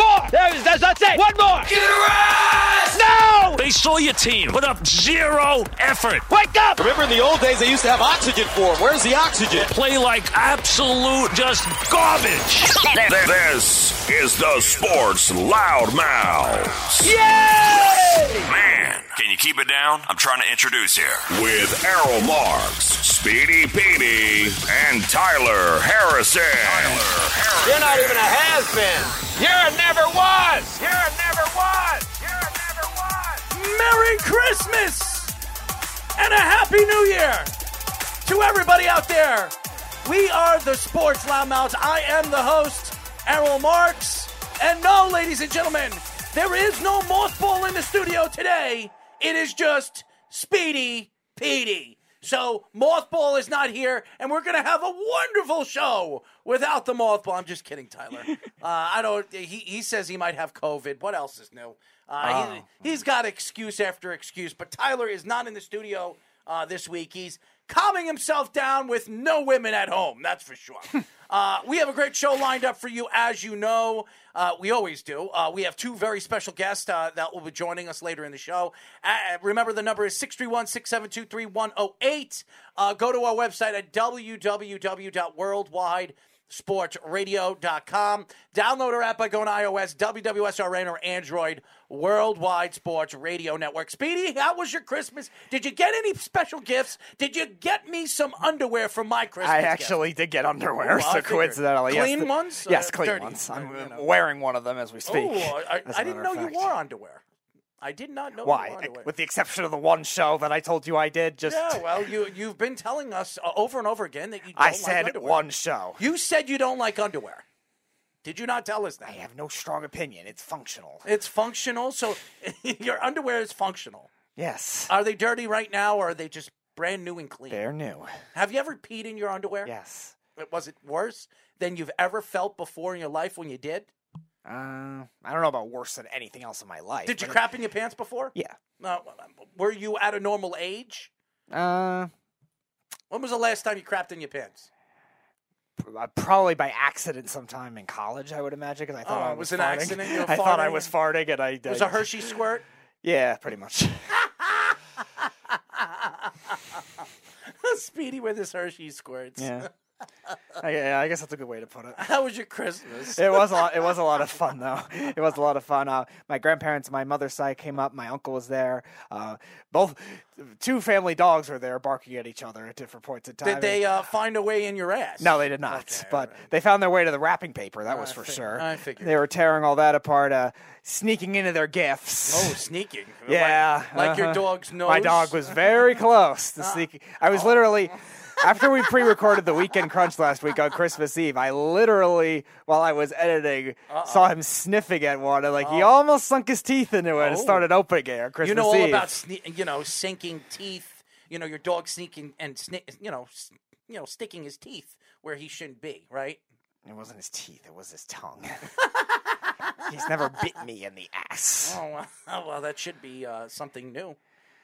more. There is, that's, that's it. One more. Get No! They saw your team put up zero effort. Wake up! Remember in the old days they used to have oxygen for them. Where's the oxygen? Play like absolute just garbage. This is the Sports Loudmouths. Yay! Man, Can you keep it down? I'm trying to introduce here. with Errol Marks, Speedy Petey, and Tyler Harrison. You're not even a has-been. You're a never was. You're a never was. You're a never was. Merry Christmas and a Happy New Year to everybody out there. We are the Sports Loudmouths. I am the host, Errol Marks. And no, ladies and gentlemen, there is no mothball in the studio today. It is just Speedy Petey. So Mothball is not here, and we're gonna have a wonderful show without the Mothball. I'm just kidding, Tyler. uh, I don't. He he says he might have COVID. What else is new? Uh, he, he's got excuse after excuse, but Tyler is not in the studio uh, this week. He's calming himself down with no women at home. That's for sure. uh, we have a great show lined up for you, as you know. Uh, we always do. Uh, we have two very special guests uh, that will be joining us later in the show. Uh, remember, the number is 631 672 3108. Uh, Go to our website at www.worldwide sportsradio.com. Download our app by going to iOS, WWSRN, or Android, Worldwide Sports Radio Network. Speedy, how was your Christmas? Did you get any special gifts? Did you get me some underwear for my Christmas I gift? actually did get underwear, Ooh, so coincidentally, yes, Clean the- ones? Yes, Uh, clean dirty? ones. I'm You know. wearing one of them as we speak. Oh, I, I didn't know of you wore underwear. I did not know Why? With the exception of the one show that I told you I did, just yeah, well, you you've been telling us uh, over and over again that you. Don't I like said underwear. one show. You said you don't like underwear. Did you not tell us that? I have no strong opinion. It's functional. It's functional, so your underwear is functional. Yes, Are they dirty right now, or are they just brand new and clean? they're new. Have you ever peed in your underwear? Yes. Was it worse than you've ever felt before in your life when you did? Uh, I don't know about worse than anything else in my life. Did you but- crap in your pants before? Yeah. No. Were you at a normal age? Uh, When was the last time you crapped in your pants? uh, probably by accident sometime in college, I would imagine, because I thought Oh, I it was, was an farting. accident? I thought I was farting, and I. It was a Hershey squirt. Yeah, pretty much. Speedy with his Hershey squirts. Yeah. Yeah, I guess that's a good way to put it. How was your Christmas? It was a lot. It was a lot of fun, though. It was a lot of fun. Uh, my grandparents, my mother's side came up. My uncle was there. Uh, both two family dogs were there, barking at each other at different points in time. Did they uh, find a way in your ass? No, they did not. Okay, but right. they found their way to the wrapping paper. That was I for sure. I figured. They were tearing all that apart, uh, sneaking into their gifts. Oh, sneaking. Yeah, Like, like your uh-huh. dog's nose. My dog was very close to sneaking. I was literally. After we pre-recorded the Weekend Crunch last week on Christmas Eve, I literally, while I was editing, saw him sniffing at one, and like he almost sunk his teeth into it and Oh. started opening it on Christmas Eve. You know all Eve. about sne- you know sinking teeth. You know your dog sneaking and sni- you know s- you know sticking his teeth where he shouldn't be. Right. It wasn't his teeth; it was his tongue. He's never bit me in the ass. Oh well, oh, well that should be uh, something new.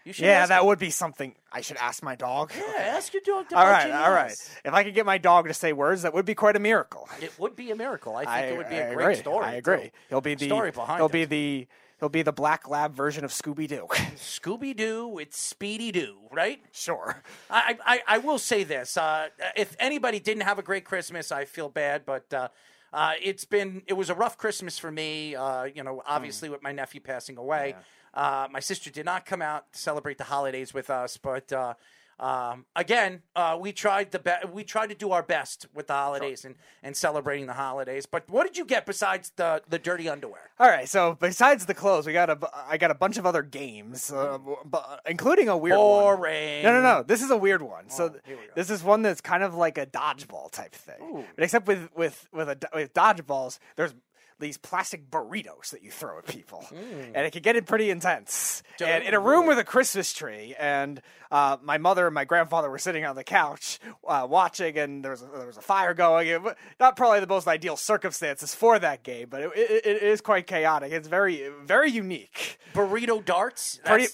You should. yeah, that him. would be something I should ask my dog. Yeah, ask your dog. To All punch right, you in the all right. If I could get my dog to say words, that would be quite a miracle. It would be a miracle. I think I, it would be I a great story. I agree. too. He'll be the story behind He'll it. be the he'll be the black lab version of Scooby Doo. Scooby Doo with Speedy Doo, right? sure. I, I, I will say this: uh, if anybody didn't have a great Christmas, I feel bad, but uh, uh, it's been it was a rough Christmas for me. Uh, you know, obviously with my nephew passing away, uh, my sister did not come out to celebrate the holidays with us, but. Uh, um, again, uh, we tried the be- we tried to do our best with the holidays and, and celebrating the holidays. But what did you get besides the, the dirty underwear? All right. So besides the clothes, we got a I got a bunch of other games, uh, bu- including a weird one. Boring. No, no, no. This is a weird one. so Oh, here we go. this is one that's kind of like a dodgeball type thing, but except with with with a, do- with dodgeballs, there's these plastic burritos that you throw at people, Mm. and it can get it pretty intense. and in a room with a Christmas tree, and uh, my mother and my grandfather were sitting on the couch uh, watching, and there was a, there was a fire going. It, not probably the most ideal circumstances for that game, but it, it, it is quite chaotic. It's very very unique. Burrito darts. Pretty,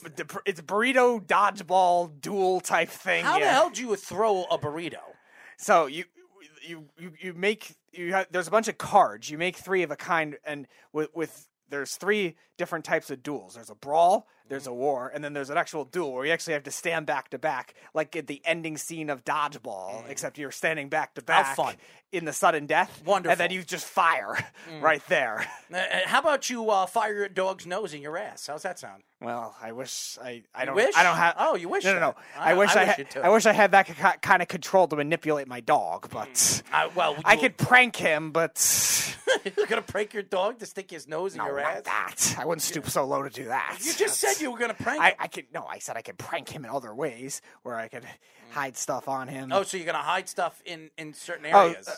it's burrito dodgeball duel type thing. How the hell do you throw a burrito? So you you you you make you have, there's a bunch of cards. You make three of a kind, and with with there's three different types of duels. There's a brawl, there's a war, and then there's an actual duel where you actually have to stand back to back, like at the ending scene of Dodgeball, except you're standing back to back in the sudden death. Wonderful. And then you just fire right there. Uh, uh, how about you uh, fire your dog's nose in your ass? How's that sound? Well, I wish I I don't wish? I don't have Oh, you wish no no no. I, I- wish I I, wish had. I wish I had that ki- kind of control to manipulate my dog, but Uh, well, I could prank him, but You're gonna prank your dog to stick his nose in no, your ass? that. I wouldn't stoop so low to do that. You just said you were gonna prank I, him. I could no. I said I could prank him in other ways, where I could hide stuff on him. Oh, so you're gonna hide stuff in in certain Oh, areas? uh,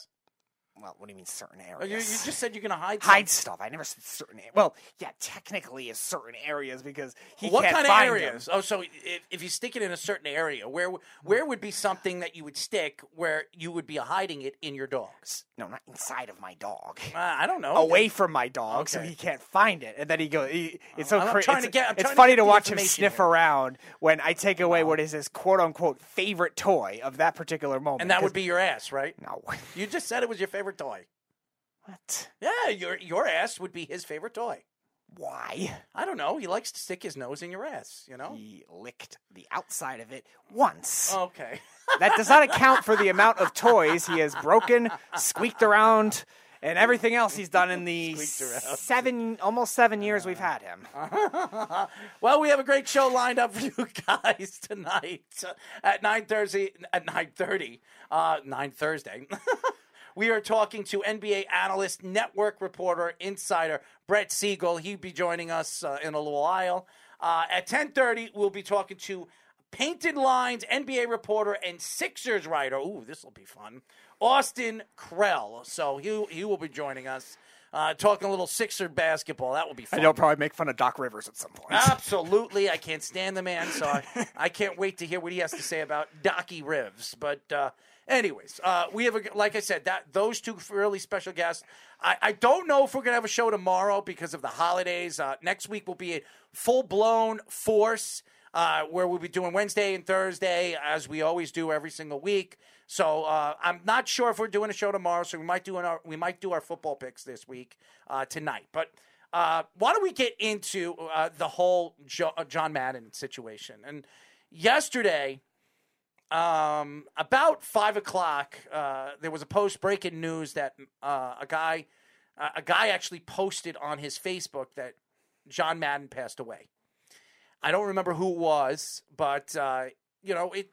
well, what do you mean certain areas? Oh, you, you just said you're gonna hide. hide stuff. stuff. I never said certain. a- Well, yeah, technically, it's certain areas because he What can't kind of find areas? them. Oh, so if, if you stick it in a certain area, where where would be something that you would stick where you would be hiding it in your dogs? No, not inside of my dog. Uh, I don't know. away from my dog, so he can't find it. And then he goes. He, it's so crazy. It's, to get- it's to funny get to watch him sniff here. around when I take away what is his quote unquote favorite toy of that particular moment. And that would be your ass, right? no. You just said it was your favorite toy. What? Yeah, your your ass would be his favorite toy. Why? I don't know. He likes to stick his nose in your ass. You know. He licked the outside of it once. Okay. That does not account for the amount of toys he has broken, squeaked around, and everything else he's done in the seven, almost seven years we've had him. Well, we have a great show lined up for you guys tonight at nine Thursday at nine thirty, uh, nine Thursday. We are talking to NBA analyst, network reporter, insider Brett Siegel. He'll be joining us uh, in a little while. Uh, at ten thirty, we'll be talking to Painted Lines NBA reporter and Sixers writer. Ooh, this will be fun. Austin Krell. So he he will be joining us. Uh, talking a little Sixer basketball. That will be fun. know probably make fun of Doc Rivers at some point. Absolutely. I can't stand the man, so I, I can't wait to hear what he has to say about Docky Rivs. But uh, anyways, uh, we have a, like I said, that those two really special guests. I, I don't know if we're gonna have a show tomorrow because of the holidays. Uh, next week will be a full blown force. Uh, where we'll be doing Wednesday and Thursday as we always do every single week. So uh, I'm not sure if we're doing a show tomorrow. So we might do our we might do our football picks this week uh, tonight. But uh, why don't we get into uh, the whole jo- uh, John Madden situation? And yesterday, um, about five o'clock, uh, there was a post breaking news that uh, a guy, uh, a guy actually posted on his Facebook that John Madden passed away. I don't remember who it was, but uh, you know it.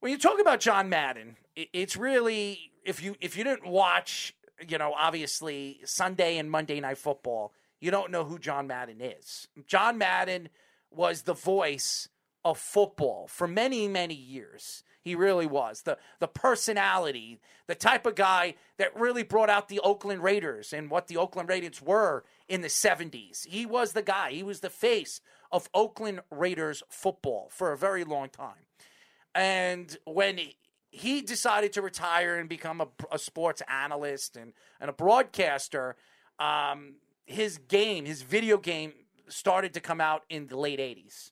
When you talk about John Madden, it, it's really if you if you didn't watch, you know, obviously Sunday and Monday Night Football, you don't know who John Madden is. John Madden was the voice of football for many many years. He really was the the personality, the type of guy that really brought out the Oakland Raiders and what the Oakland Raiders were in the 70s. He was the guy. He was the face of Oakland Raiders football for a very long time. And when he decided to retire and become a, a sports analyst and, and a broadcaster, um, his game, his video game, started to come out in the late 80s.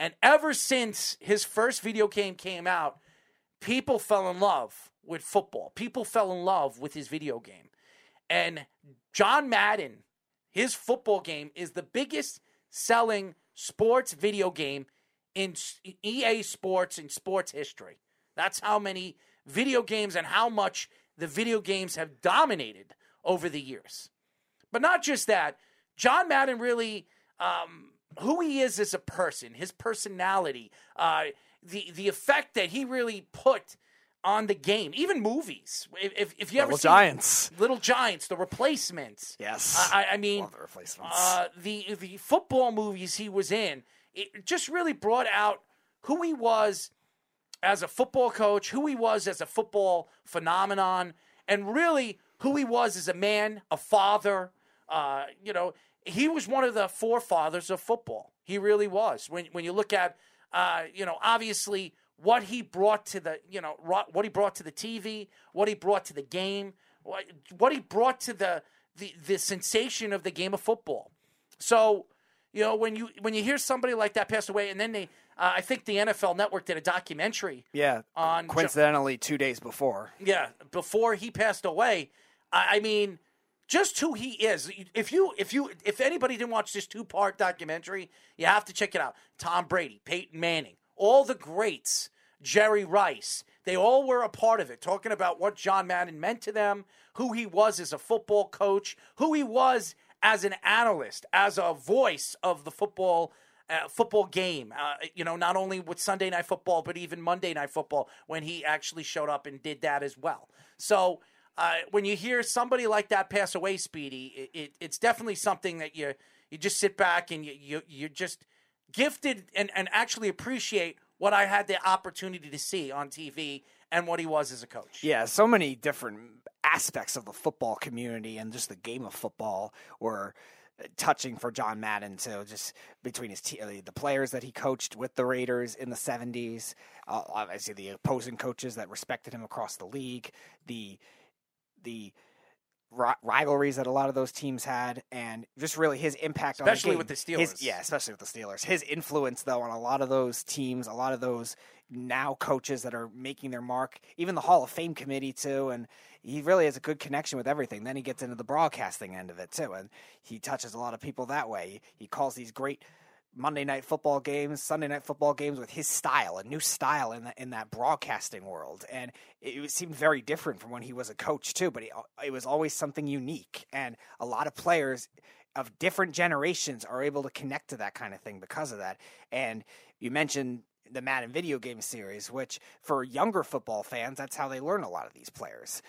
And ever since his first video game came out, people fell in love with football. People fell in love with his video game. And John Madden, his football game, is the biggest selling sports video game in EA Sports and sports history. That's how many video games and how much the video games have dominated over the years. But not just that, John Madden really, um, who he is as a person, his personality, uh, the the effect that he really put on the game, even movies. If, if, if you ever Little see Giants. Little Giants, the replacements. Yes. I, I mean, Love the replacements. uh, the the football movies he was in, it just really brought out who he was as a football coach, who he was as a football phenomenon, and really who he was as a man, a father. Uh, you know, he was one of the forefathers of football. He really was. When when you look at, uh, you know, obviously what he brought to the, you know, what he brought to the TV, what he brought to the game, what, what he brought to the, the the sensation of the game of football. So, you know, when you when you hear somebody like that pass away, and then they, uh, I think the NFL Network did a documentary. Yeah. On coincidentally, two days before. Yeah, before he passed away, I, I mean, just who he is. If you if you if anybody didn't watch this two part documentary, you have to check it out. Tom Brady, Peyton Manning, all the greats, Jerry Rice, they all were a part of it, talking about what John Madden meant to them, who he was as a football coach, who he was as an analyst, as a voice of the football uh, football game. Uh, you know, not only with Sunday Night Football, but even Monday Night Football when he actually showed up and did that as well. So uh, when you hear somebody like that pass away, Speedy, it, it, it's definitely something that you you just sit back and you you you're just gifted and, and actually appreciate what I had the opportunity to see on TV and what he was as a coach. Yeah, so many different aspects of the football community and just the game of football were touching for John Madden So Just between his te- uh, the players that he coached with the Raiders in the '70s, uh, obviously the opposing coaches that respected him across the league, the the rivalries that a lot of those teams had, and just really his impact Especially on with the the. Steelers. His- yeah, especially with the Steelers. His influence though on a lot of those teams, a lot of those now coaches that are making their mark, even the Hall of Fame committee too, and he really has a good connection with everything. Then he gets into the broadcasting end of it too, and he touches a lot of people that way. He calls these great Monday night football games, Sunday night football games with his style, a new style in that in that broadcasting world, and it, it seemed very different from when he was a coach too. But it, it was always something unique, and a lot of players of different generations are able to connect to that kind of thing because of that. And you mentioned the Madden video game series, which for younger football fans, that's how they learn a lot of these players.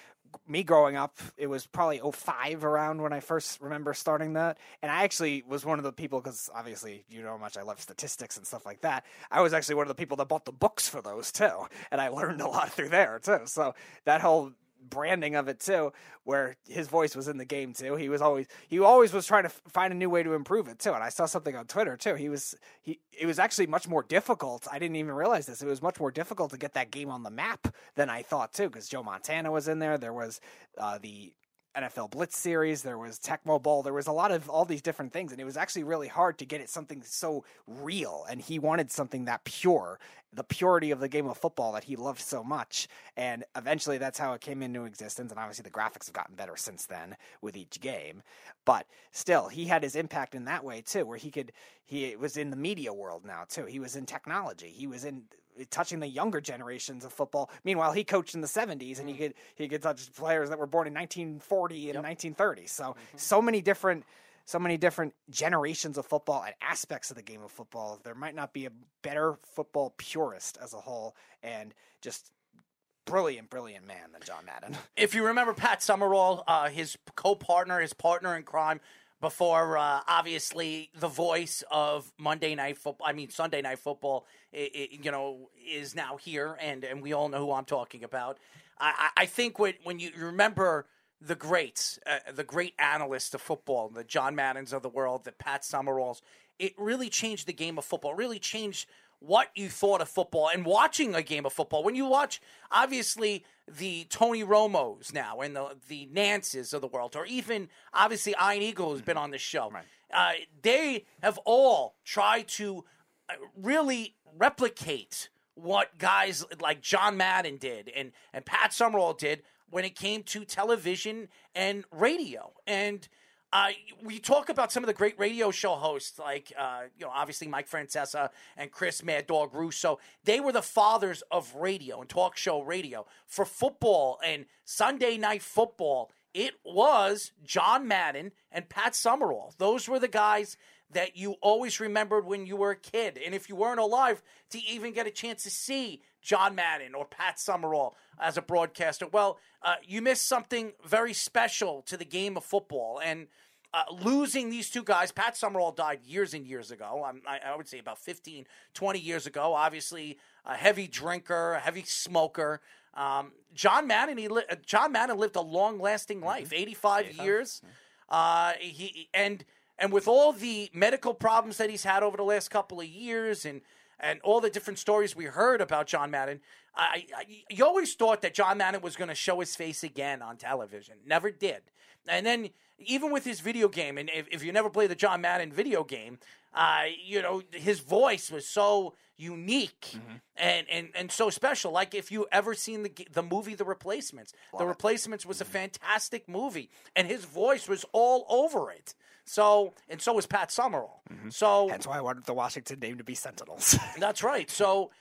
Me growing up, it was probably 05 around when I first remember starting that. And I actually was one of the people, because obviously you know how much I love statistics and stuff like that. I was actually one of the people that bought the books for those too. And I learned a lot through there too. So that whole branding of it too, where his voice was in the game too. He was always he always was trying to find a new way to improve it too. And I saw something on Twitter too. He was he it was actually much more difficult. I didn't even realize this. It was much more difficult to get that game on the map than I thought too, because Joe Montana was in there. There was uh, the NFL Blitz series. There was Tecmo Bowl. There was a lot of all these different things, and it was actually really hard to get it something so real. And he wanted something that pure, the purity of the game of football that he loved so much. And eventually, that's how it came into existence. And obviously, the graphics have gotten better since then with each game. But still, he had his impact in that way too, where he could. He was in the media world now too. He was in technology. He was in touching the younger generations of football. Meanwhile, he coached in the 70s and he could he could touch players that were born in 1940 and 1930. So so many different so many different generations of football and aspects of the game of football. There might not be a better football purist as a whole and just brilliant brilliant man than John Madden. If you remember Pat Summerall, uh, his co-partner, his partner in crime, before uh, obviously the voice of Monday Night Football, I mean Sunday Night Football, i i you know, is now here, and and we all know who I'm talking about. I, I think when when you remember the greats, uh, the great analysts of football, the John Maddens of the world, the Pat Summeralls, it really changed the game of football. Really changed what you thought of football and watching a game of football. When you watch, obviously, the Tony Romos now and the, the Nantzes of the world, or even, obviously, Iron Eagle has been on the show. Uh, they have all tried to uh, really replicate what guys like John Madden did and, and Pat Summerall did when it came to television and radio. And uh, we talk about some of the great radio show hosts, like uh, you know, obviously Mike Francesa and Chris Mad Dog Russo. They were the fathers of radio and talk show radio for football and Sunday night football. It was John Madden and Pat Summerall. Those were the guys that you always remembered when you were a kid. And if you weren't alive to even get a chance to see John Madden or Pat Summerall as a broadcaster, well, uh, you missed something very special to the game of football. And uh, losing these two guys, Pat Summerall died years and years ago. I, I would say about 15, 20 years ago. Obviously, a heavy drinker, a heavy smoker. Um, John Madden, he li- uh, John Madden lived a long-lasting life, 85 years. Uh, he and and with all the medical problems that he's had over the last couple of years, and and all the different stories we heard about John Madden, I, I you always thought that John Madden was going to show his face again on television. Never did. And then even with his video game, and if, if you never played the John Madden video game, uh, you know his voice was so unique mm-hmm. and, and and so special. Like if you ever seen the the movie The Replacements, The Replacements was a mm-hmm. fantastic movie, and his voice was all over it. So and so was Pat Summerall. Mm-hmm. So That's why I wanted the Washington name to be Sentinels. that's right. So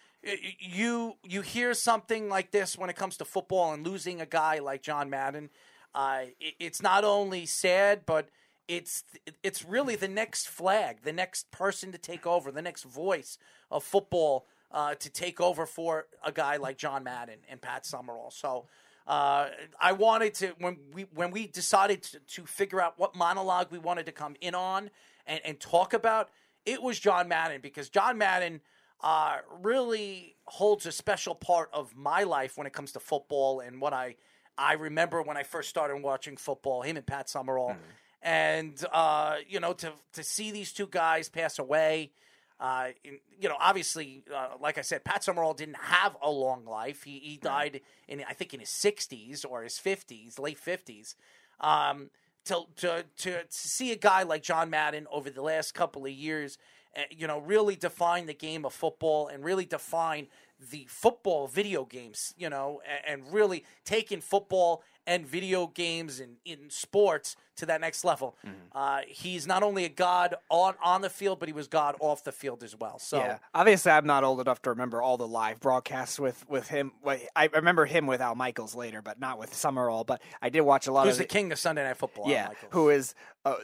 you you hear something like this when it comes to football and losing a guy like John Madden. Uh, it, it's not only sad, but it's it's really the next flag, the next person to take over, the next voice of football uh, to take over for a guy like John Madden and Pat Summerall. So. Uh, I wanted to when we when we decided to, to figure out what monologue we wanted to come in on and, and talk about. It was John Madden because John Madden uh, really holds a special part of my life when it comes to football and what I I remember when I first started watching football. Him and Pat Summerall, and uh, you know to to see these two guys pass away. Uh, in, you know, obviously, uh, like I said, Pat Summerall didn't have a long life. He he died in I think in his sixties or his fifties, late fifties. Um, to, to to to see a guy like John Madden over the last couple of years, uh, you know, really define the game of football and really define the football video games, you know, and, and really taking football and video games and in sports to that next level. Uh, he's not only a god on on the field, but he was god off the field as well. So Yeah, obviously, I'm not old enough to remember all the live broadcasts with with him. I remember him with Al Michaels later, but not with Summerall. But I did watch a lot who's of the king of Sunday Night Football? Al Yeah, Michaels. who is. Uh,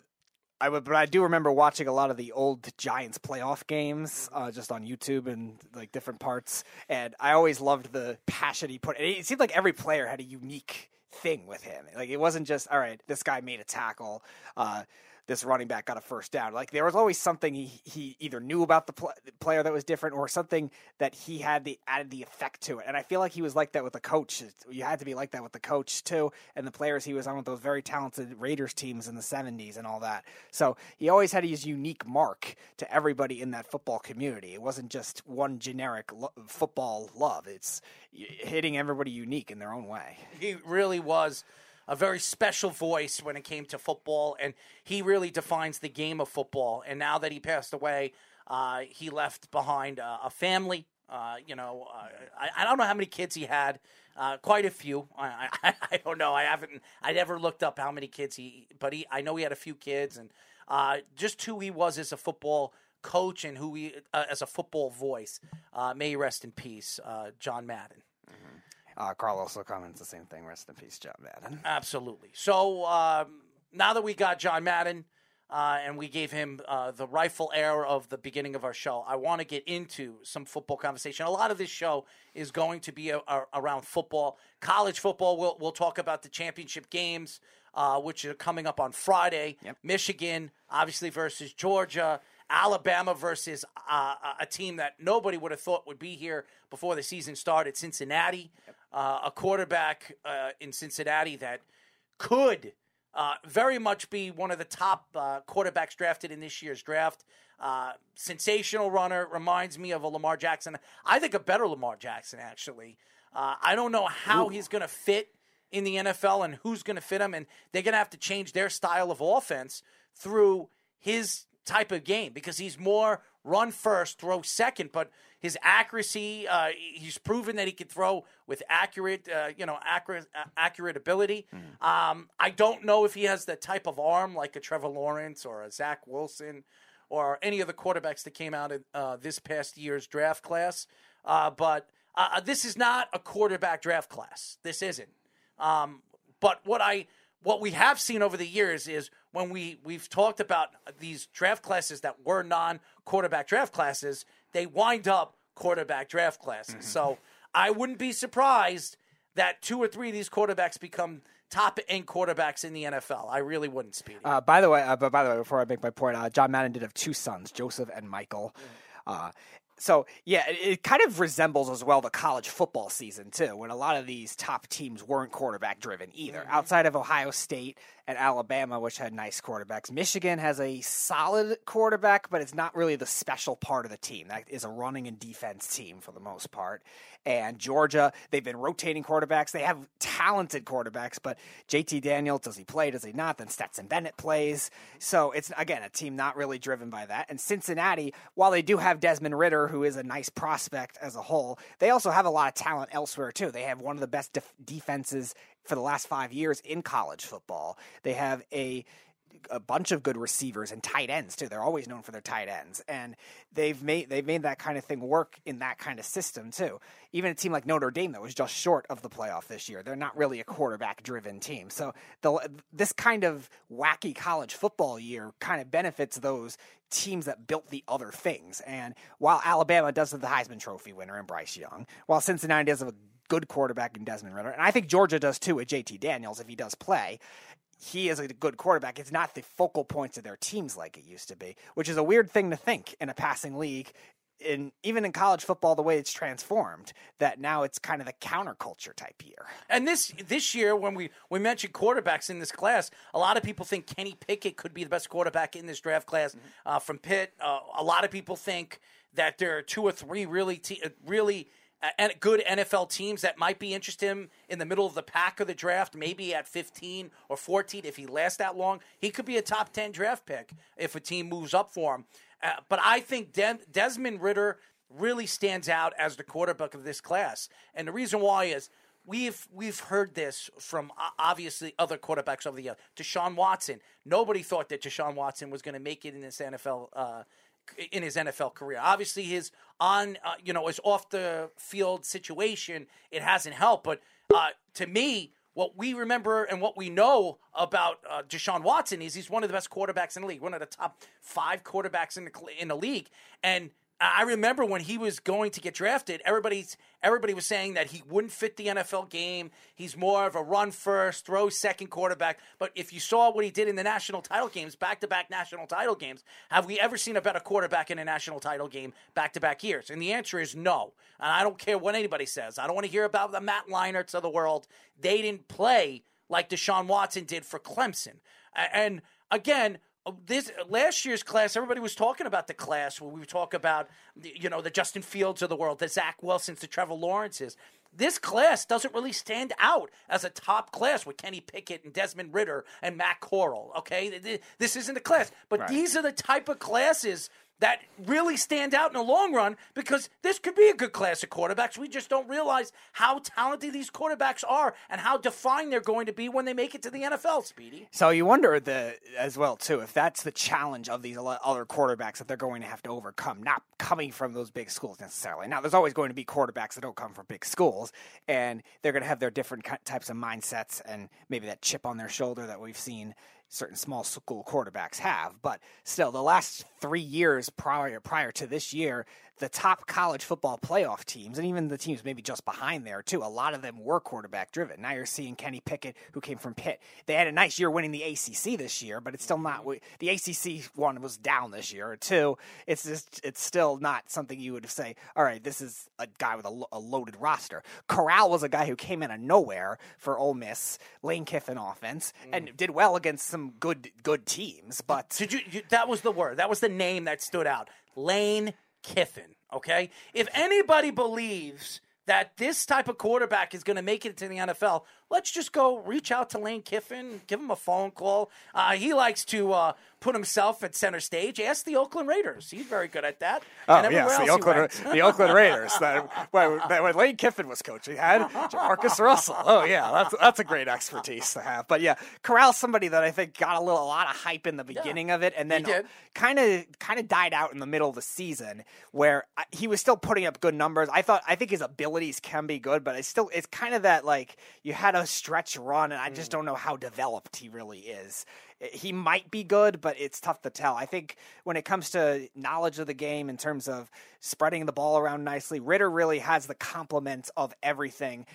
I would, but I do remember watching a lot of the old Giants playoff games, uh, just on YouTube and like different parts. And I always loved the passion he put. It seemed like every player had a unique thing with him. Like it wasn't just all right. This guy made a tackle. Uh, this running back got a first down. Like there was always something he, he either knew about the pl- player that was different, or something that he had the added the effect to it. And I feel like he was like that with the coach. You had to be like that with the coach too, and the players he was on with those very talented Raiders teams in the '70s and all that. So he always had his unique mark to everybody in that football community. It wasn't just one generic lo- football love. It's hitting everybody unique in their own way. he really was a very special voice when it came to football, and he really defines the game of football. And now that he passed away, uh, he left behind uh, a family. Uh, you know, uh, I, I don't know how many kids he had. Uh, quite a few. I, I, I don't know. I haven't. I never looked up how many kids he. But he. I know he had a few kids, and uh, just who he was as a football coach and who he as a football voice. May rest in peace, John Madden. Uh, Carl also comments the same thing. Rest in peace, John Madden. Absolutely. So um, now that we got John Madden uh, and we gave him uh, the rightful heir of the beginning of our show, I want to get into some football conversation. A lot of this show is going to be a, a- around football, college football. We'll, we'll talk about the championship games, uh, which are coming up on Friday. Michigan, obviously, versus Georgia. Alabama versus uh, a- a team that nobody would have thought would be here before the season started, Cincinnati. Uh, a quarterback uh, in Cincinnati that could uh, very much be one of the top uh, quarterbacks drafted in this year's draft. Uh, sensational runner, reminds me of a Lamar Jackson. I think a better Lamar Jackson, actually. Uh, I don't know how he's going to fit in the NFL and who's going to fit him, and they're going to have to change their style of offense through his type of game because he's more run first, throw second, but his accuracy, uh, he's proven that he can throw with accurate, uh, you know, accurate, uh, accurate ability. Um, I don't know if he has the type of arm like a Trevor Lawrence or a Zach Wilson or any of the quarterbacks that came out in uh, this past year's draft class. Uh, but uh, this is not a quarterback draft class. This isn't. Um, but what I what we have seen over the years is when we we've talked about these draft classes that were non quarterback draft classes, they wind up quarterback draft classes. So I wouldn't be surprised that two or three of these quarterbacks become top end quarterbacks in the NFL. I really wouldn't, Speedy. Uh, by the way, uh, but by the way, before I make my point, uh, John Madden did have two sons, Joseph and Michael. Uh, So yeah, it, it kind of resembles as well the college football season too, when a lot of these top teams weren't quarterback driven either. Mm-hmm. Outside of Ohio State and Alabama, which had nice quarterbacks, Michigan has a solid quarterback, but it's not really the special part of the team. That is a running and defense team for the most part. And Georgia, they've been rotating quarterbacks. They have talented quarterbacks, but JT Daniels, does he play? Does he not? Then Stetson Bennett plays. So it's again a team not really driven by that. And Cincinnati, while they do have Desmond Ridder, who is a nice prospect as a whole, they also have a lot of talent elsewhere too. They have one of the best def- defenses for the last five years in college football. They have a a bunch of good receivers and tight ends too. They're always known for their tight ends, and they've made they've made that kind of thing work in that kind of system too. Even a team like Notre Dame that was just short of the playoff this year, they're not really a quarterback driven team. So the this kind of wacky college football year kind of benefits those teams that built the other things. And while Alabama does have the Heisman Trophy winner and Bryce Young, while Cincinnati does have a good quarterback in Desmond Ridder, and I think Georgia does too with JT Daniels if he does play he is a good quarterback. It's not the focal points of their teams like it used to be, which is a weird thing to think in a passing league. In even in college football, the way it's transformed, that now it's kind of the counterculture type year. And this this year, when we we mentioned quarterbacks in this class, a lot of people think Kenny Pickett could be the best quarterback in this draft class Mm-hmm. uh, from Pitt. Uh, a lot of people think that there are two or three really te- really good NFL teams that might be interested in in the middle of the pack of the draft, maybe at 15 or 14 if he lasts that long. He could be a top 10 draft pick if a team moves up for him. Uh, but I think Dem- Desmond Ridder really stands out as the quarterback of this class. And the reason why is we've we've heard this from uh, obviously other quarterbacks over the years. Deshaun Watson. Nobody thought that Deshaun Watson was going to make it in this NFL uh, in his NFL career. Obviously, his on uh, you know his off the field situation it hasn't helped. But uh, to me, what we remember and what we know about uh, Deshaun Watson is he's one of the best quarterbacks in the league, one of the top five quarterbacks in the in the league, and. I remember when he was going to get drafted, everybody's everybody was saying that he wouldn't fit the NFL game. He's more of a run first, throw second quarterback. But if you saw what he did in the national title games, back to back national title games, have we ever seen a better quarterback in a national title game back to back years? And the answer is no. And I don't care what anybody says. I don't want to hear about the Matt Leinerts of the world. They didn't play like Deshaun Watson did for Clemson. And again, Oh, this uh, last year's class, everybody was talking about the class where we talk about, you know, the Justin Fields of the world, the Zach Wilsons, the Trevor Lawrences. This class doesn't really stand out as a top class with Kenny Pickett and Desmond Ridder and Matt Corral. Okay, Th- th- this isn't a class, but these are the type of classes that really stand out in the long run because this could be a good class of quarterbacks. We just don't realize how talented these quarterbacks are and how defined they're going to be when they make it to the NFL, Speedy. So you wonder the as well too if that's the challenge of these other quarterbacks that they're going to have to overcome, not coming from those big schools necessarily. Now, there's always going to be quarterbacks that don't come from big schools, and they're going to have their different types of mindsets and maybe that chip on their shoulder that we've seen certain small school quarterbacks have. But still, the last three years prior prior to this year, the top college football playoff teams, and even the teams maybe just behind there too, a lot of them were quarterback driven. Now you're seeing Kenny Pickett, who came from Pitt. They had a nice year winning the ACC this year, but it's still not. Mm-hmm. The ACC one was down this year. Or two, it's just it's still not something you would say. All right, this is a guy with a, a loaded roster. Corral was a guy who came in of nowhere for Ole Miss, Lane Kiffin offense, and mm. did well against some good good teams. But Did you, you? That was the word. That was the name that stood out. Lane Kiffin. Okay. If anybody believes that this type of quarterback is going to make it to the NFL, let's just go reach out to Lane Kiffin, give him a phone call. Uh, he likes to uh, put himself at center stage. Ask the Oakland Raiders. He's very good at that. Oh And yes, the Oakland, the Oakland Raiders. That, when, when Lane Kiffin was coaching, had Marcus Russell. Oh yeah, that's that's a great expertise to have. But yeah, Corral's somebody that I think got a little a lot of hype in the beginning of it, and then kind of kind of died out in the middle of the season, where he was still putting up good numbers. I thought I think his abilities can be good, but it's still it's kind of that like you had a stretch run, and I just hmm. don't know how developed he really is he might be good, but it's tough to tell. I think when it comes to knowledge of the game in terms of spreading the ball around nicely, Ridder really has the complement of everything.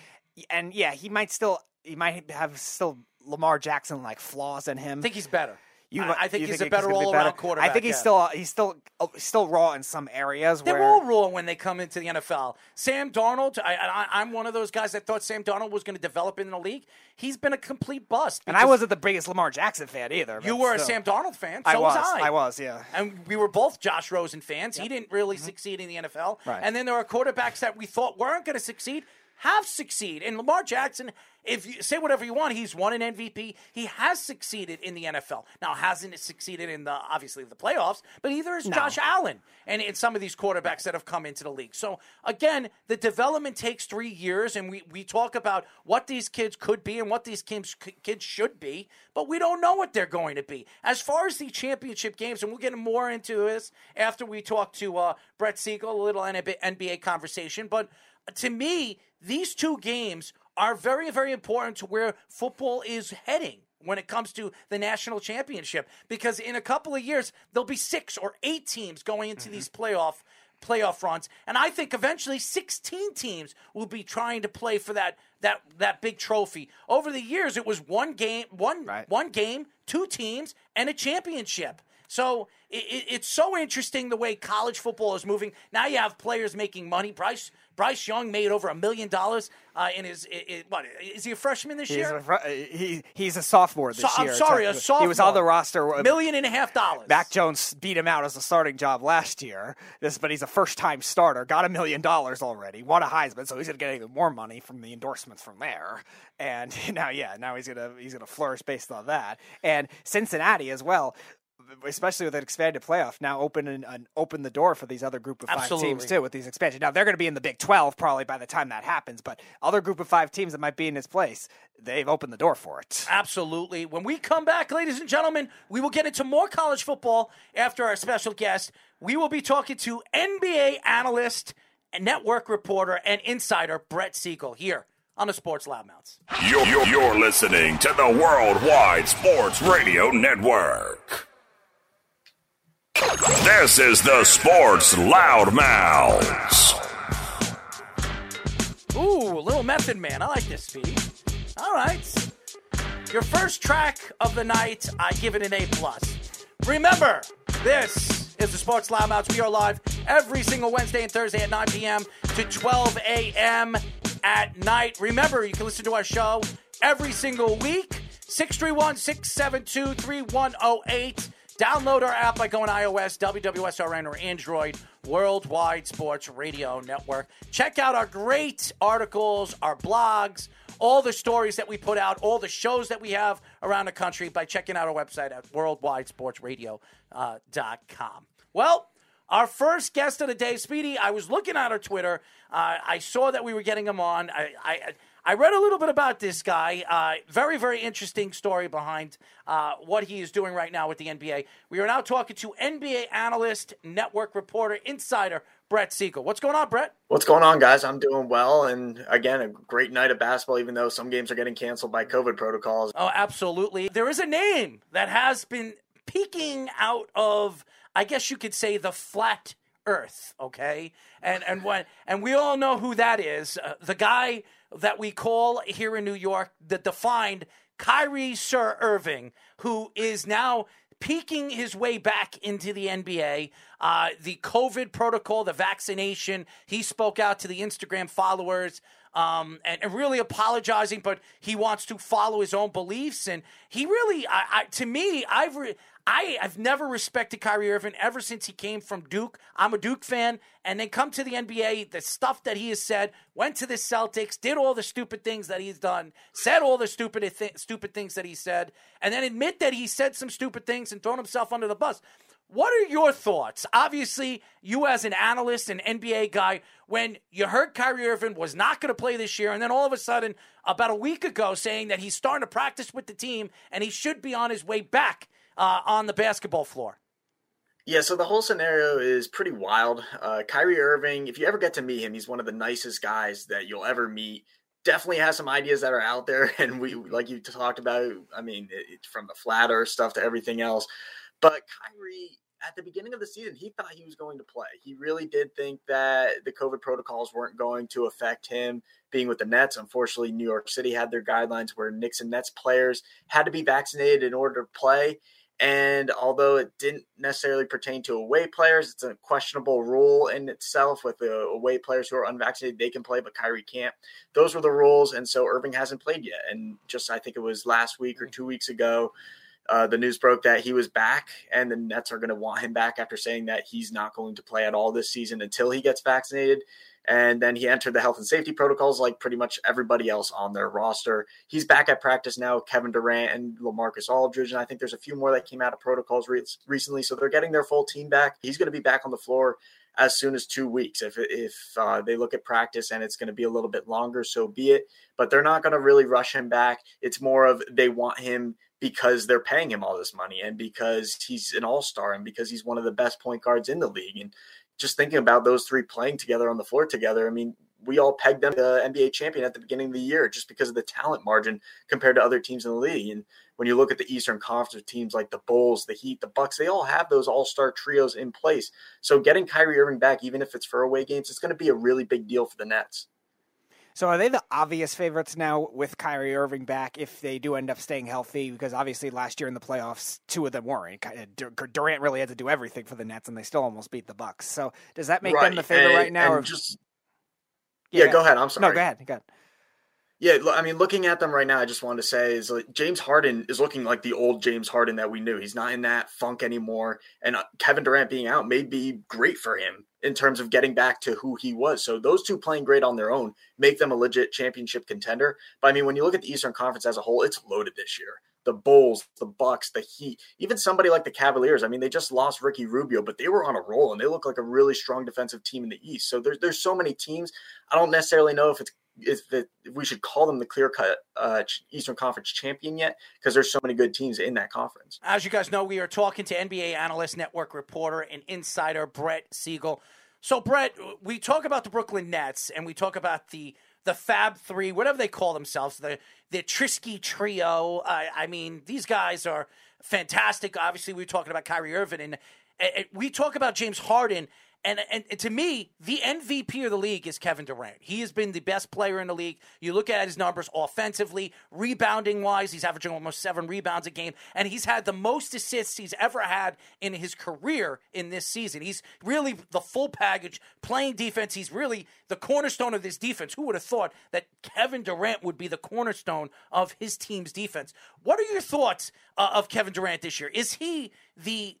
And yeah, he might still he might have still Lamar Jackson like flaws in him. I think he's better. You, I, I think he's think a better gonna be all around quarterback. I think he's yeah. still he's still uh, still raw in some areas. They're where, all raw when they come into the NFL. Sam Darnold, I, I, I'm one of those guys that thought Sam Darnold was going to develop in the league. He's been a complete bust. and I wasn't the biggest Lamar Jackson fan either. You were a. Sam Darnold fan. So I was. I. I was. Yeah. And we were both Josh Rosen fans. He didn't really succeed in the NFL. Mm-hmm. Right. And then there are quarterbacks that we thought weren't going to succeed have succeed. And Lamar Jackson, if you say whatever you want, he's won an MVP. He has succeeded in the NFL. Now hasn't succeeded in the obviously the playoffs, but either is Josh Allen and in some of these quarterbacks that have come into the league. So again, the development takes three years, and we we talk about what these kids could be and what these kids kids should be, but we don't know what they're going to be. As far as the championship games, and we'll get more into this after we talk to uh, Brett Siegel, a little NBA conversation, but to me, these two games are very, very important to where football is heading when it comes to the national championship. Because in a couple of years, there'll be six or eight teams going into these mm-hmm. playoff playoff runs, and I think eventually 16 teams will be trying to play for that that that big trophy. Over the years, it was one game, one Right. one game, two teams, and a championship. So it, it, it's so interesting the way college football is moving. Now you have players making money. Bryce Bryce Young made over a million dollars uh, in his. i i what is he a freshman this He's year? a, fr- he, he's a sophomore this So- I'm year. sorry, a technically. He was on the roster. uh, million and a half dollars. Mac Jones beat him out as a starting job last year. This, but he's a first-time starter. Got a million dollars already. Won a Heisman, so he's gonna get even more money from the endorsements from there. And now, yeah, now he's gonna he's gonna flourish based on that. And Cincinnati as well. Especially with an expanded playoff, now open and, uh, and open the door for these other group of five Absolutely. teams too. With these expansion, now they're going to be in the Big Twelve probably by the time that happens. But other group of five teams that might be in its place, they've opened the door for it. Absolutely. When we come back, ladies and gentlemen, we will get into more college football after our special guest. We will be talking to NBA analyst, and network reporter, and insider Brett Siegel here on the Sports Loudmouths. You're, you're, you're listening to the Worldwide Sports Radio Network. This is the Sports Loudmouths. Ooh, little Method Man. I like this, Speedy. All right. Your first track of the night, I give it an A plus. Remember, this is the Sports Loudmouths. We are live every single Wednesday and Thursday at 9 p.m. to 12 a.m. at night. Remember, you can listen to our show every single week. 631 672 3108. Download our app by going iOS, WWSRN, or Android, Worldwide Sports Radio Network. Check out our great articles, our blogs, all the stories that we put out, all the shows that we have around the country by checking out our website at worldwidesportsradio.com. Well, our first guest of the day, Speedy, I was looking at her Twitter. Uh, I saw that we were getting him on. I, I, I read a little bit about this guy. Uh, very, very interesting story behind uh, what he is doing right now with the NBA. We are now talking to NBA analyst, network reporter, insider Brett Siegel. What's going on, Brett? What's going on, guys? I'm doing well, and again, a great night of basketball. Even though some games are getting canceled by COVID protocols. Oh, absolutely. There is a name that has been peeking out of, I guess you could say, the flat Earth. Okay, and and when and we all know who that is. Uh, the guy that we call here in New York the defined Kyrie Sir Irving, who is now peeking his way back into the NBA. Uh, the COVID protocol, the vaccination, he spoke out to the Instagram followers um, and, and really apologizing, but he wants to follow his own beliefs. And he really, I, I, to me, I've re- I, I've never respected Kyrie Irving ever since he came from Duke. I'm a Duke fan, and then come to the NBA. The stuff that he has said, went to the Celtics, did all the stupid things that he's done, said all the stupid th- stupid things that he said, and then admit that he said some stupid things and thrown himself under the bus. What are your thoughts? Obviously, you as an analyst and NBA guy, when you heard Kyrie Irving was not going to play this year, and then all of a sudden, about a week ago, saying that he's starting to practice with the team and he should be on his way back uh, on the basketball floor. Yeah, so the whole scenario is pretty wild. Uh, Kyrie Irving, if you ever get to meet him, he's one of the nicest guys that you'll ever meet. Definitely has some ideas that are out there, and we, like you talked about, I mean, it, from the flat Earth stuff to everything else. But Kyrie, at the beginning of the season, he thought he was going to play. He really did think that the COVID protocols weren't going to affect him being with the Nets. Unfortunately, New York City had their guidelines where Knicks and Nets players had to be vaccinated in order to play. And although it didn't necessarily pertain to away players, it's a questionable rule in itself with the away players who are unvaccinated, they can play, but Kyrie can't. Those were the rules. And so Irving hasn't played yet. And just, I think it was last week or two weeks ago, uh, the news broke that he was back, and the Nets are going to want him back after saying that he's not going to play at all this season until he gets vaccinated. And then he entered the health and safety protocols like pretty much everybody else on their roster. He's back at practice now, Kevin Durant and Lamarcus Aldridge. And I think there's a few more that came out of protocols re- recently. So they're getting their full team back. He's going to be back on the floor as soon as two weeks. If, if uh, they look at practice and it's going to be a little bit longer, so be it. But they're not going to really rush him back. It's more of they want him because they're paying him all this money and because he's an all star and because he's one of the best point guards in the league. And just thinking about those three playing together on the floor together, I mean, we all pegged them the NBA champion at the beginning of the year just because of the talent margin compared to other teams in the league. And when you look at the Eastern Conference teams like the Bulls, the Heat, the Bucks, they all have those all-star trios in place. So getting Kyrie Irving back, even if it's for away games, it's going to be a really big deal for the Nets. So are they the obvious favorites now with Kyrie Irving back if they do end up staying healthy? Because obviously last year in the playoffs, two of them weren't. Uh, Durant really had to do everything for the Nets, and they still almost beat the Bucks. So does that make right. them the favorite and, right now? Or just yeah, yeah, go ahead. I'm sorry. No, go ahead. Go ahead. Yeah, I mean, looking at them right now, I just wanted to say is like James Harden is looking like the old James Harden that we knew. He's not in that funk anymore, and uh, Kevin Durant being out may be great for him in terms of getting back to who he was. So those two playing great on their own make them a legit championship contender. But I mean, when you look at the Eastern Conference as a whole, it's loaded this year. The Bulls, the Bucks, the Heat, even somebody like the Cavaliers. I mean, they just lost Ricky Rubio, but they were on a roll and they look like a really strong defensive team in the East. So there's there's so many teams. I don't necessarily know if it's if, if we should call them the clear cut uh, Eastern Conference champion yet because there's so many good teams in that conference. As you guys know, we are talking to NBA analyst, network reporter, and insider Brett Siegel. So, Brett, we talk about the Brooklyn Nets and we talk about the the Fab Three, whatever they call themselves, the the Trisky Trio. I, I mean, these guys are fantastic. Obviously, we are talking about Kyrie Irving, and, and we talk about James Harden and, and, and to me, the MVP of the league is Kevin Durant. He has been the best player in the league. You look at his numbers offensively, rebounding wise, he's averaging almost seven rebounds a game, and he's had the most assists he's ever had in his career in this season. He's really the full package, playing defense. He's really the cornerstone of this defense. Who would have thought that Kevin Durant would be the cornerstone of his team's defense? What are your thoughts uh, of Kevin Durant this year? Is he the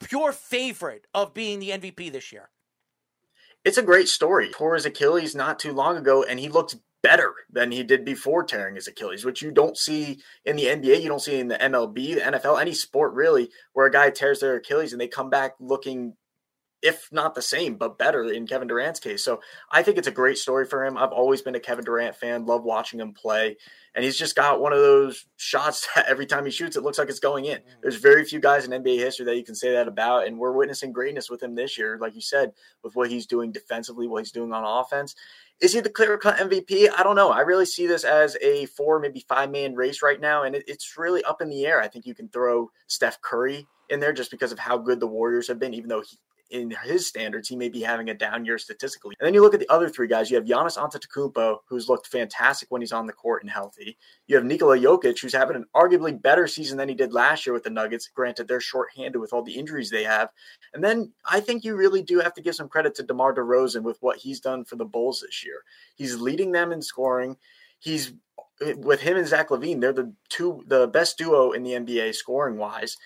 pure favorite of being the MVP this year. It's a great story. Tore his Achilles not too long ago, and he looks better than he did before tearing his Achilles, which you don't see in the NBA, you don't see in the MLB, the NFL, any sport really, where a guy tears their Achilles and they come back looking if not the same, but better in Kevin Durant's case. So I think it's a great story for him. I've always been a Kevin Durant fan, love watching him play. And he's just got one of those shots that every time he shoots, it looks like it's going in. Mm. There's very few guys in NBA history that you can say that about. And we're witnessing greatness with him this year, like you said, with what he's doing defensively, what he's doing on offense. Is he the clear cut MVP? I don't know. I really see this as a four, maybe five man race right now. And it's really up in the air. I think you can throw Steph Curry in there just because of how good the Warriors have been, even though he, in his standards, he may be having a down year statistically. And then you look at the other three guys. You have Giannis Antetokounmpo, who's looked fantastic when he's on the court and healthy. You have Nikola Jokic, who's having an arguably better season than he did last year with the Nuggets. Granted, they're shorthanded with all the injuries they have. And then I think you really do have to give some credit to DeMar DeRozan with what he's done for the Bulls this year. He's leading them in scoring. He's eh, with him and Zach LaVine, they're the two the best duo in the NBA scoring wise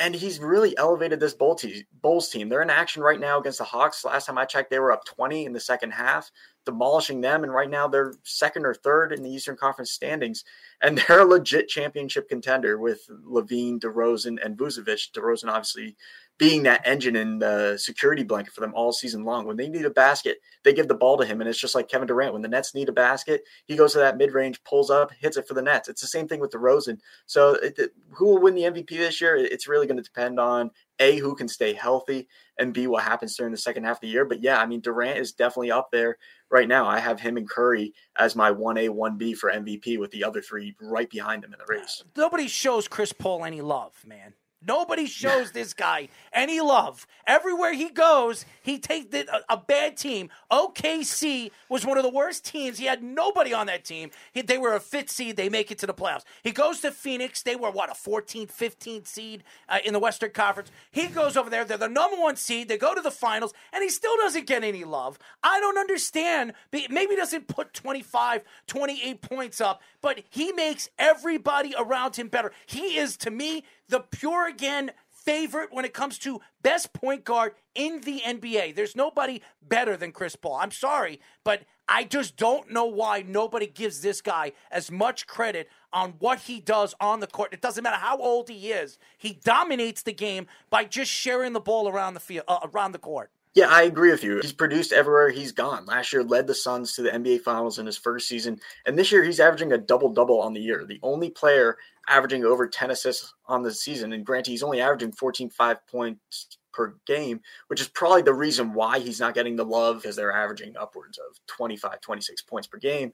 and he's really elevated this Bulls team. They're in action right now against the Hawks. Last time I checked, they were up 20 in the second half, demolishing them. And right now they're second or third in the Eastern Conference standings. And they're a legit championship contender with LaVine, DeRozan, and Vucevic. DeRozan obviously being that engine and the security blanket for them all season long. When they need a basket, they give the ball to him. And it's just like Kevin Durant. When the Nets need a basket, he goes to that mid range, pulls up, hits it for the Nets. It's the same thing with the DeRozan. So it, it, who will win the MVP this year? It's really going to depend on A, who can stay healthy, and B, what happens during the second half of the year. But yeah, I mean, Durant is definitely up there right now. I have him and Curry as my 1A, 1B for MVP with the other three right behind them in the race. Nobody shows Chris Paul any love, man. Nobody shows this guy any love. Everywhere he goes, he takes a, a, bad team. OKC was one of the worst teams. He had nobody on that team. He, they were a fifth seed. They make it to the playoffs. He goes to Phoenix. They were, what, a 14th, 15th seed uh, in the Western Conference. He goes over there. They're the number one seed. They go to the finals, and he still doesn't get any love. I don't understand. Maybe he doesn't put 25, 28 points up, but he makes everybody around him better. He is, to me, the pure again favorite when it comes to best point guard in the NBA. There's nobody better than Chris Paul. I'm sorry, but I just don't know why nobody gives this guy as much credit on what he does on the court. It doesn't matter how old he is. He dominates the game by just sharing the ball around the field, uh, around the court. Yeah, I agree with you. He's produced everywhere he's gone. Last year led the Suns to the NBA Finals in his first season, and this year he's averaging a double double on the year. The only player averaging over 10 assists on the season, and granted he's only averaging 14.5 points per game, which is probably the reason why he's not getting the love because they're averaging upwards of 25, 26 points per game.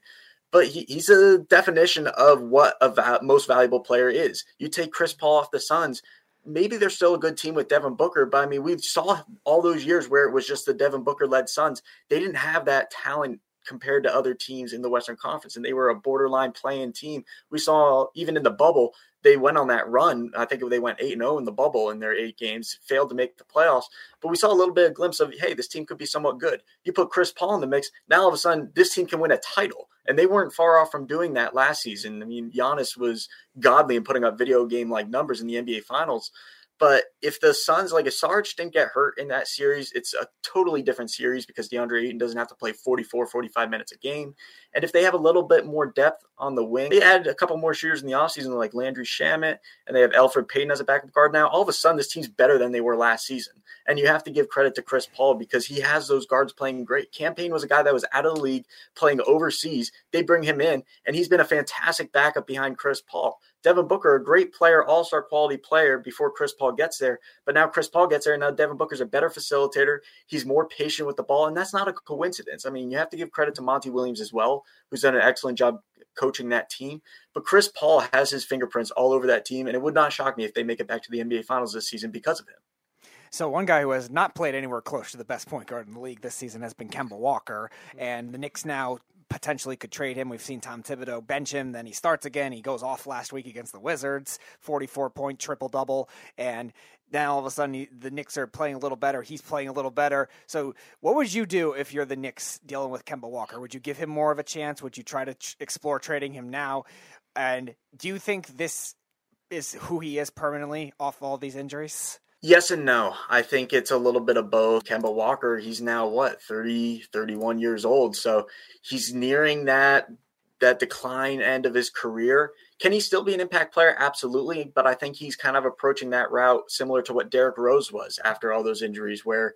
But he, he's a definition of what a va- most valuable player is. You take Chris Paul off the Suns, maybe they're still a good team with Devin Booker, but I mean, we saw all those years where it was just the Devin Booker led Suns. They didn't have that talent compared to other teams in the Western Conference, and they were a borderline playing team. We saw even in the bubble, they went on that run. I think they went 8 0 in the bubble in their eight games, failed to make the playoffs. But we saw a little bit of glimpse of, hey, this team could be somewhat good. You put Chris Paul in the mix, now all of a sudden, this team can win a title. And they weren't far off from doing that last season. I mean, Giannis was godly in putting up video game like numbers in the NBA Finals. But if the Suns, like if Sarge didn't get hurt in that series, it's a totally different series because DeAndre Ayton doesn't have to play 44, 45 minutes a game. And if they have a little bit more depth on the wing, they add a couple more shooters in the offseason like Landry Shamet, and they have Alfred Payton as a backup guard now. All of a sudden, this team's better than they were last season. And you have to give credit to Chris Paul because he has those guards playing great. Cam Payne was a guy that was out of the league playing overseas. They bring him in, and he's been a fantastic backup behind Chris Paul. Devin Booker, a great player, all star quality player before Chris Paul gets there. But now Chris Paul gets there, and now Devin Booker's a better facilitator. He's more patient with the ball, and that's not a coincidence. I mean, you have to give credit to Monty Williams as well, who's done an excellent job coaching that team. But Chris Paul has his fingerprints all over that team, and it would not shock me if they make it back to the NBA Finals this season because of him. So one guy who has not played anywhere close to the best point guard in the league this season has been Kemba Walker, mm-hmm. and the Knicks now potentially could trade him. We've seen Tom Thibodeau bench him, then he starts again. He goes off last week against the Wizards, 44 point triple double, and now all of a sudden he, the Knicks are playing a little better. He's playing a little better. So, what would you do if you're the Knicks dealing with Kemba Walker? Would you give him more of a chance? Would you try to ch- explore trading him now? And do you think this is who he is permanently off all these injuries? Yes and no. I think it's a little bit of both. Kemba Walker, he's now what, 30, 31 years old. So he's nearing that that decline end of his career. Can he still be an impact player? Absolutely. But I think he's kind of approaching that route similar to what Derrick Rose was after all those injuries, where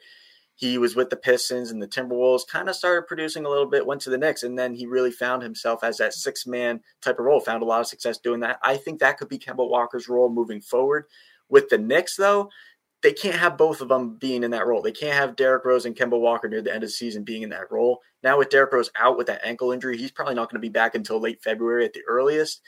he was with the Pistons and the Timberwolves, kind of started producing a little bit, went to the Knicks, and then he really found himself as that six man type of role, found a lot of success doing that. I think that could be Kemba Walker's role moving forward. With the Knicks, though, they can't have both of them being in that role. They can't have Derrick Rose and Kemba Walker near the end of the season being in that role. Now with Derrick Rose out with that ankle injury, he's probably not going to be back until late February at the earliest.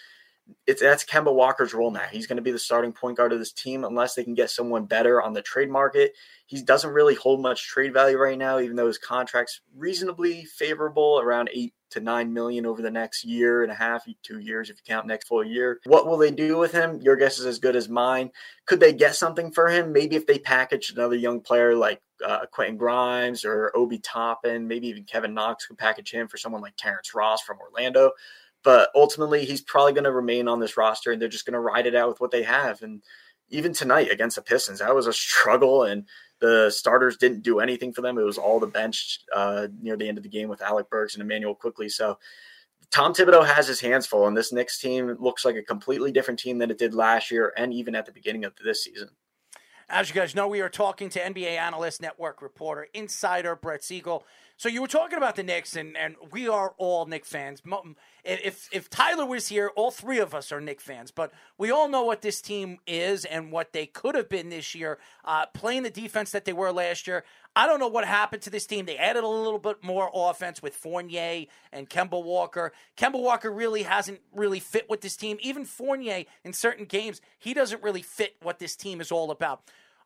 It's that's Kemba Walker's role now. He's going to be the starting point guard of this team unless they can get someone better on the trade market. He doesn't really hold much trade value right now, even though his contract's reasonably favorable, around eight to nine million over the next year and a half, two years if you count next full year. What will they do with him? Your guess is as good as mine. Could they get something for him? Maybe if they package another young player like uh, Quentin Grimes or Obi Toppin, maybe even Kevin Knox could package him for someone like Terrence Ross from Orlando. But ultimately, he's probably going to remain on this roster, and they're just going to ride it out with what they have. And even tonight against the Pistons, that was a struggle, and the starters didn't do anything for them. It was all the bench uh, near the end of the game with Alec Burks and Immanuel Quickley. So Tom Thibodeau has his hands full, and this Knicks team looks like a completely different team than it did last year and even at the beginning of this season. As you guys know, we are talking to NBA analyst, network reporter, insider Brett Siegel. So you were talking about the Knicks, and, and we are all Knicks fans. if if Tyler was here, all three of us are Knick fans, but we all know what this team is and what they could have been this year, uh, playing the defense that they were last year. I don't know what happened to this team. They added a little bit more offense with Fournier and Kemba Walker. Kemba Walker really hasn't really fit with this team. Even Fournier in certain games, he doesn't really fit what this team is all about.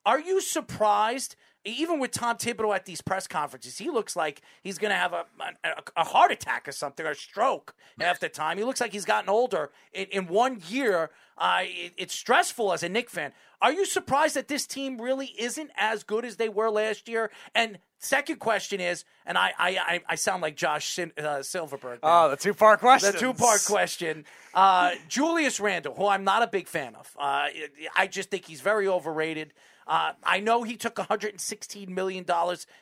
Are you surprised? Even with Tom Thibodeau at these press conferences, he looks like he's going to have a, a, a heart attack or something, or a stroke after time. He looks like he's gotten older. In, in one year, uh, it, it's stressful as a Knick fan. Are you surprised that this team really isn't as good as they were last year? And second question is, and I I, I sound like Josh Sin, uh, Silverberg. now. Oh, the two part question. The two part question. Uh, Julius Randle, who I'm not a big fan of. Uh, I just think he's very overrated. Uh, I know he took $116 million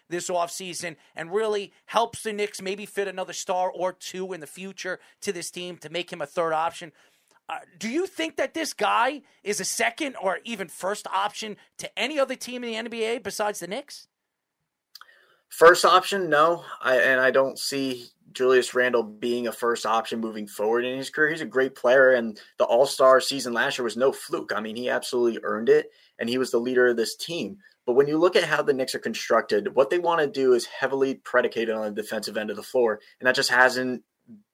this offseason and really helps the Knicks maybe fit another star or two in the future to this team to make him a third option. Uh, do you think that this guy is a second or even first option to any other team in the NBA besides the Knicks? First option, no. I, and I don't see Julius Randle being a first option moving forward in his career. He's a great player, and the All Star season last year was no fluke. I mean, he absolutely earned it, and he was the leader of this team. But when you look at how the Knicks are constructed, what they want to do is heavily predicated on the defensive end of the floor, and that just hasn't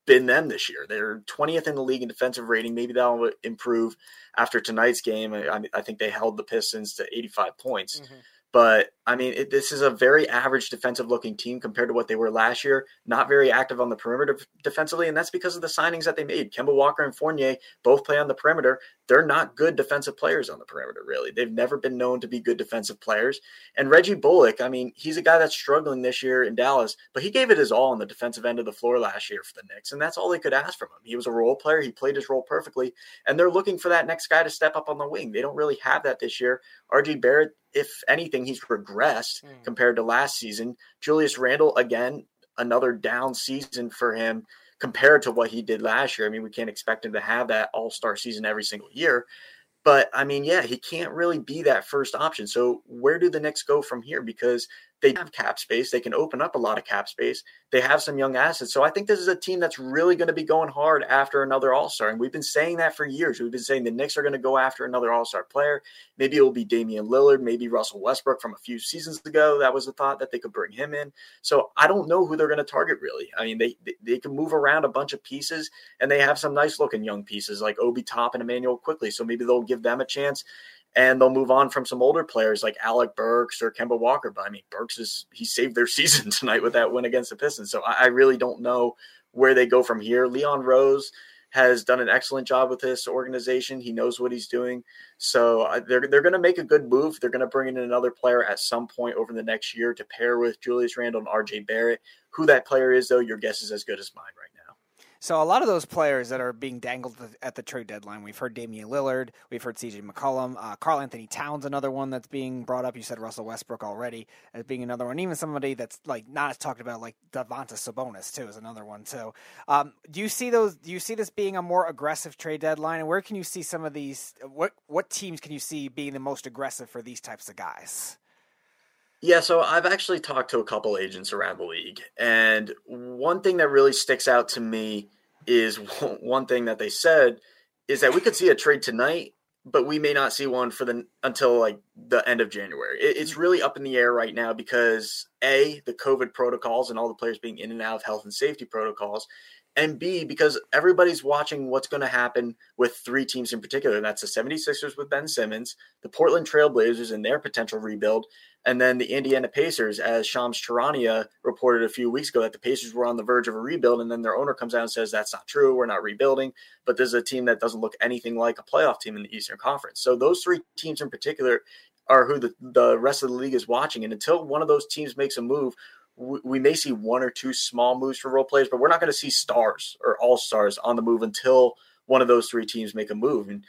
been them this year. They're 20th in the league in defensive rating. Maybe that'll improve after tonight's game. I, I think they held the Pistons to 85 points. Mm-hmm. But I mean, it, this is a very average defensive looking team compared to what they were last year. Not very active on the perimeter defensively, and that's because of the signings that they made. Kemba Walker and Fournier both play on the perimeter. They're not good defensive players on the perimeter, really. They've never been known to be good defensive players. And Reggie Bullock, I mean, he's a guy that's struggling this year in Dallas, but he gave it his all on the defensive end of the floor last year for the Knicks, and that's all they could ask from him. He was a role player. He played his role perfectly, and they're looking for that next guy to step up on the wing. They don't really have that this year. RJ Barrett, if anything, he's regressed mm. compared to last season. Julius Randle, again, another down season for him compared to what he did last year. I mean, we can't expect him to have that all star season every single year. But I mean, yeah, he can't really be that first option. So where do the Knicks go from here? Because they have cap space. They can open up a lot of cap space. They have some young assets. So I think this is a team that's really going to be going hard after another All Star. And we've been saying that for years. We've been saying the Knicks are going to go after another All Star player. Maybe it will be Damian Lillard, maybe Russell Westbrook from a few seasons ago. That was the thought that they could bring him in. So I don't know who they're going to target really. I mean, they they can move around a bunch of pieces, and they have some nice looking young pieces like Obi Top and Immanuel Quickley. So maybe they'll give them a chance and they'll move on from some older players like Alec Burks or Kemba Walker. But I mean, Burks is he saved their season tonight with that win against the Pistons. So I, I really don't know where they go from here. Leon Rose has done an excellent job with this organization. He knows what he's doing. So uh, they're they're going to make a good move. They're going to bring in another player at some point over the next year to pair with Julius Randle and RJ Barrett. Who that player is, though, your guess is as good as mine right. So a lot of those players that are being dangled at the trade deadline, we've heard Damian Lillard, we've heard C.J. McCollum, uh, Karl-Anthony Towns, another one that's being brought up. You said Russell Westbrook already as being another one. Even somebody that's like not as talked about, like Domantas Sabonis too, is another one So Um, do you see those? Do you see this being a more aggressive trade deadline? And where can you see some of these? What what teams can you see being the most aggressive for these types of guys? Yeah, so I've actually talked to a couple agents around the league, and one thing that really sticks out to me is one thing that they said is that we could see a trade tonight, but we may not see one for the until like the end of January. It, it's really up in the air right now because a the COVID protocols and all the players being in and out of health and safety protocols, and B, because everybody's watching what's going to happen with three teams in particular. And that's the 76ers with Ben Simmons, the Portland Trailblazers and their potential rebuild, and then the Indiana Pacers, as Shams Charania reported a few weeks ago that the Pacers were on the verge of a rebuild, and then their owner comes out and says that's not true. We're not rebuilding. But this is a team that doesn't look anything like a playoff team in the Eastern Conference. So those three teams in particular are who the, the rest of the league is watching. And until one of those teams makes a move, we, we may see one or two small moves for role players, but we're not going to see stars or all stars on the move until one of those three teams make a move. And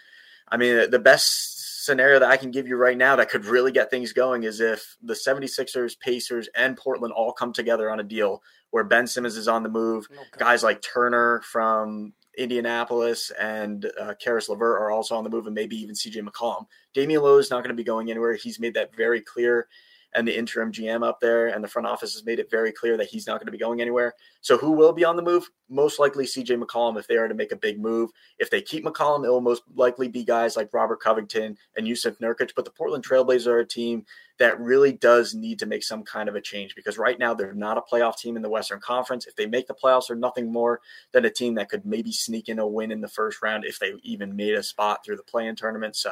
I mean, the best scenario that I can give you right now that could really get things going is if the 76ers, Pacers, and Portland all come together on a deal where Ben Simmons is on the move. Okay. Guys like Turner from Indianapolis and uh, Caris LeVert are also on the move, and maybe even CJ McCollum. Damian Lowe is not going to be going anywhere. He's made that very clear. And the interim GM up there, and the front office has made it very clear that he's not going to be going anywhere. So who will be on the move? Most likely CJ McCollum if they are to make a big move. If they keep McCollum, it will most likely be guys like Robert Covington and Jusuf Nurkic. But the Portland Trailblazers are a team that really does need to make some kind of a change because right now they're not a playoff team in the Western Conference. If they make the playoffs, they're nothing more than a team that could maybe sneak in a win in the first round if they even made a spot through the play-in tournament. So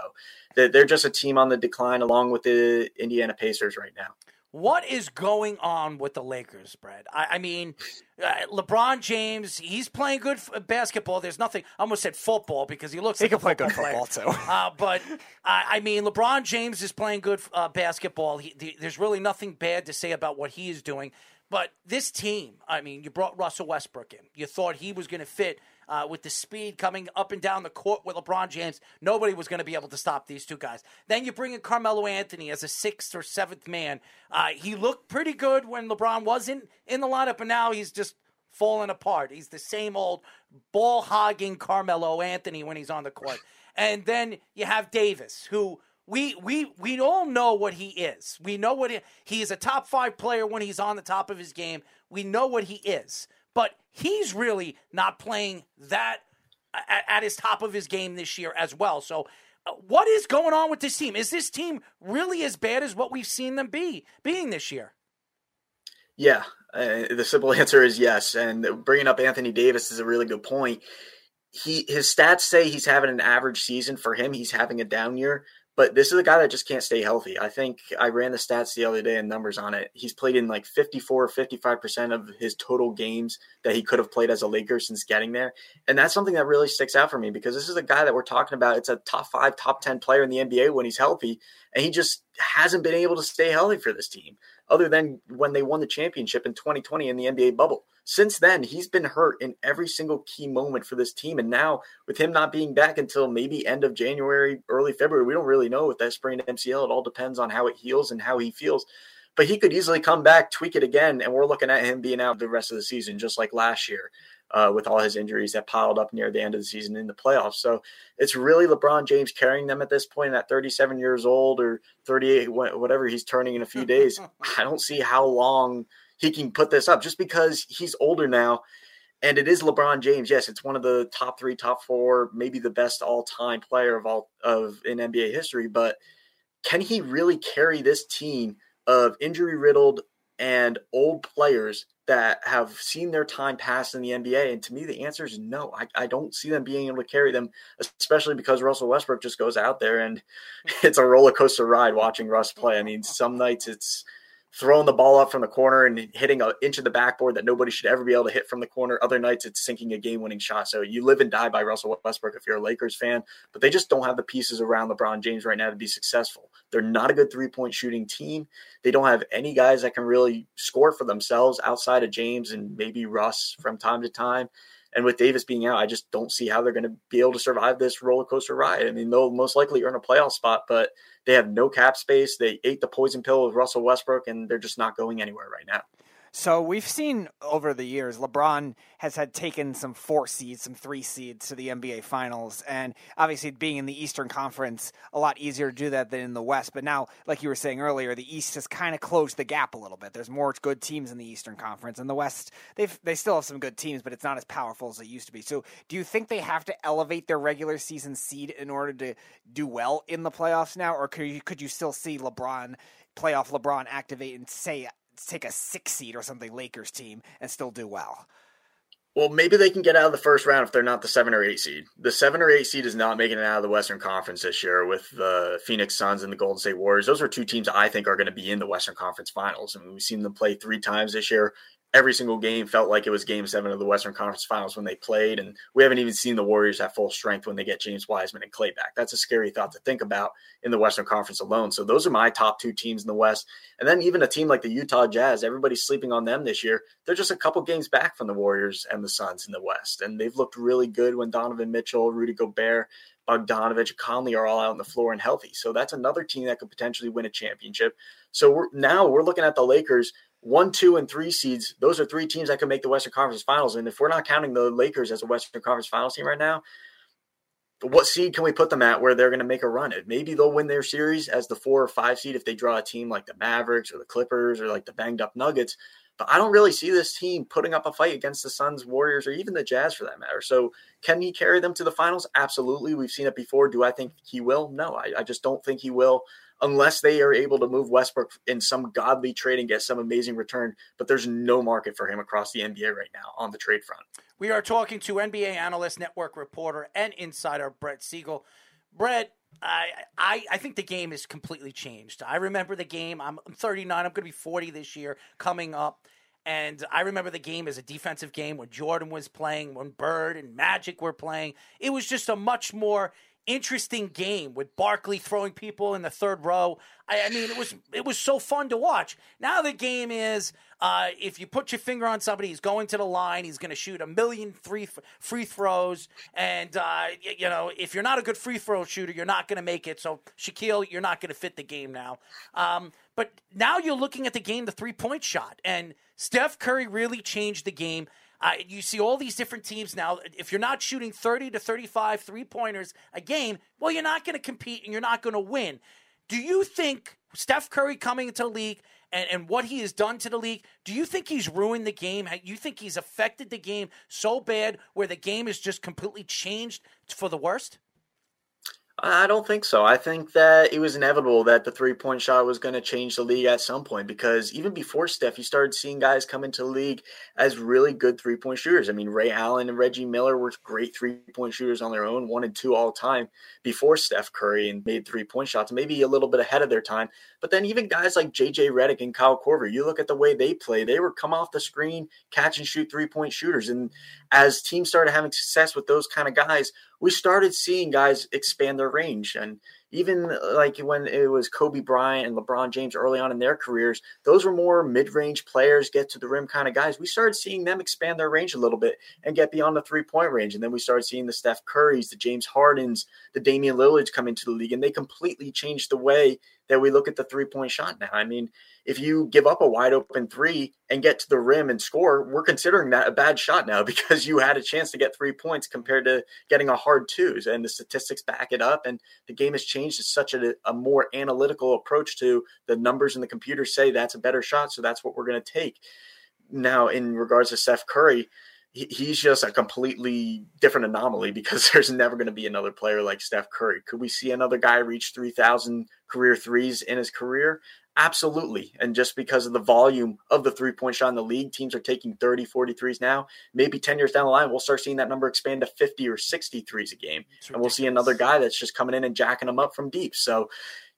they're just a team on the decline along with the Indiana Pacers right now. What is going on with the Lakers, Brad? I, I mean, uh, LeBron James, he's playing good f- basketball. There's nothing. I almost said football because he looks. He like can play good football football too. Uh, but I, I mean, LeBron James is playing good uh, basketball. He, the, there's really nothing bad to say about what he is doing. But this team, I mean, you brought Russell Westbrook in. You thought he was going to fit uh, with the speed coming up and down the court with LeBron James. Nobody was going to be able to stop these two guys. Then you bring in Carmelo Anthony as a sixth or seventh man. Uh, he looked pretty good when LeBron wasn't in the lineup, but now he's just falling apart. He's the same old ball hogging Carmelo Anthony when he's on the court. And then you have Davis, who we we we all know what he is. We know what he, he is a top five player when he's on the top of his game. We know what he is, but he's really not playing that at, at his top of his game this year as well. So, uh, what is going on with this team? Is this team really as bad as what we've seen them be being this year? Yeah, uh, the simple answer is yes. And bringing up Anthony Davis is a really good point. He his stats say he's having an average season for him. He's having a down year, but this is a guy that just can't stay healthy. I think I ran the stats the other day and numbers on it. He's played in like 54 55% of his total games that he could have played as a Laker since getting there. And that's something that really sticks out for me because this is a guy that we're talking about. It's a top five, top 10 player in the NBA when he's healthy. And he just hasn't been able to stay healthy for this team other than when they won the championship in 2020 in the NBA bubble. Since then, he's been hurt in every single key moment for this team. And now, with him not being back until maybe end of January, early February, we don't really know with that sprained MCL. It all depends on how it heals and how he feels. But he could easily come back, tweak it again, and we're looking at him being out the rest of the season, just like last year. Uh, with all his injuries that piled up near the end of the season in the playoffs. So it's really LeBron James carrying them at this point at 37 years old or 38, whatever he's turning in a few days. I don't see how long he can put this up just because he's older now. And it is LeBron James. Yes, it's one of the top three, top four, maybe the best all-time player of all of in NBA history. But can he really carry this team of injury-riddled and old players that have seen their time pass in the NBA? And to me, the answer is no. I, I, don't see them being able to carry them, especially because Russell Westbrook just goes out there and it's a roller coaster ride watching Russ play. I mean, some nights it's throwing the ball up from the corner and hitting an inch of the backboard that nobody should ever be able to hit from the corner. Other nights it's sinking a game winning shot. So you live and die by Russell Westbrook if you're a Lakers fan, but they just don't have the pieces around LeBron James right now to be successful. They're not a good three point shooting team. They don't have any guys that can really score for themselves outside of James and maybe Russ from time to time. And with Davis being out, I just don't see how they're going to be able to survive this roller coaster ride. I mean, they'll most likely earn a playoff spot, but they have no cap space. They ate the poison pill with Russell Westbrook, and they're just not going anywhere right now. So we've seen over the years, LeBron has had taken some four seeds, some three seeds to the NBA Finals, and obviously being in the Eastern Conference, a lot easier to do that than in the West. But now, like you were saying earlier, the East has kind of closed the gap a little bit. There's more good teams in the Eastern Conference, and the West they they still have some good teams, but it's not as powerful as it used to be. So, do you think they have to elevate their regular season seed in order to do well in the playoffs now, or could you, could you still see LeBron? playoff LeBron activate and say take a six seed or something Lakers team and still do well. Well, maybe they can get out of the first round if they're not the seven or eight seed. The seven or eight seed is not making it out of the Western Conference this year with the Phoenix Suns and the Golden State Warriors. Those are two teams I think are going to be in the Western Conference Finals. I mean, we've seen them play three times this year every single game felt like it was game seven of the Western Conference Finals when they played. And we haven't even seen the Warriors at full strength when they get James Wiseman and Clay back. That's a scary thought to think about in the Western Conference alone. So those are my top two teams in the West. And then even a team like the Utah Jazz, everybody's sleeping on them this year. They're just a couple games back from the Warriors and the Suns in the West. And they've looked really good when Donovan Mitchell, Rudy Gobert, Bogdanovich, Conley are all out on the floor and healthy. So that's another team that could potentially win a championship. So we're, now we're looking at the Lakers – one, two, and three seeds, those are three teams that could make the Western Conference Finals. And if we're not counting the Lakers as a Western Conference Finals team right now, what seed can we put them at where they're going to make a run at? Maybe they'll win their series as the four or five seed if they draw a team like the Mavericks or the Clippers or like the banged up Nuggets. But I don't really see this team putting up a fight against the Suns, Warriors, or even the Jazz for that matter. So, can he carry them to the finals? Absolutely. We've seen it before. Do I think he will? No, I, I just don't think he will unless they are able to move Westbrook in some godly trade and get some amazing return. But there's no market for him across the NBA right now on the trade front. We are talking to NBA analyst, network reporter, and insider Brett Siegel. Brett, I, I, I think the game has completely changed. I remember the game. I'm, I'm 39. I'm going to be 40 this year coming up. And I remember the game as a defensive game when Jordan was playing, when Bird and Magic were playing. It was just a much more interesting game with Barkley throwing people in the third row. I, I, mean, it was it was so fun to watch. Now the game is uh, if you put your finger on somebody, he's going to the line. He's going to shoot a million free free throws, and uh, you know if you're not a good free throw shooter, you're not going to make it. So Shaquille, you're not going to fit the game now. Um, but now you're looking at the game, the three point shot, and Steph Curry really changed the game. Uh, you see all these different teams now. If you're not shooting 30 to 35 three pointers a game, well, you're not going to compete and you're not going to win. Do you think Steph Curry coming into the league and, and what he has done to the league, do you think he's ruined the game? You think he's affected the game so bad where the game is just completely changed for the worst? I don't think so. I think that it was inevitable that the three point shot was going to change the league at some point because even before Steph, you started seeing guys come into the league as really good three point shooters. I mean, Ray Allen and Reggie Miller were great three point shooters on their own, one and two all time before Steph Curry and made three point shots, maybe a little bit ahead of their time. But then even guys like JJ Redick and Kyle Korver, you look at the way they play, they were come off the screen, catch and shoot three point shooters. And as teams started having success with those kind of guys, we started seeing guys expand their range. And even uh, like when it was Kobe Bryant and LeBron James early on in their careers, those were more mid range players, get to the rim kind of guys. We started seeing them expand their range a little bit and get beyond the three point range. And then we started seeing the Steph Currys, the James Hardens, the Damian Lillards come into the league, and they completely changed the way that we look at the three point shot now. I mean, if you give up a wide open three and get to the rim and score, we're considering that a bad shot now because you had a chance to get three points compared to getting a hard twos. And the statistics back it up. And the game has changed. to such a, a more analytical approach to the numbers and the computer say that's a better shot. So that's what we're going to take. Now, in regards to Steph Curry, he's just a completely different anomaly because there's never going to be another player like Steph Curry. Could we see another guy reach 3,000 career threes in his career? Absolutely. And just because of the volume of the three point shot in the league, teams are taking 30, 40 threes now. Maybe 10 years down the line, we'll start seeing that number expand to 50 or 60 threes a game. And we'll see another guy that's just coming in and jacking them up from deep. So,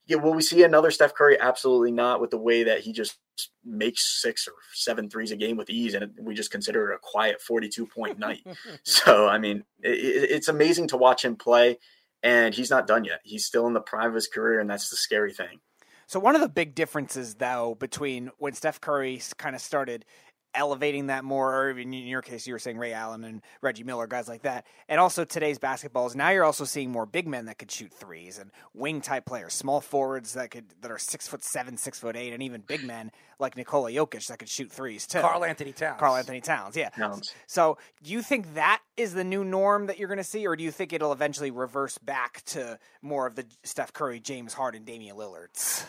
yeah, will we see another Steph Curry? Absolutely not with the way that he just makes six or seven threes a game with ease, and we just consider it a quiet 42 point night. So, I mean, it, it's amazing to watch him play, and he's not done yet. He's still in the prime of his career, and that's the scary thing. So, one of the big differences, though, between when Steph Curry kind of started elevating that more, or in your case, you were saying Ray Allen and Reggie Miller, guys like that. And also today's basketballs, now you're also seeing more big men that could shoot threes and wing type players, small forwards that could that are six foot seven, six foot eight, and even big men like Nikola Jokic that could shoot threes too. Karl-Anthony Towns. Karl-Anthony Towns, yeah. Towns. So do you think that is the new norm that you're going to see, or do you think it'll eventually reverse back to more of the Steph Curry, James Harden, Damian Lillards?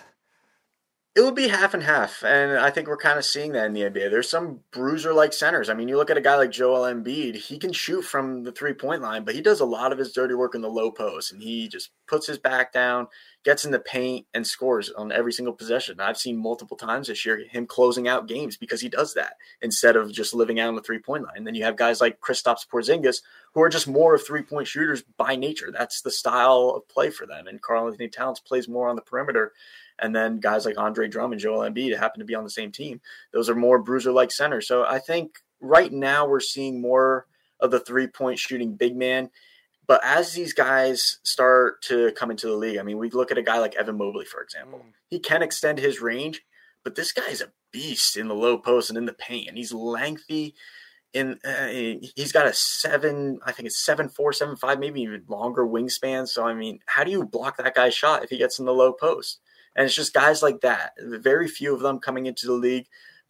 It would be half and half, and I think we're kind of seeing that in the NBA. There's some bruiser-like centers. I mean, you look at a guy like Joel Embiid; he can shoot from the three-point line, but he does a lot of his dirty work in the low post, and he just puts his back down, gets in the paint, and scores on every single possession. I've seen multiple times this year him closing out games because he does that instead of just living out on the three-point line. And then you have guys like Kristaps Porzingis who are just more of three-point shooters by nature. That's the style of play for them. And Karl-Anthony Towns plays more on the perimeter and then guys like Andre Drummond, and Joel Embiid happen to be on the same team. Those are more bruiser-like centers. So I think right now we're seeing more of the three-point shooting big man. But as these guys start to come into the league, I mean, we look at a guy like Evan Mobley, for example. Mm. He can extend his range, but this guy's a beast in the low post and in the paint, and he's lengthy. In uh, he's got a seven, I think it's seven four, seven five, maybe even longer wingspan. So I mean, how do you block that guy's shot if he gets in the low post? And it's just guys like that. Very few of them coming into the league,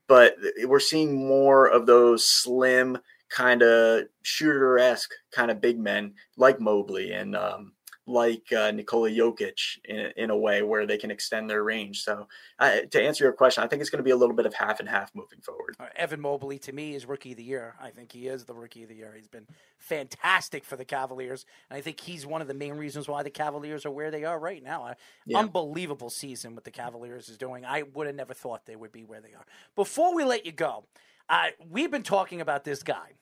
but we're seeing more of those slim kind of shooter esque kind of big men like Mobley and um, like uh, Nikola Jokic in, in a way where they can extend their range. So, uh, to answer your question, I think it's going to be a little bit of half and half moving forward. Uh, Evan Mobley, to me, is rookie of the year. I think he is the rookie of the year. He's been fantastic for the Cavaliers, and I think he's one of the main reasons why the Cavaliers are where they are right now. Yeah. Unbelievable season what the Cavaliers is doing. I would have never thought they would be where they are. Before we let you go, uh, we've been talking about this guy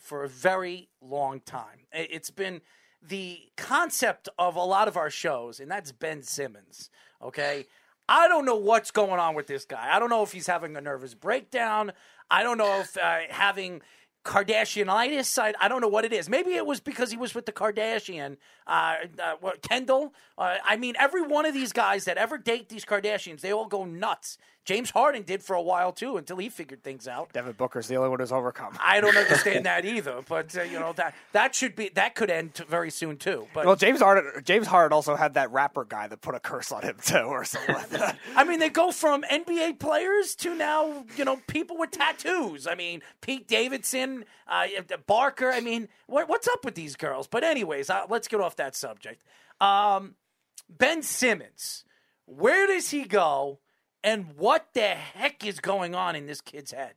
for a very long time. It's been the concept of a lot of our shows, and that's Ben Simmons. Okay. I don't know what's going on with this guy. I don't know if he's having a nervous breakdown. I don't know if uh, having Kardashianitis. I, I don't know what it is. Maybe it was because he was with the Kardashian, uh, uh, Kendall. Uh, I mean, every one of these guys that ever date these Kardashians, they all go nuts. James Harden did for a while too until he figured things out. Devin Booker's the only one who's overcome. I don't understand that either, but uh, you know that that should be that could end very soon too. But well, James Harden James Harden also had that rapper guy that put a curse on him too, or something like that. I mean, they go from NBA players to now you know people with tattoos. I mean, Pete Davidson, uh, Barker. I mean, what, what's up with these girls? But anyways, uh, let's get off that subject. Um, ben Simmons, where does he go? And what the heck is going on in this kid's head?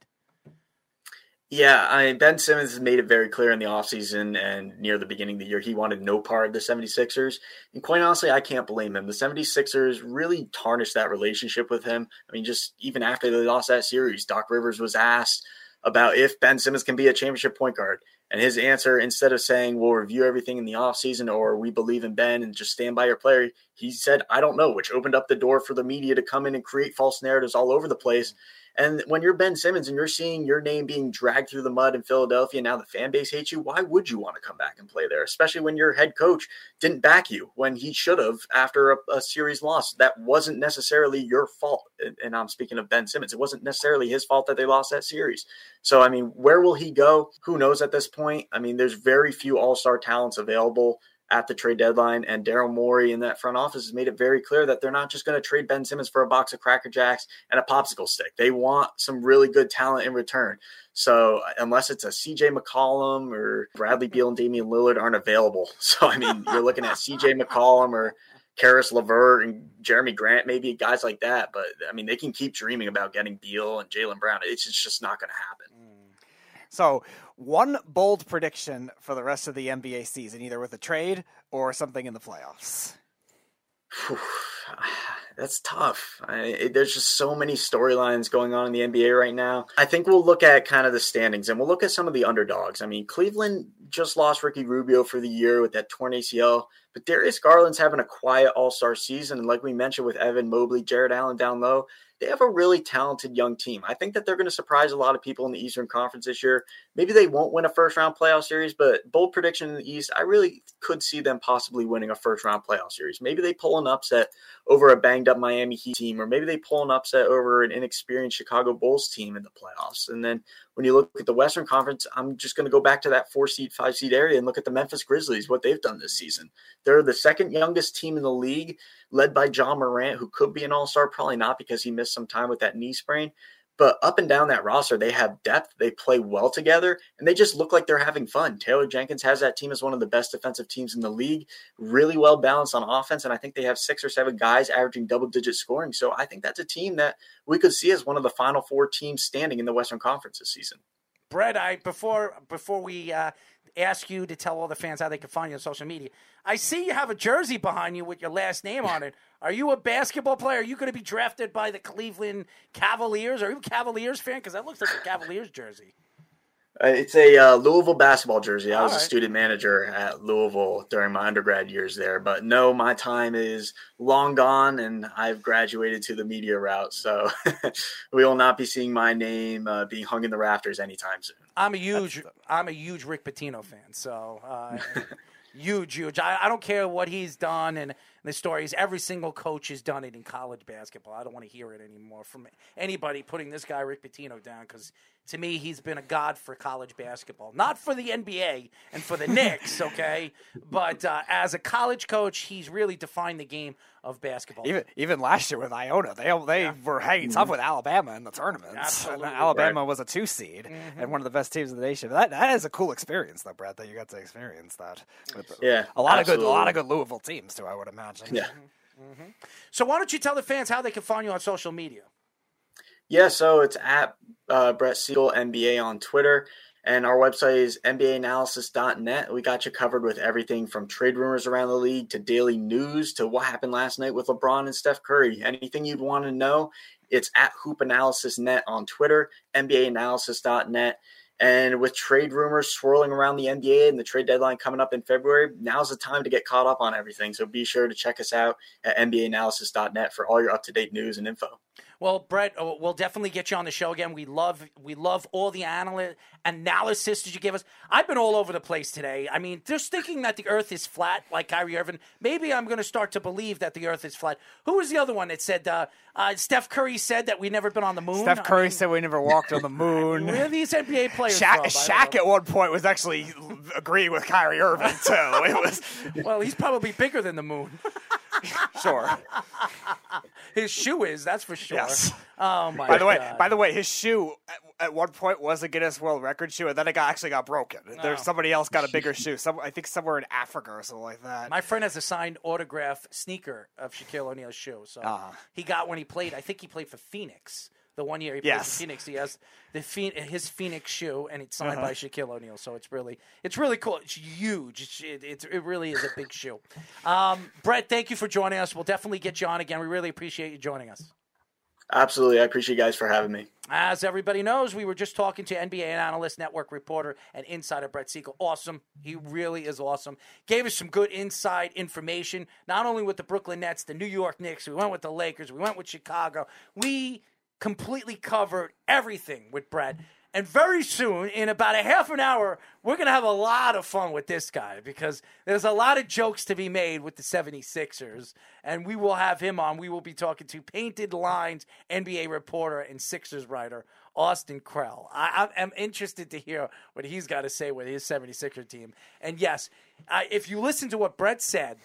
Yeah, I mean, Ben Simmons made it very clear in the offseason and near the beginning of the year he wanted no part of the 76ers. And quite honestly, I can't blame him. The 76ers really tarnished that relationship with him. I mean, just even after they lost that series, Doc Rivers was asked about if Ben Simmons can be a championship point guard. And his answer, instead of saying, we'll review everything in the offseason or we believe in Ben and just stand by your player, he said, I don't know, which opened up the door for the media to come in and create false narratives all over the place. And when you're Ben Simmons and you're seeing your name being dragged through the mud in Philadelphia, now the fan base hates you, why would you want to come back and play there? Especially when your head coach didn't back you when he should have after a, a series loss. That wasn't necessarily your fault. And I'm speaking of Ben Simmons. It wasn't necessarily his fault that they lost that series. So, I mean, where will he go? Who knows at this point? I mean, there's very few all star talents available at the trade deadline. And Daryl Morey in that front office has made it very clear that they're not just going to trade Ben Simmons for a box of Cracker Jacks and a popsicle stick. They want some really good talent in return. So unless it's a CJ McCollum or Bradley Beal and Damian Lillard aren't available. So I mean, you're looking at CJ McCollum or Caris LeVert and Jerami Grant, maybe guys like that. But I mean, they can keep dreaming about getting Beal and Jaylen Brown. It's just not going to happen. Mm. So, one bold prediction for the rest of the NBA season, either with a trade or something in the playoffs. That's tough. I, there's just so many storylines going on in the NBA right now. I think we'll look at kind of the standings and we'll look at some of the underdogs. I mean, Cleveland just lost Ricky Rubio for the year with that torn ACL, but Darius Garland's having a quiet All Star season, and like we mentioned with Evan Mobley, Jarrett Allen down low, they have a really talented young team. I think that they're going to surprise a lot of people in the Eastern Conference this year. Maybe they won't win a first round playoff series, but bold prediction in the East, I really could see them possibly winning a first round playoff series. Maybe they pull an upset over a banged up Miami Heat team, or maybe they pull an upset over an inexperienced Chicago Bulls team in the playoffs. And then when you look at the Western Conference, I'm just going to go back to that four seed, five seed area and look at the Memphis Grizzlies, what they've done this season. They're the second youngest team in the league, led by Ja Morant, who could be an all star, probably not because he missed some time with that knee sprain. But up and down that roster, they have depth. They play well together, and they just look like they're having fun. Taylor Jenkins has that team as one of the best defensive teams in the league, really well balanced on offense. And I think they have six or seven guys averaging double digit scoring. So I think that's a team that we could see as one of the final four teams standing in the Western Conference this season. Brett, I before before we uh, ask you to tell all the fans how they can find you on social media, I see you have a jersey behind you with your last name on it. Are you a basketball player? Are you going to be drafted by the Cleveland Cavaliers? Are you a Cavaliers fan? Because that looks like a Cavaliers jersey. Uh, it's a uh, Louisville basketball jersey. I was right. a student manager at Louisville during my undergrad years there, but no, my time is long gone, and I've graduated to the media route. So we will not be seeing my name uh, being hung in the rafters anytime soon. I'm a huge, I'm a huge Rick Pitino fan. So uh, huge, huge. I, I, don't care what he's done, and the story is every single coach has done it in college basketball. I don't want to hear it anymore from anybody putting this guy Rick Pitino down because to me he's been a god for college basketball, not for the NBA and for the Knicks, okay, but uh, as a college coach, he's really defined the game of basketball. Even even last year with Iona, they they were hanging tough with Alabama in the tournaments. Absolutely. And Alabama Right. was a two seed Mm-hmm. and one of the best teams in the nation. That that is a cool experience, though, Brad. That you got to experience that. With Yeah, a lot of good, a lot of good Louisville teams too. I would imagine. Yeah. So why don't you tell the fans how they can find you on social media? Yeah, so it's at uh, Brett Siegel NBA on Twitter, and our website is NBAanalysis.net. We got you covered with everything from trade rumors around the league to daily news to what happened last night with LeBron and Steph Curry. Anything you'd want to know, it's at Hoop Analysis Net on Twitter, NBAanalysis.net. And with trade rumors swirling around the NBA and the trade deadline coming up in February, now's the time to get caught up on everything. So be sure to check us out at NBAanalysis.net for all your up to date news and info. Well, Brett, uh, we'll definitely get you on the show again. We love we love all the anal- analysis that you give us. I've been all over the place today. I mean, just thinking that the Earth is flat, like Kyrie Irving. Maybe I'm going to start to believe that the Earth is flat. Who was the other one that said? Uh, uh, Steph Curry said that we never been on the moon. Steph I Curry mean, said we never walked on the moon. Where are these NBA players Shaq, from? Shaq at one point was actually agreeing with Kyrie Irving too. It was Well, he's probably bigger than the moon. sure. His shoe is, that's for sure. Yes. Oh my. By the way, God. by the way, his shoe at, at one point was a Guinness World Record shoe, and then it got actually got broken. There's somebody else got a bigger shoe. Some I think somewhere in Africa or something like that. My friend has a signed autograph sneaker of Shaquille O'Neal's shoe. So Ah. he got when he played. I think he played for Phoenix. The one year he plays Yes. for Phoenix, he has the Phe- his Phoenix shoe, and it's signed Uh-huh. by Shaquille O'Neal. So it's really, it's really cool. It's huge. It's, it, it's, it really is a big shoe. Um, Brett, thank you for joining us. We'll definitely get you on again. We really appreciate you joining us. Absolutely. I appreciate you guys for having me. As everybody knows, we were just talking to NBA analyst, network reporter, and insider Brett Siegel. Awesome. He really is awesome. Gave us some good inside information, not only with the Brooklyn Nets, the New York Knicks, we went with the Lakers, we went with Chicago. We completely covered everything with Brett. And very soon, in about a half an hour, we're going to have a lot of fun with this guy because there's a lot of jokes to be made with the 76ers. And we will have him on. We will be talking to Painted Lines NBA reporter and Sixers writer, Austin Krell. I, am interested to hear what he's got to say with his 76er team. And yes, uh, if you listen to what Brett said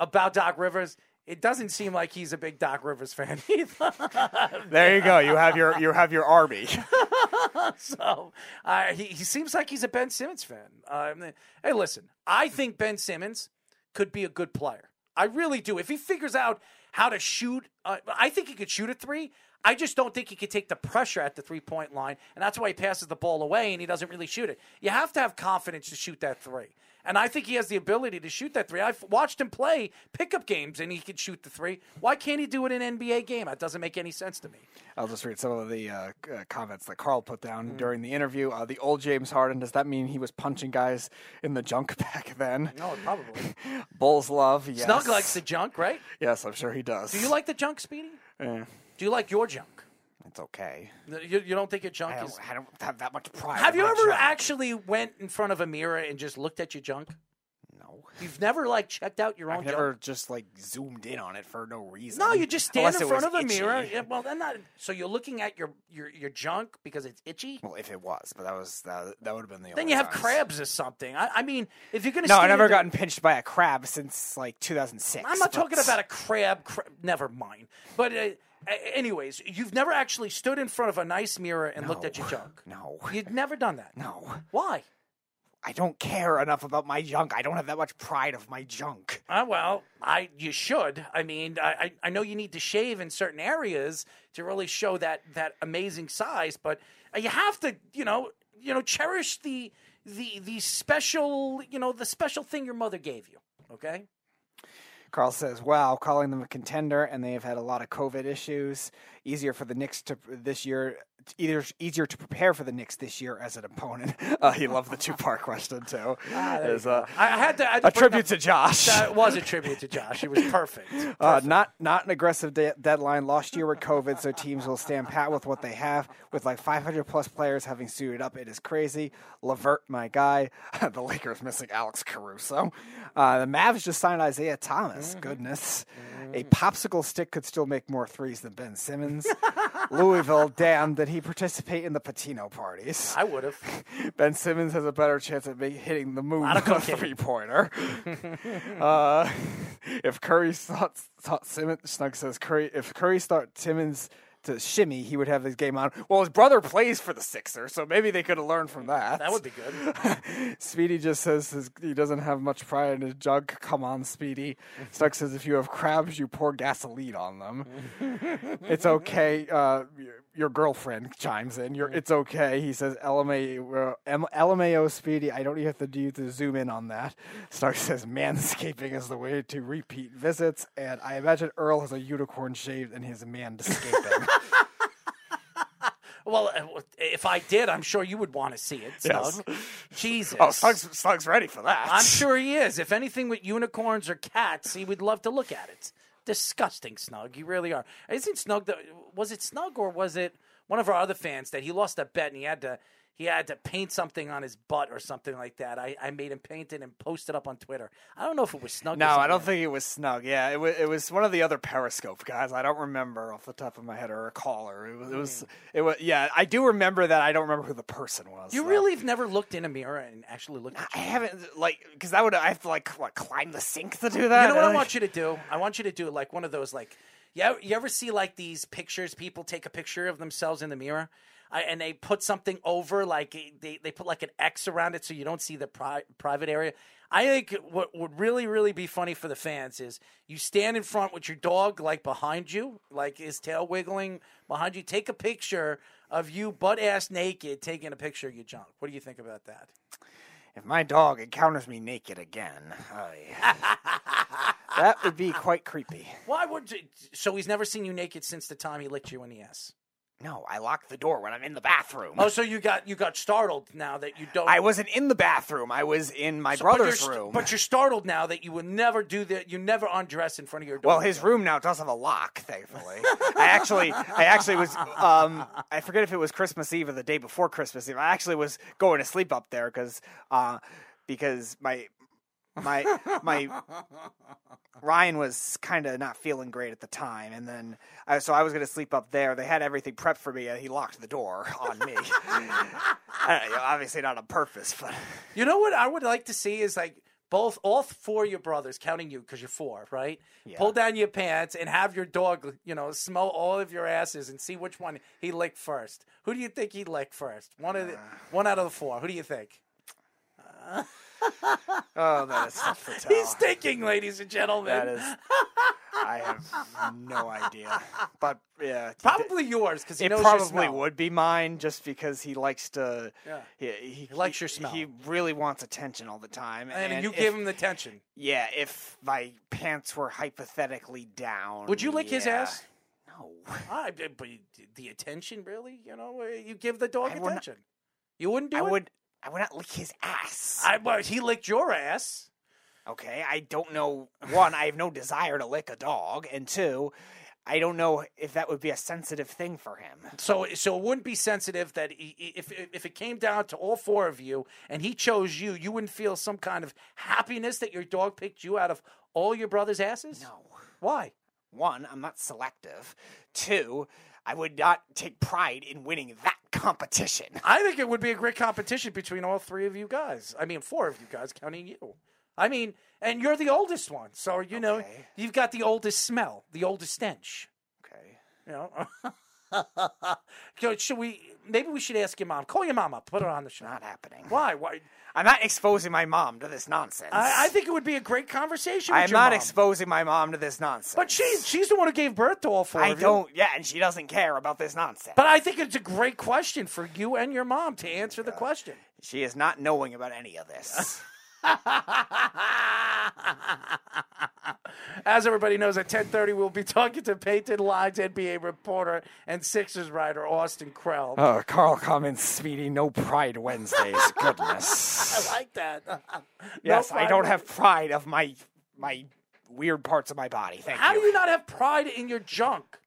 about Doc Rivers, it doesn't seem like he's a big Doc Rivers fan either. there you go. You have your you have your army. so uh, he, he seems like he's a Ben Simmons fan. Um, hey, listen, I think Ben Simmons could be a good player. I really do. If he figures out how to shoot, uh, I think he could shoot a three. I just don't think he could take the pressure at the three point line, and that's why he passes the ball away and he doesn't really shoot it. You have to have confidence to shoot that three. And I think he has the ability to shoot that three. I've watched him play pickup games and he could shoot the three. Why can't he do it in an NBA game? That doesn't make any sense to me. I'll just read some of the uh, uh, comments that Carl put down Mm. during the interview. Uh, the old James Harden. Does that mean he was punching guys in the junk back then? No, probably. Bulls love. Yes. Snug likes the junk, right? Yes, I'm sure he does. Do you like the junk, Speedy? Eh, Do you like your junk? It's okay. You, you don't think your junk I is? don't, I don't have that much pride. Have in you my ever junk. actually went in front of a mirror and just looked at your junk? No. You've never like checked out your own I've never junk. just like zoomed in on it for no reason. No, you just stand Unless in it front was of a itchy. mirror. Yeah, well, then not. So you're looking at your your your junk because it's itchy. Well, if it was, but that was that, that would have been the. Then only you have times. crabs or something. I, I mean, if you're gonna No, I stand never gotten pinched by a crab since like 2006. I'm not but- talking about a crab. Cra- never mind. But uh, a- anyways, you've never actually stood in front of a nice mirror and looked at your junk. No, You've never done that. no. Why? I don't care enough about my junk. I don't have that much pride of my junk. Uh, well, I you should. I mean, I, I I know you need to shave in certain areas to really show that that amazing size, but uh, you have to, you know, you know, cherish the the the special, you know, the special thing your mother gave you. Okay. Carl says, "Wow, calling them a contender, and they have had a lot of COVID issues. easier for the Knicks to this year. Either easier to prepare for the Knicks this year as an opponent. Uh, he loved the two part question too. Ah, uh, I had to. I had to a bring up- tribute to Josh. That was a tribute to Josh. He was perfect. Uh, not not an aggressive de- deadline. Lost year with COVID, so teams will stand pat with what they have. With like 500 plus players having suited up, it is crazy. LeVert, my guy. the Lakers missing Alex Caruso. Uh, the Mavs just signed Isaiah Thomas. Mm-hmm. Goodness, a popsicle stick could still make more threes than Ben Simmons. Louisville, damn, did he participate in the Pitino parties? I would have. Ben Simmons has a better chance of make, hitting the moon on a three pointer. uh, if Curry thought, thought Simmons, Snug says Curry, if Curry thought Simmons to shimmy, he would have his game on. Well, his brother plays for the Sixers, so maybe they could have learned from that. That would be good. Speedy just says his, he doesn't have much pride in his jug. Come on, Speedy. Stuck says if you have crabs, you pour gasoline on them. it's okay. Uh, your, girlfriend chimes in. You're, it's okay. He says LMA, uh, M- LMAO Speedy. I don't even have to do to zoom in on that. Stark says manscaping is the way to repeat visits, and I imagine Earl has a unicorn shaved and his manscaping. Well, uh, if I did, I'm sure you would want to see it, Yes. Jesus. oh, Snug's, Slug's ready for that. I'm sure he is. If anything with unicorns or cats, he would love to look at it. Disgusting, Snug. You really are. Isn't Snug the? Was it Snug or was it one of our other fans that he lost a bet and he had to he had to paint something on his butt or something like that? I, I made him paint it and post it up on Twitter. I don't know if it was Snug. No, I don't think it was Snug. Yeah, it was. It was one of the other Periscope guys. I don't remember off the top of my head or a caller. It was. It was. Hmm. It was. Yeah, I do remember that. I don't remember who the person was. You really have never looked in a mirror and actually looked at I haven't like because that would I have to like what climb the sink to do that. You know what I Like- want you to do? I want you to do like one of those like ever, you ever see like these pictures people take a picture of themselves in the mirror I, and they put something over like eh, they, they put like an X around it so you don't see the pri- private area. I think what would really really be funny for the fans is you stand in front with your dog like behind you, like his tail wiggling behind you. Take a picture of you butt ass naked taking a picture of your junk. What do you think about that? If my dog encounters me naked again, I, that would be quite creepy. Why would you, so he's never seen you naked since the time he licked you in the ass? No, I lock the door when I'm in the bathroom. Oh, so you got you got startled now that you don't. I wasn't in the bathroom. I was in my So- but brother's st- room. But you're startled now that you would never do that. You never undress in front of your dog. Well, his room now does have a lock, thankfully. I actually, I actually was, um, I forget if it was Christmas Eve or the day before Christmas Eve. I actually was going to sleep up there because, uh, because my, my, my, Ryan was kind of not feeling great at the time, and then, I, so I was going to sleep up there. They had everything prepped for me, and he locked the door on me. Know, obviously not on purpose, but You know what I would like to see is like both all four of your brothers, counting you because you're four, right? Pull down your pants and have your dog, you know, smell all of your asses and see which one he licked first. Who do you think he licked first? One of the, uh. one out of the four. Who do you think? oh, that is. He's thinking, ladies and gentlemen. That is. I have no idea, but yeah, Probably yours because it probably would be mine, just because he likes to. Yeah. He, he, likes he- your smell. He really wants attention all the time, And, you if- give him the attention. Yeah, if my pants were hypothetically down, Would you lick his ass? No. I, ah, but the attention, really? You know, you give the dog I would not- attention. You wouldn't do I it. would. I would not lick his ass. I, well, he licked your ass. Okay, I don't know. One, I have no desire to lick a dog, and two, I don't know if that would be a sensitive thing for him. So, so it wouldn't be sensitive that he, if if it came down to all four of you and he chose you, you wouldn't feel some kind of happiness that your dog picked you out of all your brothers' asses. No. Why? One, I'm not selective. Two, I would not take pride in winning that competition. I think it would be a great competition between all three of you guys. I mean, four of you guys, counting you. I mean, and you're the oldest one, so you know Okay. you've got the oldest smell, the oldest stench. Okay. You know. Should we? Maybe we should ask your mom. Call your mom up. Put her on the show. Not happening. Why? Why? I'm not exposing my mom to this nonsense. I, I think it would be a great conversation. I'm not mom. exposing my mom to this nonsense. But she's she's the one who gave birth to all four. I of don't. Yeah, and she doesn't care about this nonsense. But I think it's a great question for you and your mom to answer the uh, question. she is not knowing about any of this. As everybody knows, at 10:30 we'll be talking to Painted Lines NBA reporter and Sixers writer Austin Krell. Oh, Carl comments, Speedy, no Pride Wednesdays. Goodness. I like that. yes, No I don't have pride of my my weird parts of my body. Thank How you. do you not have pride in your junk?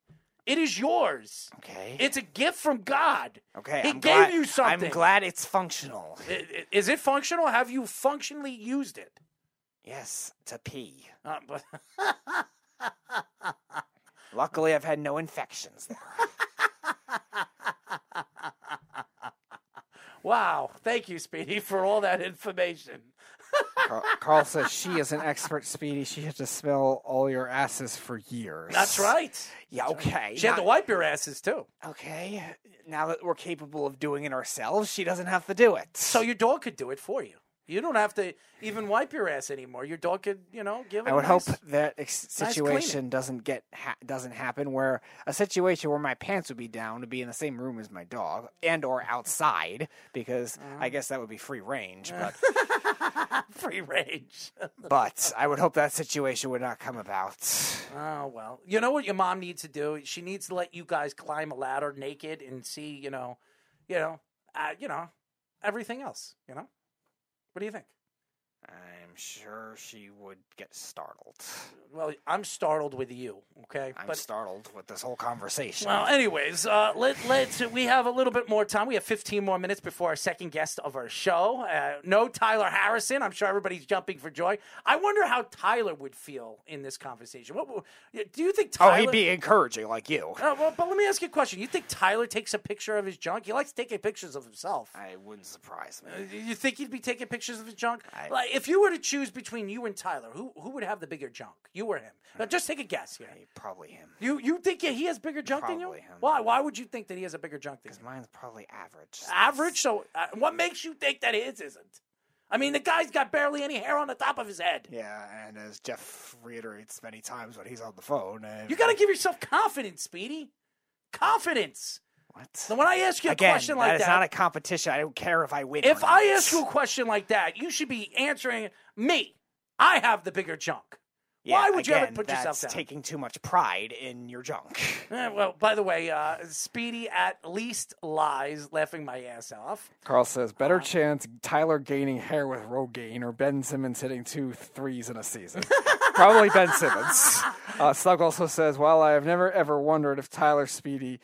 It is yours. Okay. It's a gift from God. okay, He I'm gave glad, you something. I'm glad it's functional. I- I- Is it functional? Have you functionally used it? Yes, to pee. Uh, but Luckily, I've had no infections there. wow. Thank you, Speedy, for all that information. Carl, Carl says she is an expert, Speedy. She had to smell all your asses for years. That's right. Yeah, okay. She had to wipe your asses too. Okay, now that we're capable of doing it ourselves, she doesn't have to do it. So your dog could do it for you. You don't have to even wipe your ass anymore. Your dog could, you know, give it. I would nice- hope that ex- nice situation doesn't get ha- doesn't happen where a situation where my pants would be down to be in the same room as my dog and or outside because Uh-huh. I guess that would be free range. But free range. but I would hope that situation would not come about. Oh well, you know what your mom needs to do? She needs to let you guys climb a ladder naked and see, you know, you know, uh, you know, everything else. You know, what do you think? I'm sure she would get startled. Well, I'm startled with you. Okay, I'm startled with this whole conversation. Well, anyways, uh, let, let's. We have a little bit more time. We have 15 more minutes before our second guest of our show. Uh, no Tyler Harrison. I'm sure everybody's jumping for joy. I wonder how Tyler would feel in this conversation. What do you think? Tyler. Oh, he'd be encouraging like you. Uh, well, but let me ask you a question. You think Tyler takes a picture of his junk? He likes taking pictures of himself. I wouldn't surprise me. Uh, You think he'd be taking pictures of his junk? I- like, if you were to choose between you and Tyler, who who would have the bigger junk? You or him? Now, just take a guess here. Probably him. You you think he has bigger junk than you? Probably him. Why? Why would you think that he has a bigger junk than you? Because mine's probably average. Average. So, uh, what makes you think that his isn't? I mean, the guy's got barely any hair on the top of his head. Yeah, and as Jeff reiterates many times when he's on the phone, uh, You got to give yourself confidence, Speedy. Confidence. What? So when I ask you a Again, question like that is that, not a competition. I don't care if I win. if I not. ask you a question like that, you should be answering me. I have the bigger junk. Yeah, Why would you ever put that's yourself down? taking too much pride in your junk. Eh, well, by the way, uh, Speedy at least lies, laughing my ass off. Carl says, better chance Tyler gaining hair with Rogaine or Ben Simmons hitting two threes in a season. Probably Ben Simmons. Uh, Slug also says, while I have never ever wondered if Tyler Speedy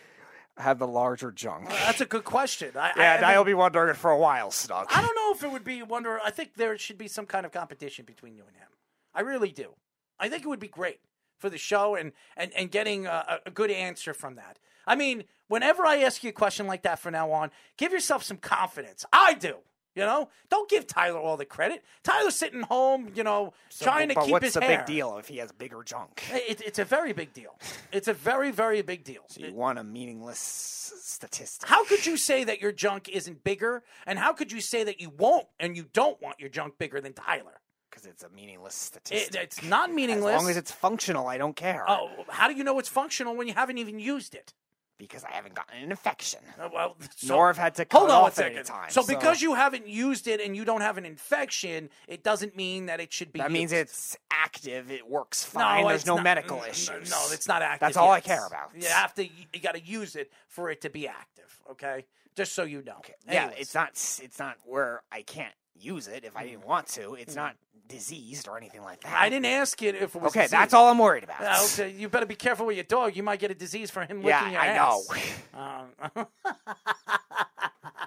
had the larger junk. That's a good question. I, yeah, I, and I I'll be wondering it for a while, Snug. I don't know if it would be wonder. I think there should be some kind of competition between you and him. I really do. I think it would be great for the show and and and getting a, a good answer from that. I mean, whenever I ask you a question like that from now on, give yourself some confidence. I do. You know, don't give Tyler all the credit. Tyler's sitting home, you know, trying to keep what's his the hair. big deal if he has bigger junk? It, it's a very big deal. It's a very, very big deal. You want a meaningless statistic. How could you say that your junk isn't bigger? And how could you say that you won't and you don't want your junk bigger than Tyler? Because it's a meaningless It, statistic. it's not meaningless. As long as it's functional, I don't care. Oh, how do you know it's functional when you haven't even used it? Because I haven't gotten an infection. Uh, well, so- Nor have had to cut hold on at second. time, so, so- because you haven't used it and you don't have an infection, it doesn't mean that it should be. That means it's active. It works No, fine. There's no not- medical no, issues. No, it's not active. That's all I care about. You have to. You got to use it for it to be active. Okay, just so you know. Yeah, it's not. It's not where I can't use it if I didn't want to. It's not diseased or anything like that. I didn't ask it if it was. Okay, disease. that's all I'm worried about. Uh, okay, you better be careful with your dog. You might get a disease from him Yeah, licking your I ass. know. Um,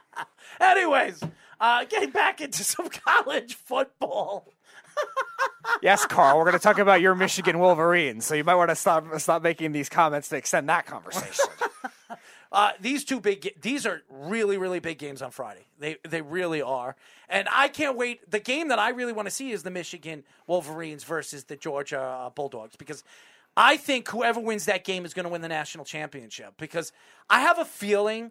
anyways, uh, getting back into some college football. yes, Carl. We're going to talk about your Michigan Wolverines, so you might want to stop stop making these comments to extend that conversation. Uh, these two big, these are really, really big games on Friday. They they really are, and I can't wait. The game that I really want to see is the Michigan Wolverines versus the Georgia uh, Bulldogs because I think whoever wins that game is going to win the national championship. Because I have a feeling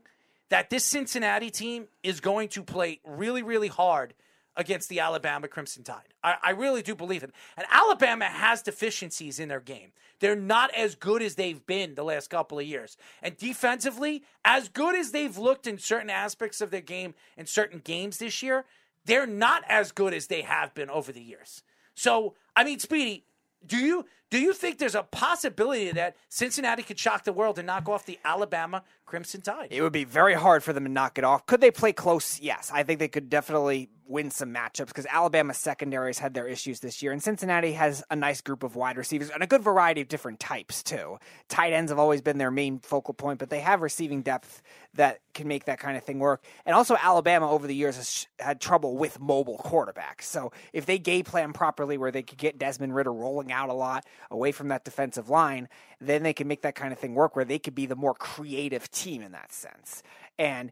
that this Cincinnati team is going to play really, really hard against the Alabama Crimson Tide. I, I really do believe it. And Alabama has deficiencies in their game. They're not as good as they've been the last couple of years. And defensively, as good as they've looked in certain aspects of their game in certain games this year, they're not as good as they have been over the years. So, I mean, Speedy, do you do you think there's a possibility that Cincinnati could shock the world and knock off the Alabama Crimson Tide? It would be very hard for them to knock it off. Could they play close? Yes. I think they could definitely win some matchups because Alabama secondaries had their issues this year, and Cincinnati has a nice group of wide receivers and a good variety of different types, too. Tight ends have always been their main focal point, but they have receiving depth that can make that kind of thing work. And also, Alabama over the years has had trouble with mobile quarterbacks. So if they game plan properly where they could get Desmond Ridder rolling out a lot, away from that defensive line, then they can make that kind of thing work where they could be the more creative team in that sense. And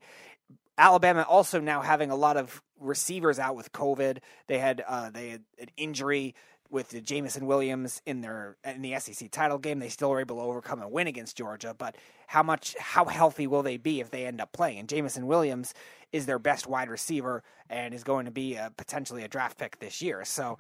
Alabama also now having a lot of receivers out with COVID. They had uh, they had an injury with the Jameson Williams in their in the SEC title game. They still were able to overcome and win against Georgia, but how much how healthy will they be if they end up playing? And Jameson Williams is their best wide receiver and is going to be a, potentially a draft pick this year. So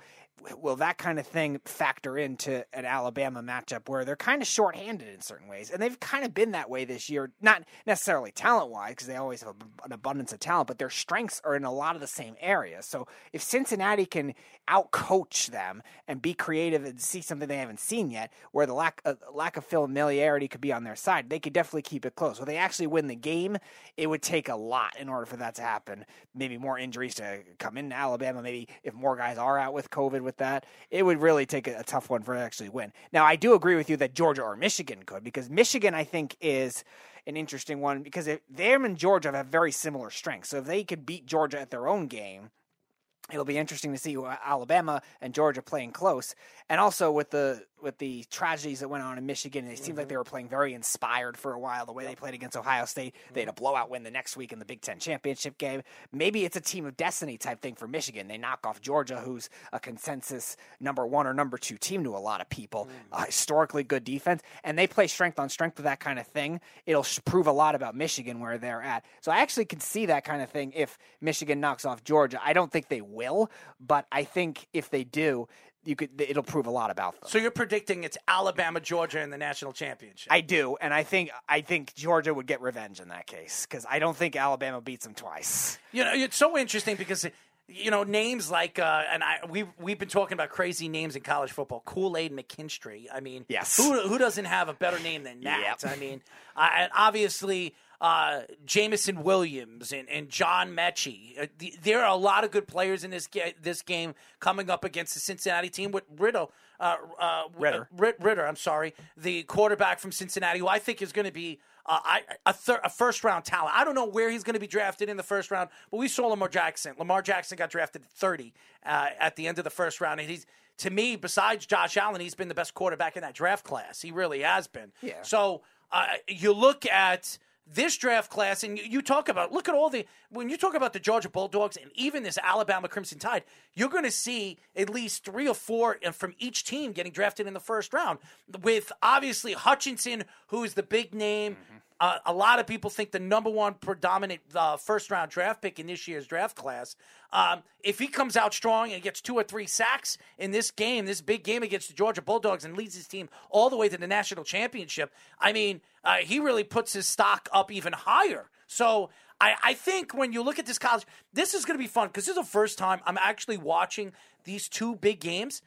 will that kind of thing factor into an Alabama matchup where they're kind of shorthanded in certain ways, and they've kind of been that way this year. Not necessarily talent wise, because they always have an abundance of talent, but their strengths are in a lot of the same areas. So if Cincinnati can outcoach them and be creative and see something they haven't seen yet, where the lack of, lack of familiarity could be on their side, they could definitely keep it close. Will they actually win the game? It would take a lot in order for that to happen. Maybe more injuries to come into Alabama. Maybe if more guys are out with COVID with that, it would really take a, a tough one for actually win. Now, I do agree with you that Georgia or Michigan could, because Michigan, I think, is an interesting one because if them and Georgia have very similar strengths. So if they could beat Georgia at their own game, it'll be interesting to see uh, Alabama and Georgia playing close. And also with the with the tragedies that went on in Michigan, it seemed mm-hmm. like they were playing very inspired for a while. The way yep. they played against Ohio State, mm-hmm. they had a mm-hmm. blowout win the next week in the Big Ten championship game. Maybe it's a team of destiny type thing for Michigan. They knock off Georgia, who's a consensus number one or number two team to a lot of people. Mm-hmm. historically good defense, and they play strength on strength with that kind of thing. It'll prove a lot about Michigan where they're at. So I actually can see that kind of thing if Michigan knocks off Georgia. I don't think they will, but I think if they do, you could it'll prove a lot about them. So you're predicting it's Alabama Georgia in the national championship. I do, and I think I think Georgia would get revenge in that case because I don't think Alabama beats them twice. You know, it's so interesting because you know names like uh, and I we we've been talking about crazy names in college football. Kool Aid McKinstry. I mean, yes. Who who doesn't have a better name than that? Yep. I mean, and obviously uh, Jameson Williams and, and John Metchie. Uh, there are a lot of good players in this ga- this game coming up against the Cincinnati team with Riddle. Uh, uh, Ridder. Uh, Ridder, I'm sorry, the quarterback from Cincinnati, who I think is going to be uh, I, a, thir- a first round talent. I don't know where he's going to be drafted in the first round, but we saw Lamar Jackson. Lamar Jackson got drafted 30 uh, at the end of the first round, and he's to me, besides Josh Allen, he's been the best quarterback in that draft class. He really has been. Yeah. So uh, you look at this draft class, and you, talk about look at all the when you talk about the Georgia Bulldogs and even this Alabama Crimson Tide, you're going to see at least three or four uh, from each team getting drafted in the first round. With obviously Hutchinson, who is the big name. Mm-hmm. Uh, a lot of people think the number one predominant uh, first round draft pick in this year's draft class. Um, if he comes out strong and gets two or three sacks in this game, this big game against the Georgia Bulldogs, and leads his team all the way to the national championship, I mean, uh, he really puts his stock up even higher. So I, I think when you look at this college, this is going to be fun because this is the first time I'm actually watching these two big games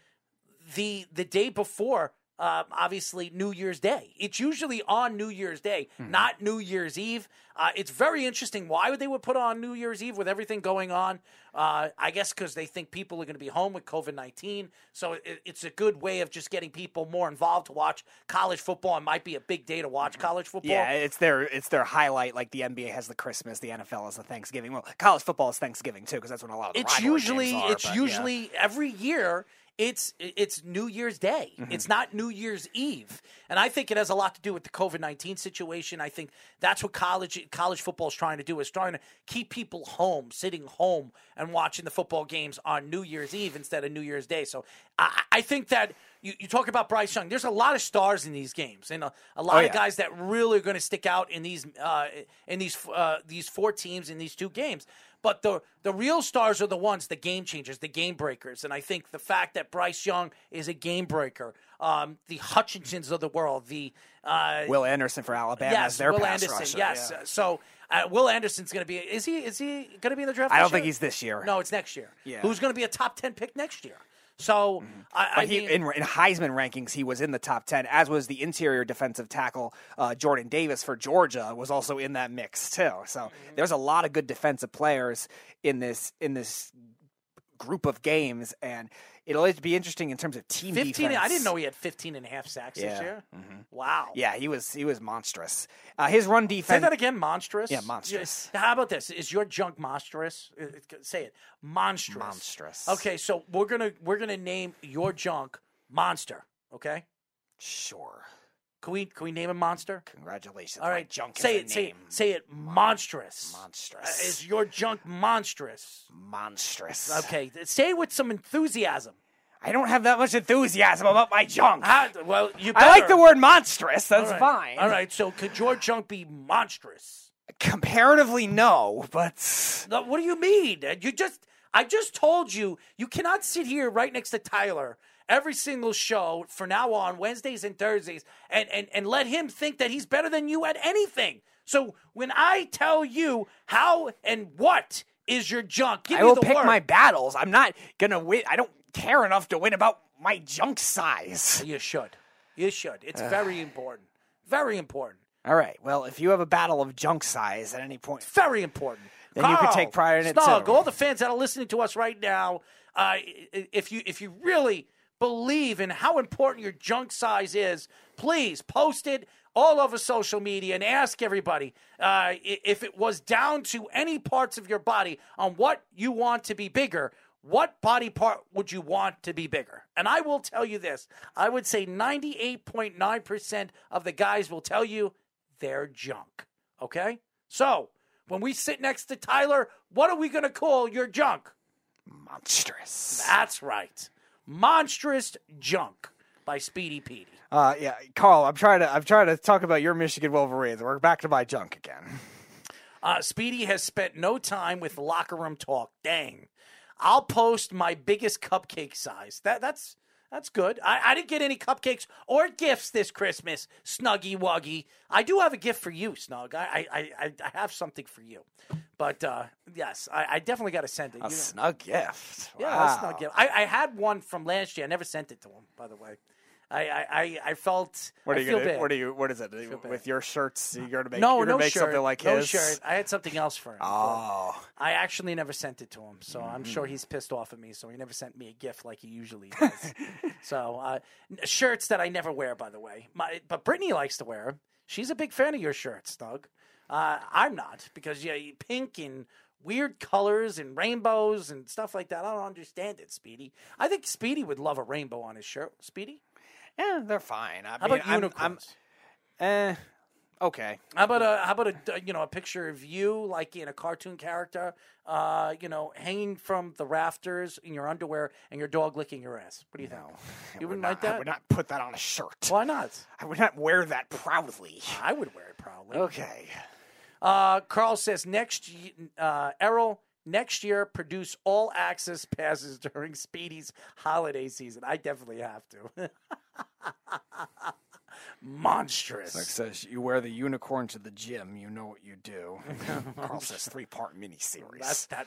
the the day before uh, obviously New Year's Day. It's usually on New Year's Day, mm-hmm. not New Year's Eve. Uh, it's very interesting why would they would put on New Year's Eve with everything going on. Uh, I guess because they think people are going to be home with COVID nineteen, so it, it's a good way of just getting people more involved to watch college football. It might be a big day to watch mm-hmm. college football. Yeah, it's their it's their highlight. Like the NBA has the Christmas, the NFL has the Thanksgiving. Well, college football is Thanksgiving too, because that's when a lot of it's usually are, it's but, usually yeah. every year it's it's New Year's Day. Mm-hmm. It's not New Year's Eve, and I think it has a lot to do with the COVID nineteen situation. I think that's what college college football is trying to do is trying to keep people home, sitting home and watching the football games on New Year's Eve instead of New Year's Day. So I, I think that you, you talk about Bryce Young. There's a lot of stars in these games, and a, a lot Oh, of guys that really are going to stick out in these uh, in these uh, these four teams in these two games. But the the real stars are the ones, the game changers, the game breakers. And I think the fact that Bryce Young is a game breaker, um, the Hutchinsons of the world, the uh, Will Anderson for Alabama yes, as their Will pass Anderson, rusher, yes. yeah. So uh, Will Anderson's going to be. Is he? Is he going to be in the draft? I don't think year? he's this year. No, it's next year. Yeah. Who's going to be a top ten pick next year? So I, I But he, mean, in, in Heisman rankings, he was in the top 10, as was the interior defensive tackle uh, Jordan Davis for Georgia, was also in that mix, too. So Mm-hmm. there's a lot of good defensive players in this in this group of games, and it'll always be interesting in terms of team 15. defense. I didn't know he had 15 and a half sacks this Yeah. year. Wow. Yeah, he was he was monstrous. Uh, his run defense. Say that again, monstrous. Yeah, monstrous. How about this? Is your junk monstrous? Uh, uh, Say it, monstrous. Monstrous. Okay, so we're gonna we're gonna name your junk monster. Okay, Sure. Can we can we name a monster? Congratulations. All right, junk say it. Say it. Say it. Monstrous. Monstrous. Uh, is your junk monstrous? monstrous. Okay, say it with some enthusiasm. I don't have that much enthusiasm about my junk. How, well, you. I like the word monstrous. That's right. fine. All right, so could your junk be monstrous? Comparatively, no, but No, what do you mean? You just I just told you you cannot sit here right next to Tyler every single show for now on Wednesdays and Thursdays and and, and let him think that he's better than you at anything. So when I tell you how and what is your junk, give I will pick word. my battles. I'm not gonna win. I don't care enough to win about my junk size. You should. You should. It's very important. Very important. All right. Well, if you have a battle of junk size at any point, Very important. Then you can take pride in it, Snug, all the fans that are listening to us right now, uh, if you if you really believe in how important your junk size is, please post it all over social media and ask everybody uh, if it was down to any parts of your body on what you want to be bigger. What body part would you want to be bigger? And I will tell you this I would say 98.9% of the guys will tell you they're junk. Okay? So, when we sit next to Tyler, what are we going to call your junk? monstrous. That's right. Monstrous Junk by Speedy Petey. Uh, yeah, Carl. I'm trying to. I'm trying to talk about your Michigan Wolverines. We're back to my junk again. Uh, Speedy has spent no time with locker room talk. Dang. I'll post my biggest cupcake size. That that's that's good. I, I didn't get any cupcakes or gifts this Christmas, Snuggy Wuggy. I do have a gift for you, Snug. I I, I, I have something for you. But uh, yes, I, I definitely got to send it. A You know- snug gift. Yeah, wow. that's not good. I, I had one from last year. I never sent it to him, by the way. I I, I, felt. What are you gonna? bad. What are you? What is it? With your shirts, you're gonna make. no, you're no make shirt. something like no his. shirt. I had something else for him. Oh, I actually never sent it to him, so I'm Mm-hmm. sure he's pissed off at me. So he never sent me a gift like he usually does. so uh, shirts that I never wear, by the way. My, but Brittany likes to wear them. She's a big fan of your shirts, Doug. Uh, I'm not because yeah, pink and weird colors and rainbows and stuff like that. I don't understand it, Speedy. I think Speedy would love a rainbow on his shirt. Speedy, yeah, they're fine. I how mean, about I'm- unicorns? I'm, eh, okay. How about a how about a you know a picture of you like in a cartoon character, uh, you know, hanging from the rafters in your underwear and your dog licking your ass? What do you think? I You would wouldn't not, like that? I would not put that on a shirt. Why not? I would not wear that proudly. I would wear it proudly. Okay. Uh, Carl says next uh, Errol next year produce all access passes during Speedy's holiday season. I definitely have to. Monstrous. Like says, you wear the unicorn to the gym, you know what you do. Carl says three part miniseries. That's that.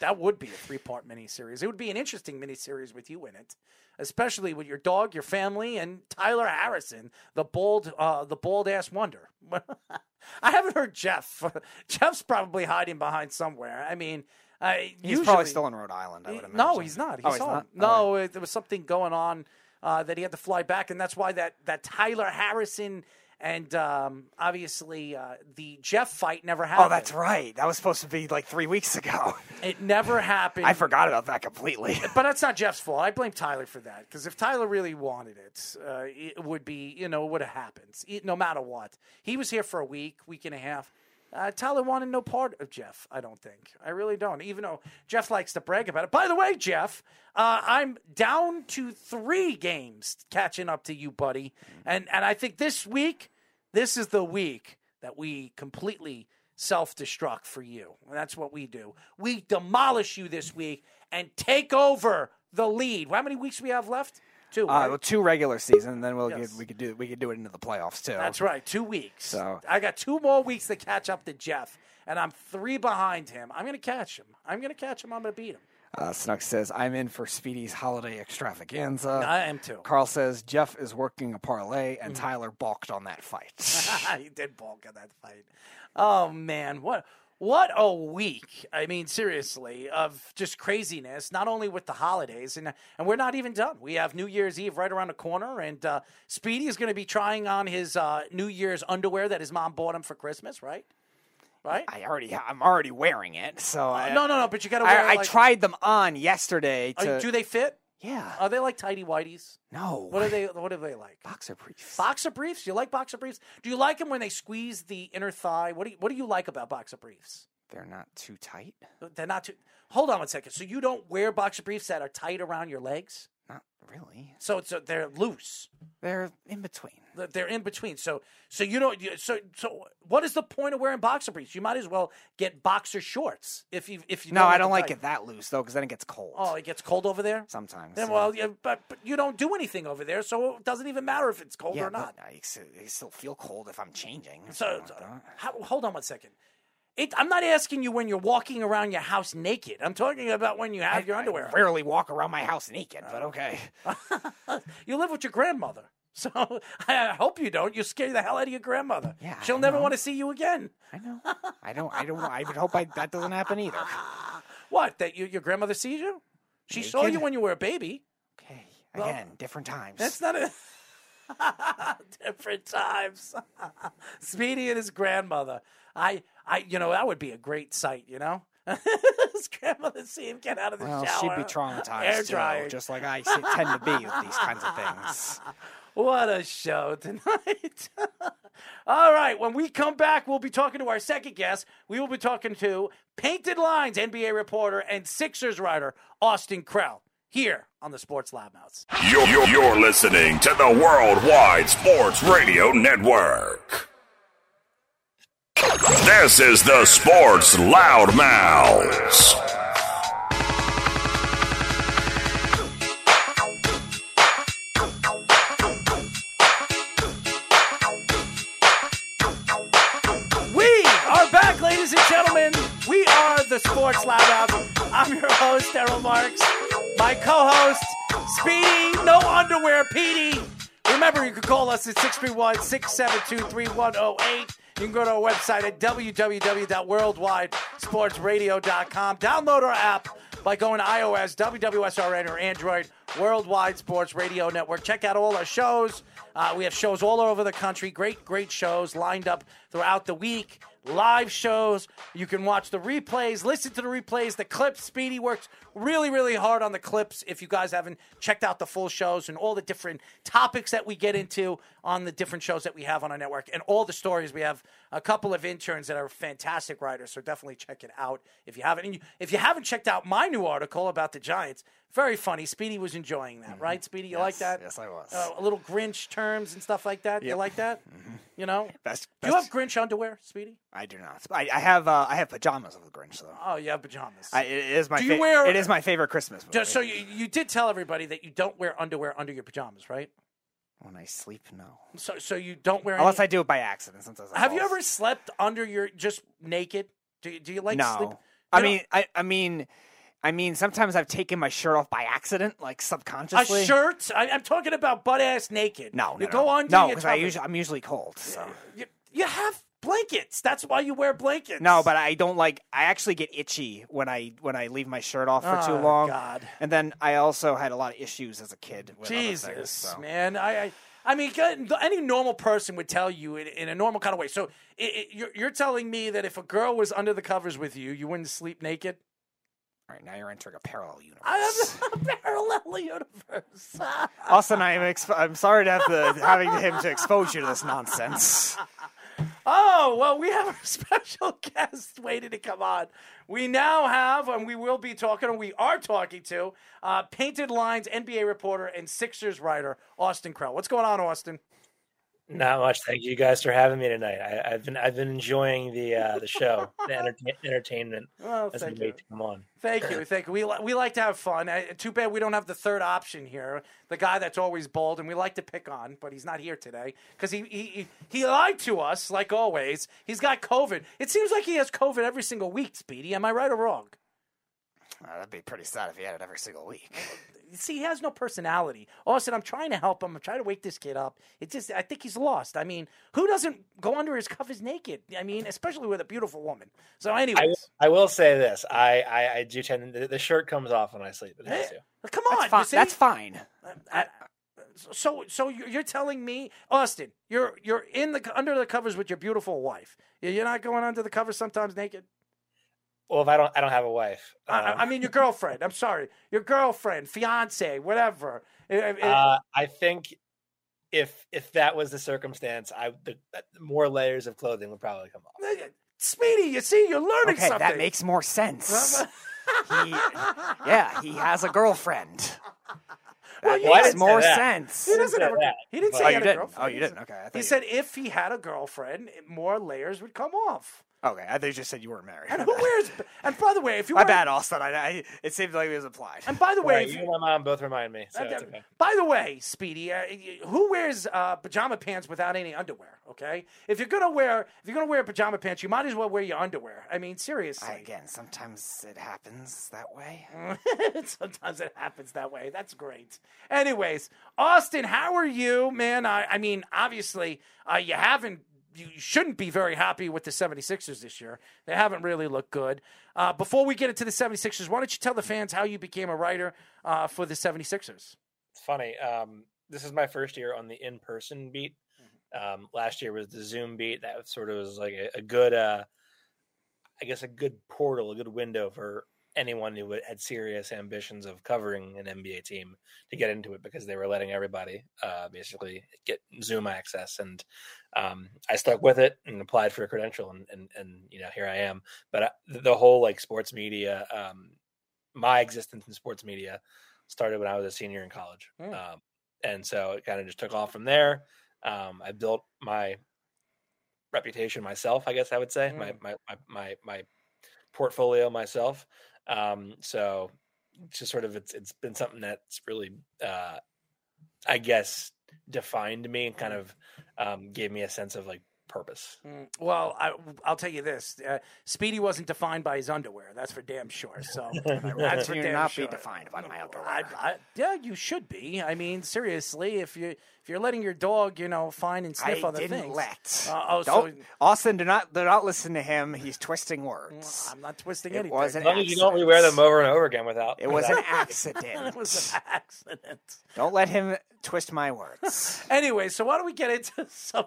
That would be a three-part miniseries. It would be an interesting miniseries with you in it, especially with your dog, your family, and Tyler Harrison, the bald, uh, the bald ass wonder. I haven't heard Jeff. Jeff's probably hiding behind somewhere. I mean, uh, He's usually, probably still in Rhode Island, I would imagine. No, he's not. He's oh, he's not? No, there was something going on uh, that he had to fly back, and that's why that that Tyler Harrison and um, obviously uh, the Jeff fight never happened. Oh, that's right. That was supposed to be like three weeks ago. It never happened. I forgot about that completely. But that's not Jeff's fault. I blame Tyler for that. Because if Tyler really wanted it, uh, it would be, you know, it would have happened, no matter what. He was here for a week, week and a half. Uh, Tyler wanted no part of Jeff. I don't think. I really don't. Even though Jeff likes to brag about it. By the way, Jeff, uh, I'm down to three games catching up to you, buddy. And and I think this week, this is the week that we completely self destruct for you. And that's what we do. We demolish you this week and take over the lead. How many weeks we have left? Two. Uh, right? well, two regular season, and then we'll Yes. get, we could do we could do it into the playoffs too. That's right. Two weeks. So- I got two more weeks to catch up to Jeff, and I'm three behind him. I'm going to catch him. I'm going to catch him. I'm to beat him. Uh, Snuck says, I'm in for Speedy's holiday extravaganza. I am too. Carl says, Jeff is working a parlay, and Tyler balked on that fight. he did bulk in that fight. Oh man, what what a week! I mean, seriously, of just craziness. Not only with the holidays, and and we're not even done. We have New Year's Eve right around the corner, and uh, Speedy is going to be trying on his uh, New Year's underwear that his mom bought him for Christmas. Right? Right? I already, I'm already wearing it. So I, no, no, no. But you got to wear. I, I like, tried them on yesterday. To, do they fit? Yeah. Are they like tidy whities? No. What are they? What are they like? Boxer briefs. Boxer briefs? You like boxer briefs? Do you like them when they squeeze the inner thigh? What do you What do you like about boxer briefs? They're not too tight. They're not too. Hold on one second. So you don't wear boxer briefs that are tight around your legs? Not really. So it's uh, they're loose. They're in between. They're- in between. So so you don't. So so what is the point of wearing boxer briefs? You might as well get boxer shorts if you if you. No, I don't like it that loose though, because then it gets cold. Oh, it gets cold over there. Sometimes. Then yeah. well, yeah, but, but you don't do anything over there, so it doesn't even matter if it's cold yeah, or not. I, still- I still feel cold if I'm changing. So, that. how, hold on one second. It, I'm not asking you when you're walking around your house naked. I'm talking about when you have your underwear. I rarely walk around my house naked, but uh, okay. You live with your grandmother. So I hope you don't. You scare the hell out of your grandmother. Yeah, She'll never know. want to see you again. I know. I don't. I don't. I would hope I, that doesn't happen either. What? That you, your grandmother sees you? She saw you when you were a baby. Okay. Again, different times. That's not a different times. Speedy and his grandmother. I, I, you know, that would be a great sight. You know, his grandmother see him get out of the well, shower. she'd be traumatized Air too, just like I tend to be with these kinds of things. What a show tonight. All right, when we come back, we'll be talking to our second guest. We will be talking to Painted Lines NBA reporter and Sixers writer Austin Krell here on the Sports Lab House. You're, you're, you're listening to the Worldwide Sports Radio Network. This is the Sports Loudmouths. We are back, ladies and gentlemen. We are the Sports House. I'm your host, Errol Marks. My co-host, Speedy, no underwear, Petey. Remember, you can call us at 631-672-3108. You can go to our website at www.worldwidesportsradio.com. Download our app by going to iOS, WWSRN, or Android, Worldwide Sports Radio Network. Check out all our shows. Uh, we have shows all over the country. Great, great shows lined up throughout the week. Live shows. You can watch the replays, listen to the replays, the clips. Speedy works really, really hard on the clips. If you guys haven't checked out the full shows and all the different topics that we get into on the different shows that we have on our network and all the stories, we have a couple of interns that are fantastic writers. So definitely check it out if you haven't. And you, if you haven't checked out my new article about the Giants, very funny. Speedy was enjoying that, right? Speedy, you like that? Yes, I was. Uh, a little Grinch terms and stuff like that. You like that? You know. Best, Do you have Grinch underwear, Speedy? I do not. I, I have. Uh, I have pajamas of the Grinch though. Oh, you have pajamas. I, it is my. Do you fa- wear- It is my favorite Christmas movie. So you, you did tell everybody that you don't wear underwear under your pajamas, right? When I sleep, no. So so you don't wear. Unless any, I do it by accident. Sometimes. Have you ever slept under your just naked? Do you, do you like no. sleep? I You mean, I, I mean, I mean, sometimes I've taken my shirt off by accident, like subconsciously. a shirt. I, I'm talking about butt ass naked. No, no, you no. go under. No, because I usually I'm usually cold. So. you, you have blankets. That's why you wear blankets. No, but I don't like. I actually get itchy when I when I leave my shirt off for too Oh, long. God. And then I also had a lot of issues as a kid. With Jesus, things, so. man. I, I, I mean, any normal person would tell you in, in a normal kind of way. So it, it, you're, you're telling me that if a girl was under the covers with you, you wouldn't sleep naked? All right, now you're entering a parallel universe. I have a parallel universe. Austin, I'm ex- I'm sorry to have the having him to expose you to this nonsense. Oh, well, we have a special guest waiting to come on. We now have, and we will be talking, and we are talking to, uh, Painted Lines NBA reporter and Sixers writer, Austin Krell. What's going on, Austin? Not much. Thank you guys for having me tonight. I, have been I've been enjoying the uh, the show, the entertain, entertainment. Well, thank you. to come on. Thank you, thank you. We li- we like to have fun. Uh, too bad we don't have the third option here, the guy that's always bold, and we like to pick on, but he's not here today because he, he he he lied to us like always. He's got COVID. It seems like he has COVID every single week. Speedy, am I right or wrong? Uh, that'd be pretty sad if he had it every single week. See, he has no personality. Austin, I'm trying to help him. I'm trying to wake this kid up. It's just, I think he's lost. I mean, who doesn't go under his covers naked? I mean, especially with a beautiful woman. So, I, anyways, will- I will say this: I I, I do tend the, the shirt comes off when I sleep. It has eh, to. come on, That's fine. That's fine. I- so, so you're you're telling me, Austin, you're you're in the under the covers with your beautiful wife. You're not going under the covers sometimes naked. Well, if I don't I don't have a wife. I- I, I mean, your girlfriend. I'm sorry, your girlfriend, fiance, whatever. It- it- Uh, I think if if that was the circumstance, I the, more layers of clothing would probably come off. Speedy, you see, you're learning Okay, something. that makes more sense. he, yeah, he has a girlfriend. Well, That you- I makes didn't say more that. sense. He doesn't say have a, that, He didn't say Oh, he had a didn't? girlfriend. Oh, you didn't? Okay. I He you said if he had a girlfriend, more layers would come off. Okay, I thought you just said you weren't married. And who wears? And by the way, if you My wear- bad, Austin. I, I, it seemed like it was applied. And by the way, Right, if you you- and my mom both remind me. So it's okay. By the way, Speedy, uh, who wears uh, pajama pants without any underwear? Okay, if you're gonna wear if you're gonna wear pajama pants, you might as well wear your underwear. I mean, seriously. I, again, sometimes it happens that way. Sometimes it happens that way. That's great. Anyways, Austin, how are you, man? I, I mean, obviously, uh, you haven't. You shouldn't be very happy with the 76ers this year. They haven't really looked good. Uh, before we get into the 76ers, why don't you tell the fans how you became a writer uh, for the 76ers? It's funny. Um, this is my first year on the in-person beat. Um, last year was the Zoom beat. That sort of was like a, a good, uh, I guess, a good portal, a good window for anyone who had serious ambitions of covering an NBA team to get into it because they were letting everybody uh, basically get Zoom access. And um, I stuck with it and applied for a credential, and and, and you know here I am. But I, the whole like sports media, um, my existence in sports media started when I was a senior in college, Hmm. um, and so it kind of just took off from there. Um, I built my reputation myself, I guess I would say my, my my my my portfolio myself. Um, so just sort of it's it's been something that's really uh, I guess defined me and kind of um, gave me a sense of like purpose. Mm, Well, I, I'll tell you this: uh, Speedy wasn't defined by his underwear. That's for damn sure. So that's for to damn not sure. be defined by my underwear. I, I, yeah, you should be. I mean, seriously, if you if you're letting your dog, you know, find and sniff I other didn't things. let. Uh, oh, Don't, so Austin, do not do not listen to him. He's twisting words. I'm not twisting It anything. was an As long as you don't rewear them over and over again without. It was an accident. it was an accident. Don't let him twist my words. Anyway, so why don't we get into some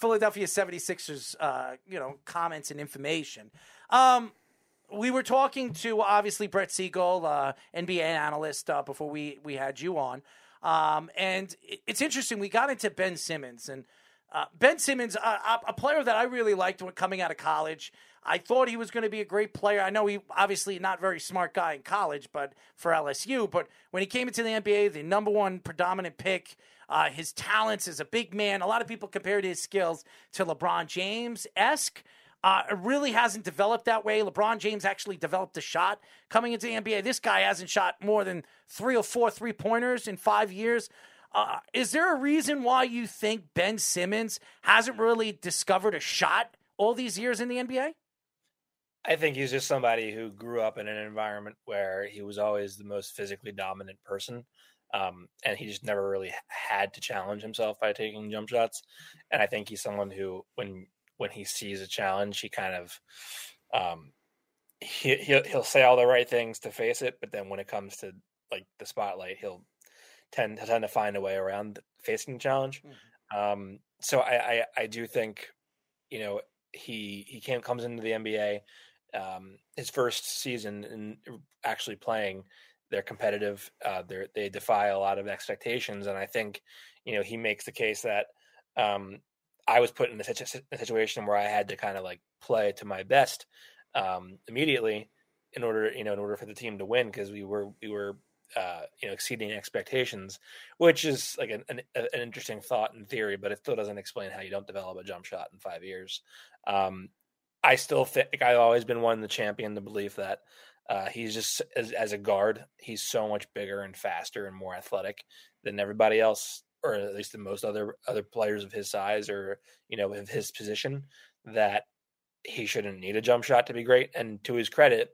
Philadelphia 76ers, uh, you know, comments and information. Um, we were talking to obviously Brett Siegel, uh, NBA analyst, uh, before we we had you on, um, and it- it's interesting. We got into Ben Simmons and uh, Ben Simmons, a- a player that I really liked when coming out of college. I thought he was going to be a great player. I know he obviously not very smart guy in college, but for LSU. But when he came into the NBA, the number one predominant pick, uh, his talents as a big man. A lot of people compared his skills to LeBron James esque. Uh, it really hasn't developed that way. LeBron James actually developed a shot coming into the NBA. This guy hasn't shot more than three or four three pointers in five years. Uh, is there a reason why you think Ben Simmons hasn't really discovered a shot all these years in the NBA? I think he's just somebody who grew up in an environment where he was always the most physically dominant person. Um, and he just never really had to challenge himself by taking jump shots. And I think he's someone who, when when he sees a challenge, he kind of um, he he'll, he'll say all the right things to face it, but then when it comes to like the spotlight, he'll tend to tend to find a way around facing the challenge. Um, so I, I I do think you know he he came comes into the NBA um, his first season and actually playing. They're competitive. Uh, they they defy a lot of expectations, and I think you know he makes the case that um, I was put in a, situ- a situation where I had to kind of like play to my best um, immediately in order, you know, in order for the team to win because we were we were uh, you know exceeding expectations, which is like an, an, an interesting thought in theory, but it still doesn't explain how you don't develop a jump shot in five years. Um, I still think I've always been one to champion the belief that uh, he's just as, as, a guard, he's so much bigger and faster and more athletic than everybody else, or at least the most other other players of his size or you know of his position. That he shouldn't need a jump shot to be great. And to his credit,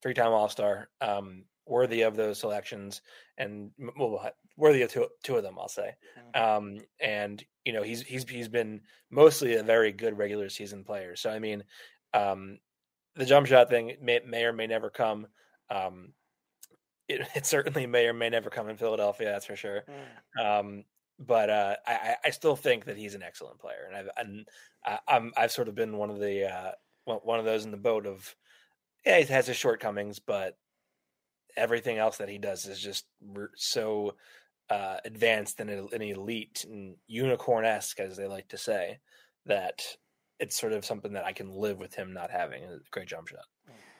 three time All Star, um, worthy of those selections, and well, worthy of two, two of them, I'll say. Mm-hmm. Um, and you know, he's he's he's been mostly a very good regular season player. So I mean, um, the jump shot thing may, may or may never come. Um, it, it, certainly may or may never come in Philadelphia. That's for sure. Mm. Um, but uh, I, I still think that he's an excellent player, and I've and I, I've sort of been one of the uh, one of those in the boat of yeah, he has his shortcomings, but everything else that he does is just so uh, advanced and an elite and unicorn esque, as they like to say, that it's sort of something that I can live with him not having a great jump shot.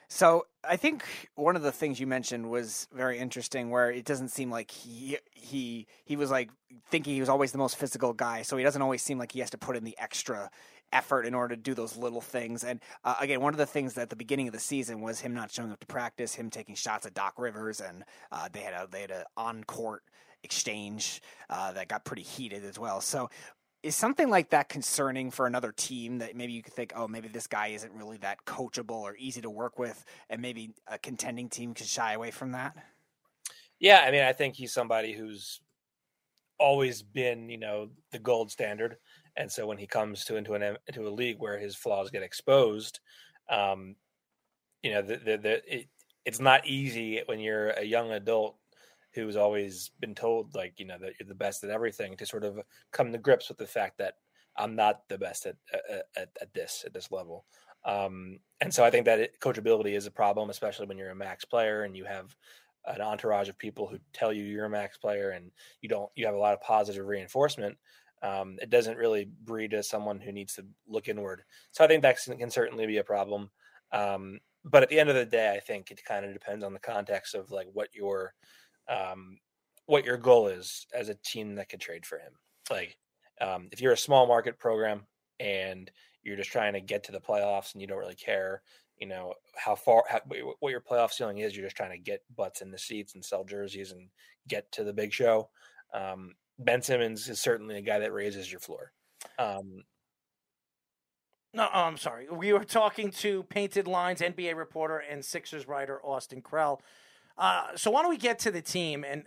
So I think one of the things you mentioned was very interesting, where it doesn't seem like he he he was like thinking he was always the most physical guy, so he doesn't always seem like he has to put in the extra effort in order to do those little things. And uh, again, one of the things at the beginning of the season was him not showing up to practice, him taking shots at Doc Rivers, and uh, they had a they had an on court exchange uh, that got pretty heated as well. So is something like that concerning for another team that maybe you could think, oh, maybe this guy isn't really that coachable or easy to work with, and maybe a contending team could shy away from that? Yeah, I mean, I think he's somebody who's always been, you know, the gold standard, and so when he comes to into an into a league where his flaws get exposed, um, you know, the, the, the it, it's not easy when you're a young adult who's always been told like you know that you're the best at everything to sort of come to grips with the fact that I'm not the best at at, at this at this level. Um, and so I think that it, coachability is a problem, especially when you're a max player and you have an entourage of people who tell you you're a max player and you don't you have a lot of positive reinforcement. Um, it doesn't really breed as someone who needs to look inward. So I think that can certainly be a problem. Um, but at the end of the day, I think it kind of depends on the context of like what your um, what your goal is as a team that could trade for him. Like, um, if you're a small market program and you're just trying to get to the playoffs and you don't really care, you know how far how, what your playoff ceiling is. You're just trying to get butts in the seats and sell jerseys and get to the big show. Um, ben Simmons is certainly a guy that raises your floor. Um, no, oh, I'm sorry. We were talking to Painted Lines NBA reporter and Sixers writer Austin Krell. Uh, so why don't we get to the team? And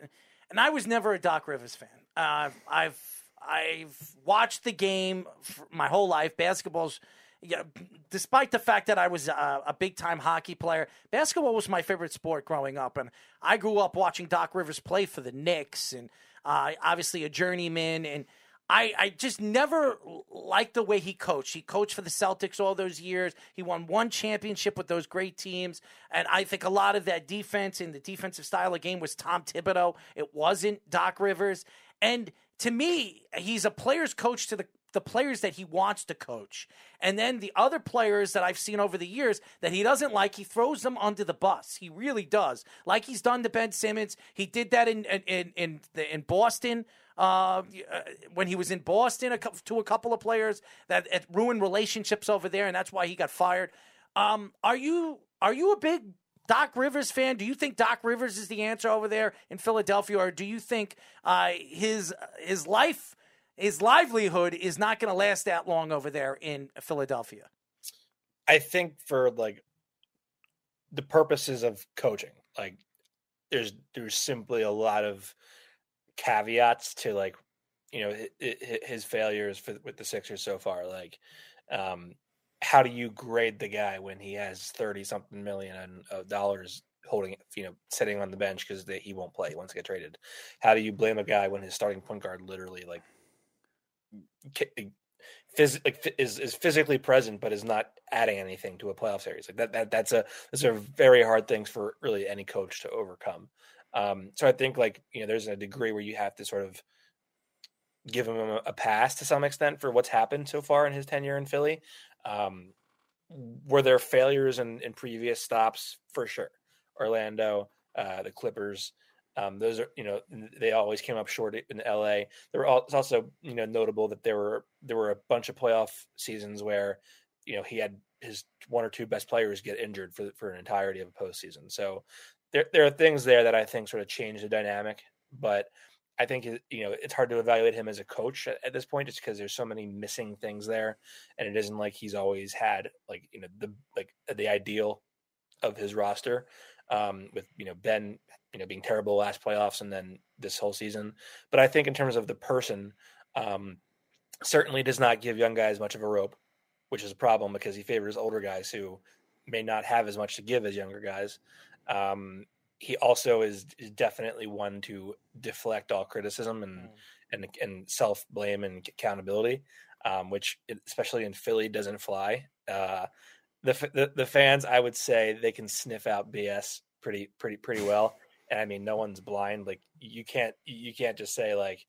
and I was never a Doc Rivers fan. Uh, I've I've watched the game my whole life. Basketball's, you know, despite the fact that I was a, a big time hockey player, basketball was my favorite sport growing up, and I grew up watching Doc Rivers play for the Knicks, and uh, obviously a journeyman and I, I just never liked the way he coached. He coached for the Celtics all those years. He won one championship with those great teams. And I think a lot of that defense and the defensive style of game was Tom Thibodeau. It wasn't Doc Rivers. And to me, he's a player's coach to the the players that he wants to coach. And then the other players that I've seen over the years that he doesn't like, he throws them under the bus. He really does. Like he's done to Ben Simmons. He did that in in in, in Boston uh, uh, when he was in Boston a to a couple of players that ruined relationships over there, and that's why he got fired. Um, are you are you a big Doc Rivers fan? Do you think Doc Rivers is the answer over there in Philadelphia, or do you think uh, his his life, his livelihood is not going to last that long over there in Philadelphia? I think for like the purposes of coaching, like there's there's simply a lot of caveats to like you know his failures for, with the Sixers so far. Like, um, how do you grade the guy when he has thirty something million of dollars holding, you know, sitting on the bench because he won't play once he get traded? How do you blame a guy when his starting point guard literally like phys- like, is is physically present but is not adding anything to a playoff series? Like that, that that's a those are very hard things for really any coach to overcome. Um, so I think like you know, there's a degree where you have to sort of give him a, a, pass to some extent for what's happened so far in his tenure in Philly. Um, were there failures in, in previous stops for sure? Orlando, uh, the Clippers. Um, those are, you know, they always came up short in LA. There were also, you know, notable that there were there were a bunch of playoff seasons where, you know, he had his one or two best players get injured for for an entirety of a postseason. So there there are things there that I think sort of change the dynamic. But I think you know it's hard to evaluate him as a coach at, at this point, just because there's so many missing things there, and it isn't like he's always had like you know the like the ideal of his roster um, with you know Ben you know being terrible last playoffs and then this whole season. But I think in terms of the person, um, certainly does not give young guys much of a rope, which is a problem because he favors older guys who may not have as much to give as younger guys. Um, he also is, definitely one to deflect all criticism and mm. and and self blame and accountability, um, which especially in Philly doesn't fly. Uh, the, the the fans, I would say, they can sniff out BS pretty pretty pretty well. And I mean, no one's blind. Like you can't you can't just say like,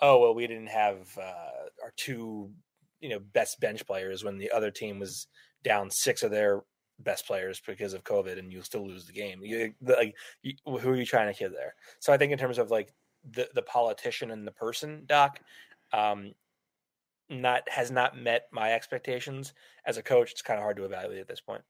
oh well, we didn't have uh, our two you know best bench players when the other team was down six of their best players because of COVID, and you still lose the game. You, like, you, who are you trying to kid there? So I think in terms of like the the politician and the person, Doc, um, not has not met my expectations as a coach. It's kind of hard to evaluate at this point.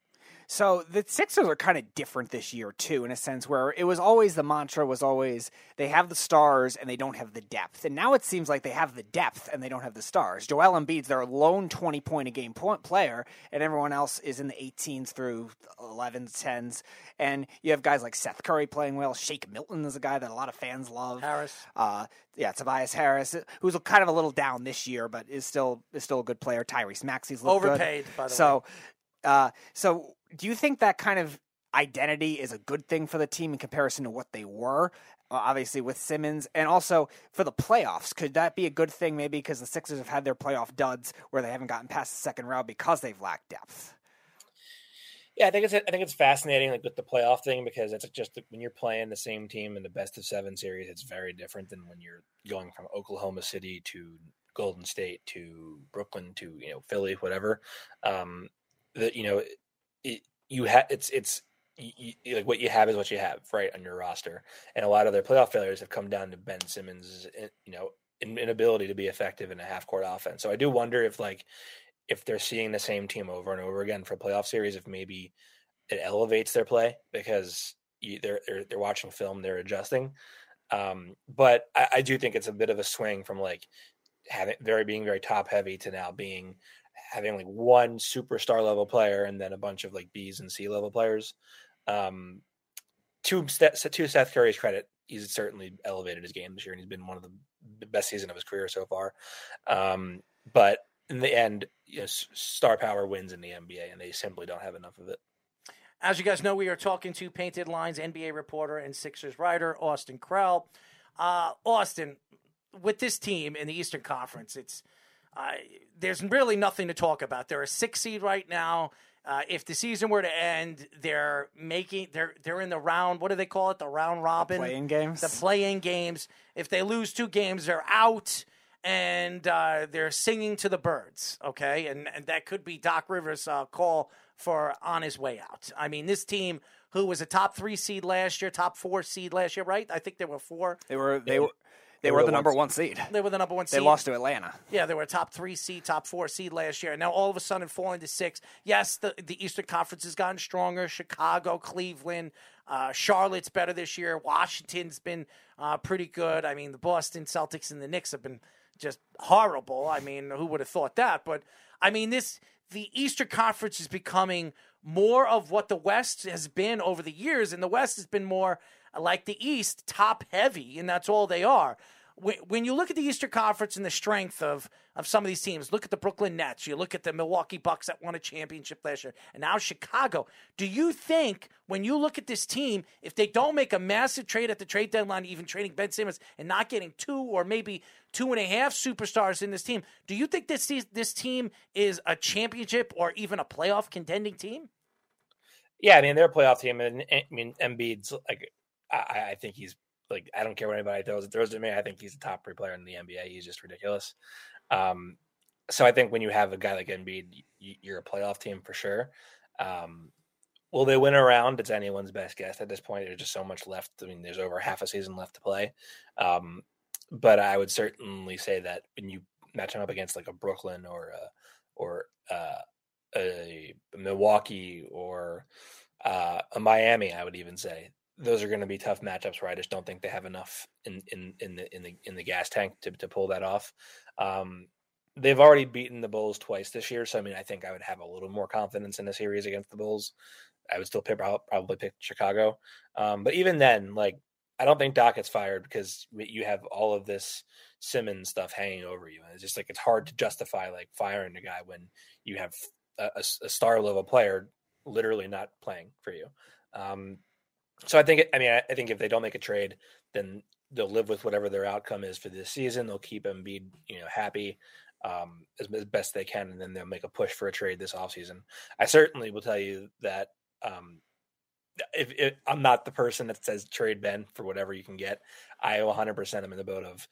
So the Sixers are kind of different this year too, in a sense where it was always the mantra was always they have the stars and they don't have the depth, and now it seems like they have the depth and they don't have the stars. Joel Embiid's their lone twenty point a game point player, and everyone else is in the 18s through 11s, 10s, and you have guys like Seth Curry playing well. Shake Milton is a guy that a lot of fans love. Harris, uh, yeah, Tobias Harris, who's kind of a little down this year, but is still is still a good player. Tyrese Maxey's overpaid, good. by the so, way. Uh, so do you think that kind of identity is a good thing for the team in comparison to what they were? Uh, obviously, with Simmons, and also for the playoffs, could that be a good thing? Maybe because the Sixers have had their playoff duds where they haven't gotten past the second round because they've lacked depth. Yeah, I think it's I think it's fascinating, like with the playoff thing, because it's just when you're playing the same team in the best of seven series, it's very different than when you're going from Oklahoma City to Golden State to Brooklyn to you know Philly, whatever. Um, that you know it, you have it's it's you, like what you have is what you have right on your roster, and a lot of their playoff failures have come down to Ben Simmons, you know, inability to be effective in a half court offense. So I do wonder if like if they're seeing the same team over and over again for playoff series, if maybe it elevates their play because you, they're, they're they're watching film, they're adjusting. Um, but I, I do think it's a bit of a swing from like having very being very top heavy to now being having like one superstar level player and then a bunch of like B's and C level players. Um, to, to Seth Curry's credit, he's certainly elevated his game this year, and he's been one of the best season of his career so far. Um, but in the end, you know, star power wins in the NBA, and they simply don't have enough of it. As you guys know, we are talking to Painted Lines NBA reporter and Sixers writer Austin Krell. Uh, Austin, with this team in the Eastern Conference, it's uh, there's really nothing to talk about. They're a six seed right now. Uh, if the season were to end, they're making they're they're in the round. What do they call it? The round robin playing games. The playing games. If they lose two games, they're out, and uh, they're singing to the birds. Okay, and, and that could be Doc Rivers' uh, call for on his way out. I mean, this team who was a top three seed last year, top four seed last year, right? I think there were four. They were they were they, were, the number one seed. They were the number one seed. They lost to Atlanta. Yeah, they were a top three seed, top four seed last year. Now all of a sudden falling to six. Yes, the, the Eastern Conference has gotten stronger. Chicago, Cleveland, uh, Charlotte's better this year. Washington's been uh, pretty good. I mean, the Boston Celtics and the Knicks have been just horrible. I mean, who would have thought that? But I mean, this the Eastern Conference is becoming more of what the West has been over the years, and the West has been more like the East, top heavy, and that's all they are. When you look at the Eastern Conference and the strength of, of some of these teams, look at the Brooklyn Nets, you look at the Milwaukee Bucks that won a championship last year, and now Chicago. Do you think when you look at this team, if they don't make a massive trade at the trade deadline, even trading Ben Simmons and not getting two or maybe two and a half superstars in this team, do you think this this team is a championship or even a playoff contending team? Yeah, I mean they're a playoff team, and I mean Embiid's like I, I think he's like I don't care what anybody throws throws to me. I think he's a top three player in the NBA. He's just ridiculous. Um, so I think when you have a guy like Embiid, you're a playoff team for sure. Um, will they win around? It's anyone's best guess at this point. There's just so much left. I mean, there's over half a season left to play. Um, but I would certainly say that when you match them up against like a Brooklyn or a, or uh, a Milwaukee or uh, a Miami, I would even say those are going to be tough matchups where I just don't think they have enough in in in the in the in the gas tank to to pull that off. Um, they've already beaten the Bulls twice this year, so I mean, I think I would have a little more confidence in the series against the Bulls. I would still pick, probably pick Chicago, um, but even then, like I don't think Doc gets fired because you have all of this Simmons stuff hanging over you. And it's just like it's hard to justify like firing a guy when you have a, a, a star level player literally not playing for you. Um, so I think, I mean, I, think if they don't make a trade, then they'll live with whatever their outcome is for this season. They'll keep Embiid, you know, happy um, as, as, best they can, and then they'll make a push for a trade this offseason. I certainly will tell you that um, if, if, I'm not the person that says trade Ben for whatever you can get, I 100% am in the boat of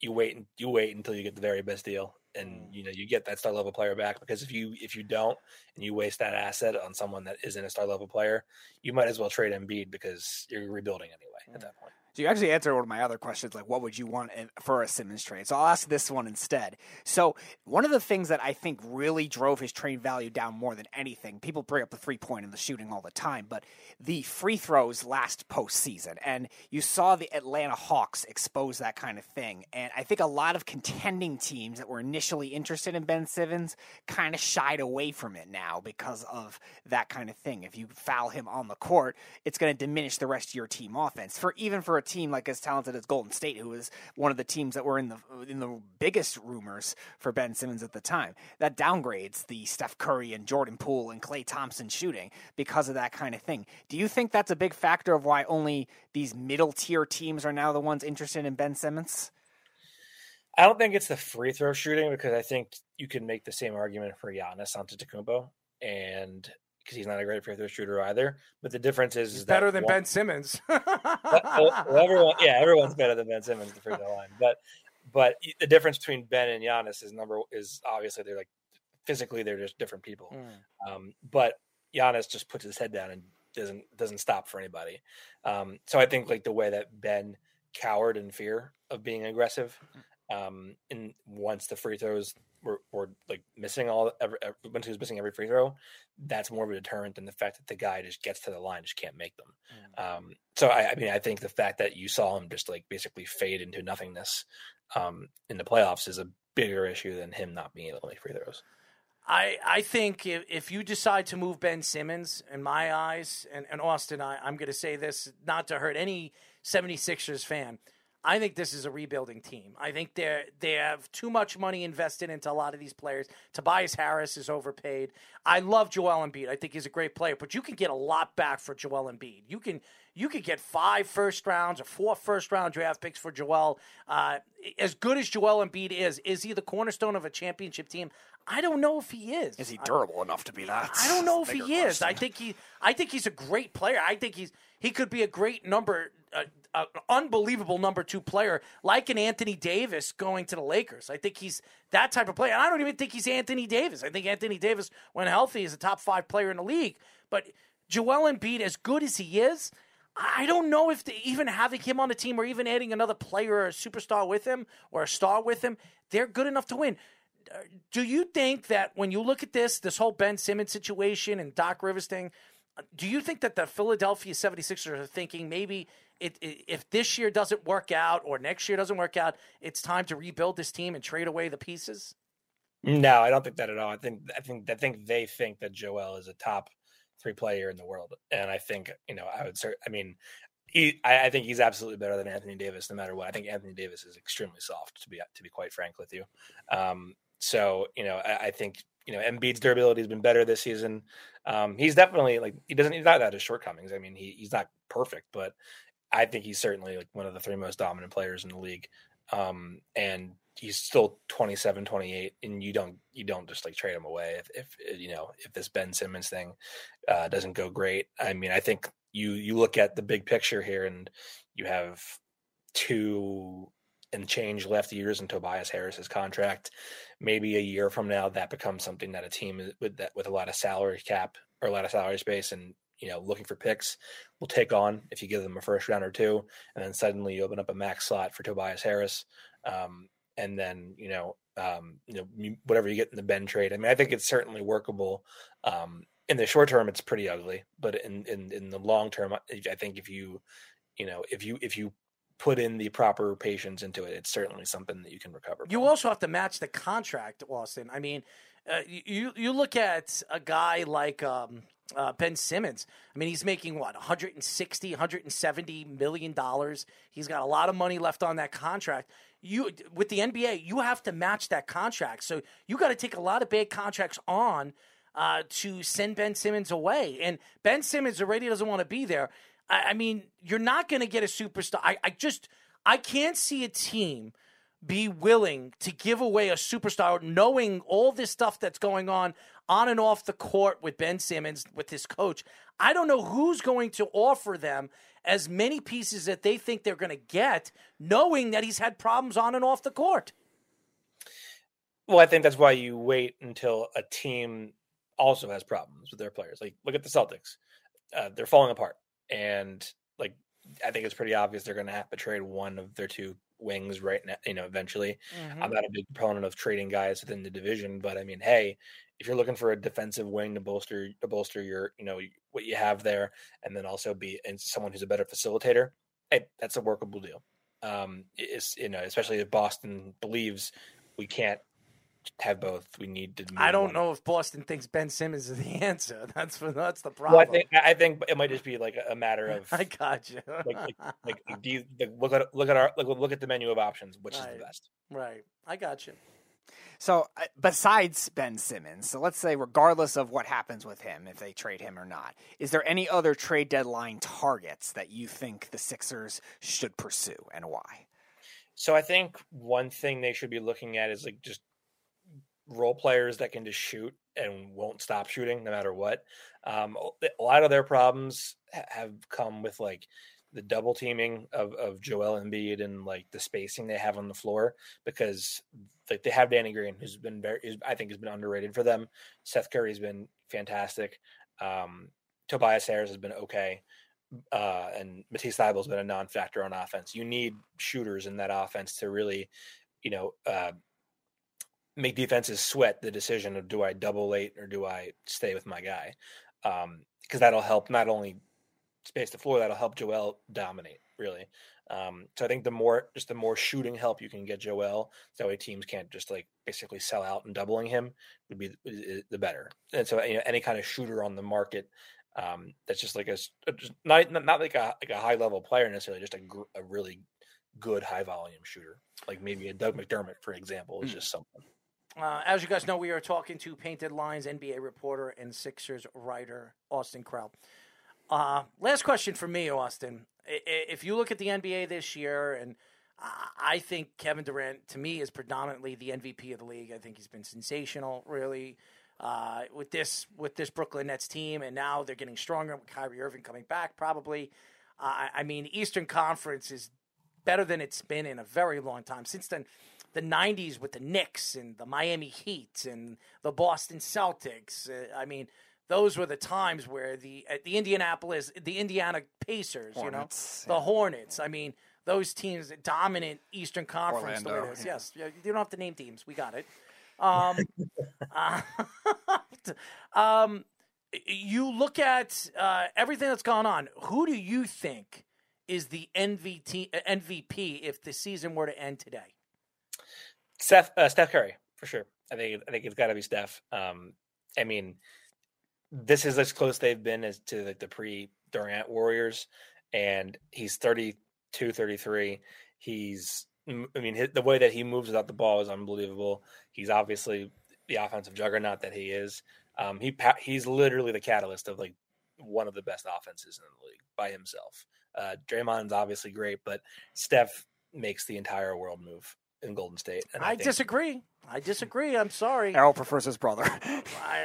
you wait and you wait until you get the very best deal and mm. you know you get that star level player back because if you if you don't and you waste that asset on someone that isn't a star level player, you might as well trade Embiid because you're rebuilding anyway at that point. So you actually answered one of my other questions, like what would you want for a Simmons trade? So I'll ask this one instead. So one of the things that I think really drove his trade value down more than anything, people bring up the three point and the shooting all the time, but the free throws last postseason, and you saw the Atlanta Hawks expose that kind of thing. And I think a lot of contending teams that were initially interested in Ben Simmons kind of shied away from it now because of that kind of thing. If you foul him on the court, it's going to diminish the rest of your team offense. For even for a team like as talented as Golden State, who was one of the teams that were in the in the biggest rumors for Ben Simmons at the time. That downgrades the Steph Curry and Jordan Poole and Klay Thompson shooting because of that kind of thing. Do you think that's a big factor of why only these middle tier teams are now the ones interested in Ben Simmons? I don't think it's the free throw shooting because I think you can make the same argument for Giannis Antetokounmpo, and because he's not a great free throw shooter either. But the difference is, is better than one, Ben Simmons. well, everyone, yeah, everyone's better than Ben Simmons at the free throw line. But but the difference between Ben and Giannis is number is obviously they're like physically they're just different people. Mm. Um, but Giannis just puts his head down and doesn't doesn't stop for anybody. Um, so I think like the way that Ben cowered in fear of being aggressive, um, and once the free throws were, were like missing all every, once he was missing every free throw, that's more of a deterrent than the fact that the guy just gets to the line, just can't make them. Mm. Um, so I, I, mean, I think the fact that you saw him just like basically fade into nothingness um, in the playoffs is a bigger issue than him not being able to make free throws. I, I think if, if you decide to move Ben Simmons, in my eyes, and, and Austin, I, I'm going to say this not to hurt any 76ers fan, I think this is a rebuilding team. I think they they have too much money invested into a lot of these players. Tobias Harris is overpaid. I love Joel Embiid. I think he's a great player, but you can get a lot back for Joel Embiid. You can you could get five first rounds or four first round draft picks for Joel. Uh, as good as Joel Embiid is, is he the cornerstone of a championship team? I don't know if he is. Is he durable I, enough to be that? I don't know if he question. is. I think he. I think he's a great player. I think he's he could be a great number uh, an unbelievable number two player, like an Anthony Davis going to the Lakers. I think he's that type of player. And I don't even think he's Anthony Davis. I think Anthony Davis, when healthy, is a top five player in the league. But Joel Embiid, as good as he is, I don't know if even having him on the team or even adding another player or a superstar with him or a star with him, they're good enough to win. Uh, do you think that when you look at this, this whole Ben Simmons situation and Doc Rivers thing, do you think that the Philadelphia 76ers are thinking maybe it, it, if this year doesn't work out or next year doesn't work out, it's time to rebuild this team and trade away the pieces? No, I don't think that at all. I think I think I think they think that Joel is a top three player in the world, and I think you know I would. I mean, he, I, I, think he's absolutely better than Anthony Davis, no matter what. I think Anthony Davis is extremely soft, to be to be quite frank with you. Um, so you know, I, I, think you know Embiid's durability has been better this season. Um, he's definitely like he doesn't he's not that his shortcomings. I mean, he, he's not perfect, but I think he's certainly like one of the three most dominant players in the league. Um, and he's still 27, 28, and you don't you don't just like trade him away if, if you know if this Ben Simmons thing uh, doesn't go great. I mean, I think you you look at the big picture here, and you have two and change left years in Tobias Harris's contract. Maybe a year from now, that becomes something that a team with that with a lot of salary cap or a lot of salary space and you know looking for picks will take on if you give them a first round or two, and then suddenly you open up a max slot for Tobias Harris, um, and then you know um, you know whatever you get in the Ben trade. I mean, I think it's certainly workable. Um, in the short term, it's pretty ugly, but in in in the long term, I think if you you know if you if you put in the proper patience into it, it's certainly something that you can recover. You also have to match the contract, Austin. I mean, uh, you you look at a guy like um, uh, Ben Simmons. I mean, he's making what 160, 170 million dollars. He's got a lot of money left on that contract. You with the NBA, you have to match that contract. So you got to take a lot of big contracts on uh, to send Ben Simmons away. And Ben Simmons already doesn't want to be there. I, I mean, you're not going to get a superstar. I, I just I can't see a team be willing to give away a superstar knowing all this stuff that's going on on and off the court with Ben Simmons with his coach. I don't know who's going to offer them as many pieces that they think they're going to get knowing that he's had problems on and off the court. Well, I think that's why you wait until a team also has problems with their players. Like look at the Celtics. Uh, they're falling apart and like I think it's pretty obvious they're going to have to trade one of their two wings right now. You know, eventually. Mm-hmm. I'm not a big proponent of trading guys within the division, but I mean, hey, if you're looking for a defensive wing to bolster to bolster your, you know, what you have there, and then also be and someone who's a better facilitator, hey, that's a workable deal. Um, it's you know, especially if Boston believes we can't have both. We need to. I don't know if Boston thinks Ben Simmons is the answer. That's that's the problem. Well, I think I think it might just be like a matter of. I got you. like, like, like, do you like, look at look at our look, look at the menu of options, which right. is the best. Right. I got you. So, uh, besides Ben Simmons, so let's say, regardless of what happens with him, if they trade him or not, is there any other trade deadline targets that you think the Sixers should pursue and why? So, I think one thing they should be looking at is like just role players that can just shoot and won't stop shooting no matter what. Um, a lot of their problems have come with like the double teaming of, of Joel Embiid and like the spacing they have on the floor because like they have Danny Green who's been very who's, I think has been underrated for them. Seth Curry's been fantastic. Um, Tobias Harris has been okay. Uh, and Matisse Thybulle's been a non-factor on offense. You need shooters in that offense to really, you know, uh, make defenses sweat the decision of do I double late or do I stay with my guy? Because um, that'll help not only space the floor, that'll help Joel dominate really. Um, so I think the more just the more shooting help you can get Joel, so that way teams can't just like basically sell out and doubling him would be the better. And so you know, any kind of shooter on the market um, that's just like a just not not like a like a high level player necessarily, just a, a really good high volume shooter, like maybe a Doug McDermott, for example, is mm. just something. Uh, as you guys know, we are talking to Painted Lines NBA reporter and Sixers writer Austin Krell. Uh, last question for me, Austin. If you look at the NBA this year, and I think Kevin Durant, to me, is predominantly the MVP of the league. I think he's been sensational, really, uh, with this with this Brooklyn Nets team, and now they're getting stronger with Kyrie Irving coming back. Probably, uh, I mean, Eastern Conference is better than it's been in a very long time. Since then, the 90s with the Knicks and the Miami Heat and the Boston Celtics. Uh, I mean, those were the times where the uh, the Indianapolis, the Indiana Pacers, Hornets, you know, the Hornets. I mean, those teams dominant Eastern Conference. Orlando, the way it is. Yeah. Yes, you don't have to name teams. We got it. Um, uh, um, you look at uh, everything that's gone on. Who do you think is the MVP, MVP if the season were to end today? Steph uh, Steph Curry for sure. I think I think it's got to be Steph. Um, I mean, this is as close they've been as to the pre Durant Warriors, and he's 32, 33. He's I mean the way that he moves without the ball is unbelievable. He's obviously the offensive juggernaut that he is. Um, he he's literally the catalyst of like one of the best offenses in the league by himself. Uh, Draymond's obviously great, but Steph makes the entire world move in Golden State. I, I disagree. I disagree. I'm sorry. Errol prefers his brother. I,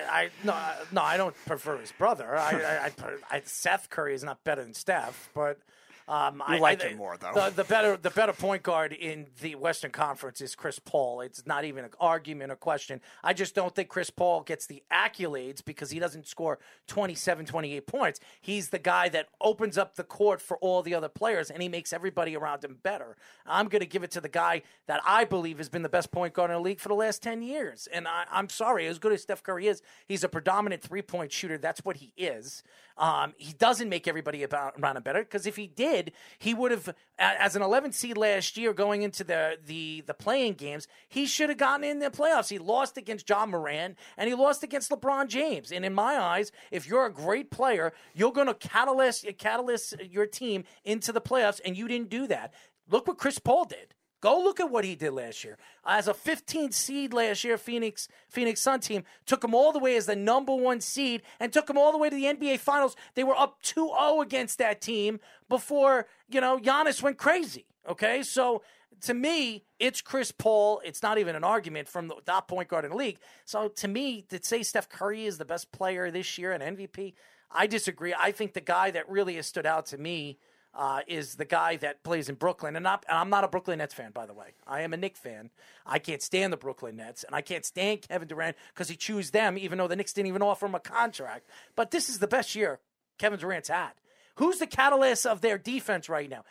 I no, no, I don't prefer his brother. I, I, I, Seth Curry is not better than Steph, but Um, You I, like I, him more, though. The, the better the better point guard in the Western Conference is Chris Paul. It's not even an argument or question. I just don't think Chris Paul gets the accolades because he doesn't score 27, 28 points. He's the guy that opens up the court for all the other players and he makes everybody around him better. I'm going to give it to the guy that I believe has been the best point guard in the league for the last 10 years. And I, I'm sorry, as good as Steph Curry is, he's a predominant three point shooter. That's what he is. Um, he doesn't make everybody about, around him better because if he did, he would have, as an 11 seed last year going into the the the playing games, he should have gotten in the playoffs. He lost against Ja Morant and he lost against LeBron James. And in my eyes, if you're a great player, you're going to catalyst catalyst your team into the playoffs, and you didn't do that. Look what Chris Paul did. Go look at what he did last year. As a 15 seed last year, Phoenix Phoenix Sun team took him all the way as the number one seed and took him all the way to the NBA Finals. They were up 2-0 against that team before you know Giannis went crazy. Okay, so to me, it's Chris Paul. It's not even an argument from the top point guard in the league. So to me, to say Steph Curry is the best player this year and MVP, I disagree. I think the guy that really has stood out to me uh, is the guy that plays in Brooklyn. And, and I'm not a Brooklyn Nets fan, by the way. I am a Knicks fan. I can't stand the Brooklyn Nets, and I can't stand Kevin Durant because he chose them, even though the Knicks didn't even offer him a contract. But this is the best year Kevin Durant's had. Who's the catalyst of their defense right now?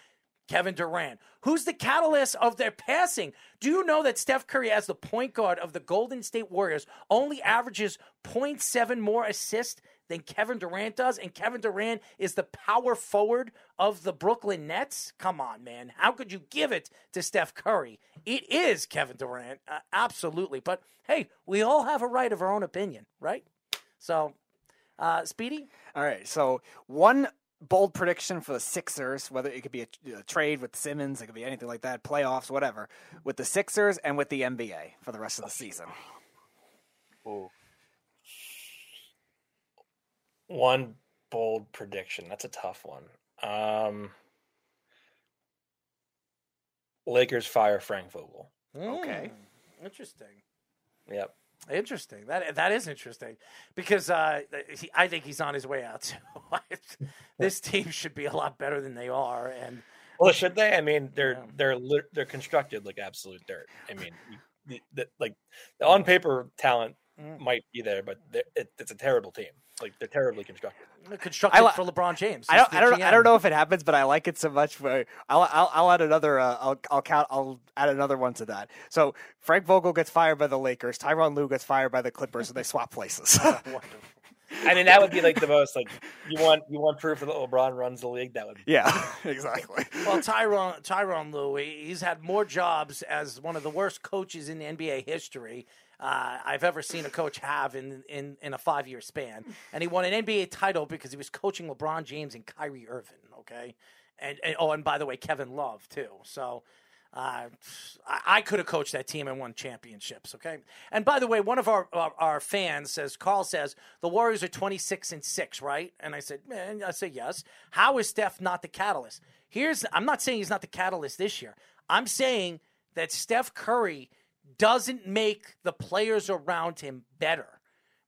Kevin Durant. Who's the catalyst of their passing? Do you know that Steph Curry, as the point guard of the Golden State Warriors, only averages 0.7 more assists than Kevin Durant does? And Kevin Durant is the power forward of the Brooklyn Nets? Come on, man. How could you give it to Steph Curry? It is Kevin Durant. Uh, absolutely. But hey, we all have a right of our own opinion, right? So, uh, Speedy? All right. So one bold prediction for the Sixers, whether it could be a, a, trade with Simmons, it could be anything like that, playoffs, whatever, with the Sixers and with the NBA for the rest of the season. Ooh. One bold prediction. That's a tough one. Um, Lakers fire Frank Vogel. Okay. Mm, interesting. Yep. Interesting. That that is interesting because uh, he, I think he's on his way out too. this team should be a lot better than they are, and well, should they? I mean, they're yeah. they're they're constructed like absolute dirt. I mean, the, the, like the on paper talent mm. might be there, but it, it's a terrible team. Like they're terribly constructed. Constructed li- for LeBron James. I don't, I don't, I don't know if it happens, but I like it so much. Where I'll, I'll, I'll add another. Uh, I'll, I'll count. I'll add another one to that. So Frank Vogel gets fired by the Lakers. Tyronn Lue gets fired by the Clippers, and they swap places. I mean, that would be like the most like you want you want proof that LeBron runs the league. That would be yeah, exactly. Well, Tyronn Tyronn Lue, he's had more jobs as one of the worst coaches in NBA history uh, I've ever seen a coach have in in, in a five year span, and he won an NBA title because he was coaching LeBron James and Kyrie Irving. Okay, and, and oh, and by the way, Kevin Love too. So. Uh, I, could have coached that team and won championships. Okay, and by the way, one of our, our, our fans says Carl says the Warriors are twenty six and six, right? And I said, man, I say yes. How is Steph not the catalyst? Here's I'm not saying he's not the catalyst this year. I'm saying that Steph Curry doesn't make the players around him better.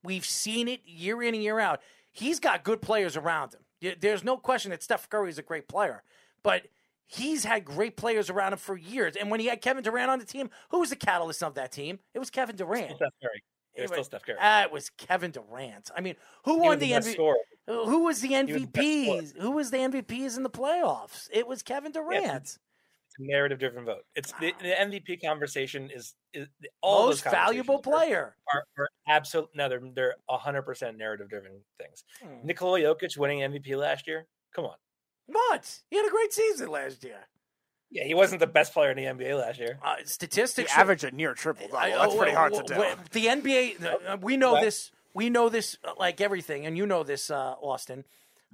We've seen it year in and year out. He's got good players around him. There's no question that Steph Curry is a great player, but he's had great players around him for years. And when he had Kevin Durant on the team, who was the catalyst of that team? It was Kevin Durant. Steph Curry. It was, still Steph Curry. Uh, it was Kevin Durant. I mean, who he won the, MVP? Who was the MVPs? Who was the MVPs in the playoffs? It was Kevin Durant. Narrative driven vote. It's the, the, MVP conversation is, is all most valuable player are, are, are absolute. No, they're they're hundred percent narrative driven things. Hmm. Nikola Jokic winning MVP last year. Come on, what? He had a great season last year. Yeah, he wasn't the best player in the NBA last year. Uh, statistics he averaged a near triple double. That's pretty hard to do. The NBA, uh, we know what? this. We know this uh, like everything, and you know this, uh, Austin.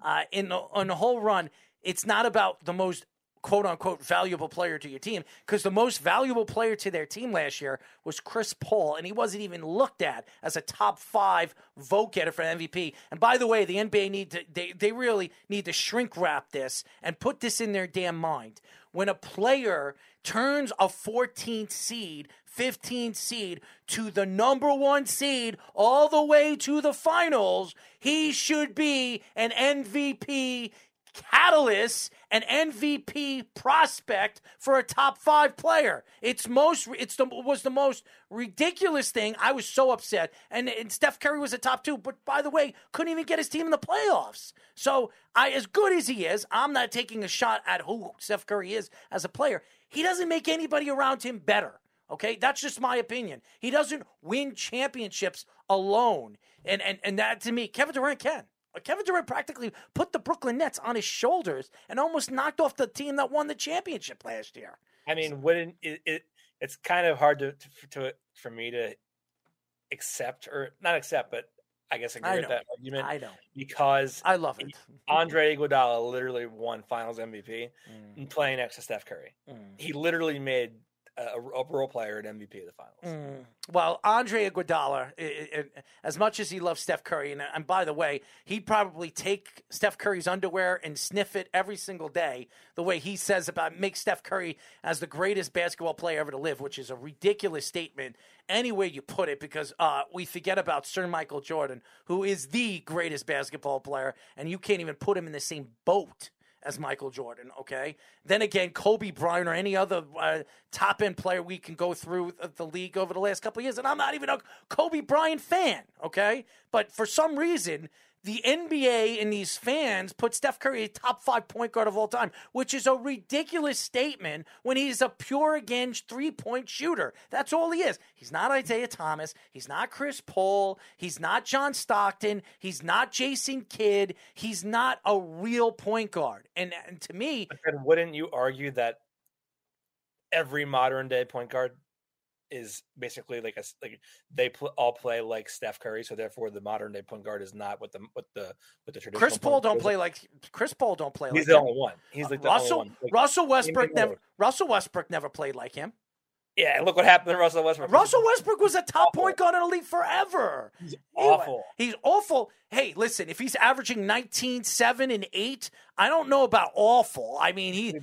Uh, in the, in the whole run, it's not about the most quote unquote valuable player to your team because the most valuable player to their team last year was Chris Paul, and he wasn't even looked at as a top five vote getter for MVP. And by the way, the NBA need to they, they really need to shrink wrap this and put this in their damn mind. When a player turns a 14th seed, 15th seed to the number one seed all the way to the finals, he should be an MVP catalyst, an MVP prospect for a top five player. It's most it's the was the most ridiculous thing. I was so upset. And, and Steph Curry was a top two, but by the way, couldn't even get his team in the playoffs. So I as good as he is, I'm not taking a shot at who Steph Curry is as a player. He doesn't make anybody around him better. Okay, that's just my opinion. He doesn't win championships alone, and and and that to me, Kevin Durant can. Kevin Durant practically put the Brooklyn Nets on his shoulders and almost knocked off the team that won the championship last year. I mean, wouldn't it? it it's kind of hard to, to, to for me to accept or not accept, but I guess agree I with that argument. I know. because I love it. Andre Iguodala literally won Finals MVP Mm. playing next to Steph Curry. He literally made a, a role player and MVP of the finals. Mm. Well, Andre Iguodala, i- i- i- as much as he loves Steph Curry, and, and by the way, he'd probably take Steph Curry's underwear and sniff it every single day, the way he says about make Steph Curry as the greatest basketball player ever to live, which is a ridiculous statement any way you put it, because uh, we forget about Sir Michael Jordan, who is the greatest basketball player, and you can't even put him in the same boat as Michael Jordan, okay? Then again, Kobe Bryant or any other uh, top end player we can go through the- league over the last couple years. And I'm not even a Kobe Bryant fan, okay? But for some reason, the NBA and these fans put Steph Curry a top five point guard of all time, which is a ridiculous statement when he's a pure again three point shooter. That's all he is. He's not Isiah Thomas. He's not Chris Paul. He's not John Stockton. He's not Jason Kidd. He's not a real point guard. And, and to me, wouldn't you argue that every modern day point guard is basically like a like they pl- all play like Steph Curry, so therefore the modern day point guard is not what the what the what the traditional. Chris Paul don't play like Chris Paul don't play He's like the him. only one. He's like the Russell only one. Like, Russell Westbrook never more. Russell Westbrook never played like him. Yeah, and look what happened to Russell Westbrook. Russell Westbrook was a top point guard in the league forever. He's awful. He's awful. Hey, listen, if he's averaging 19, 7, and 8, I don't know about awful. I mean, he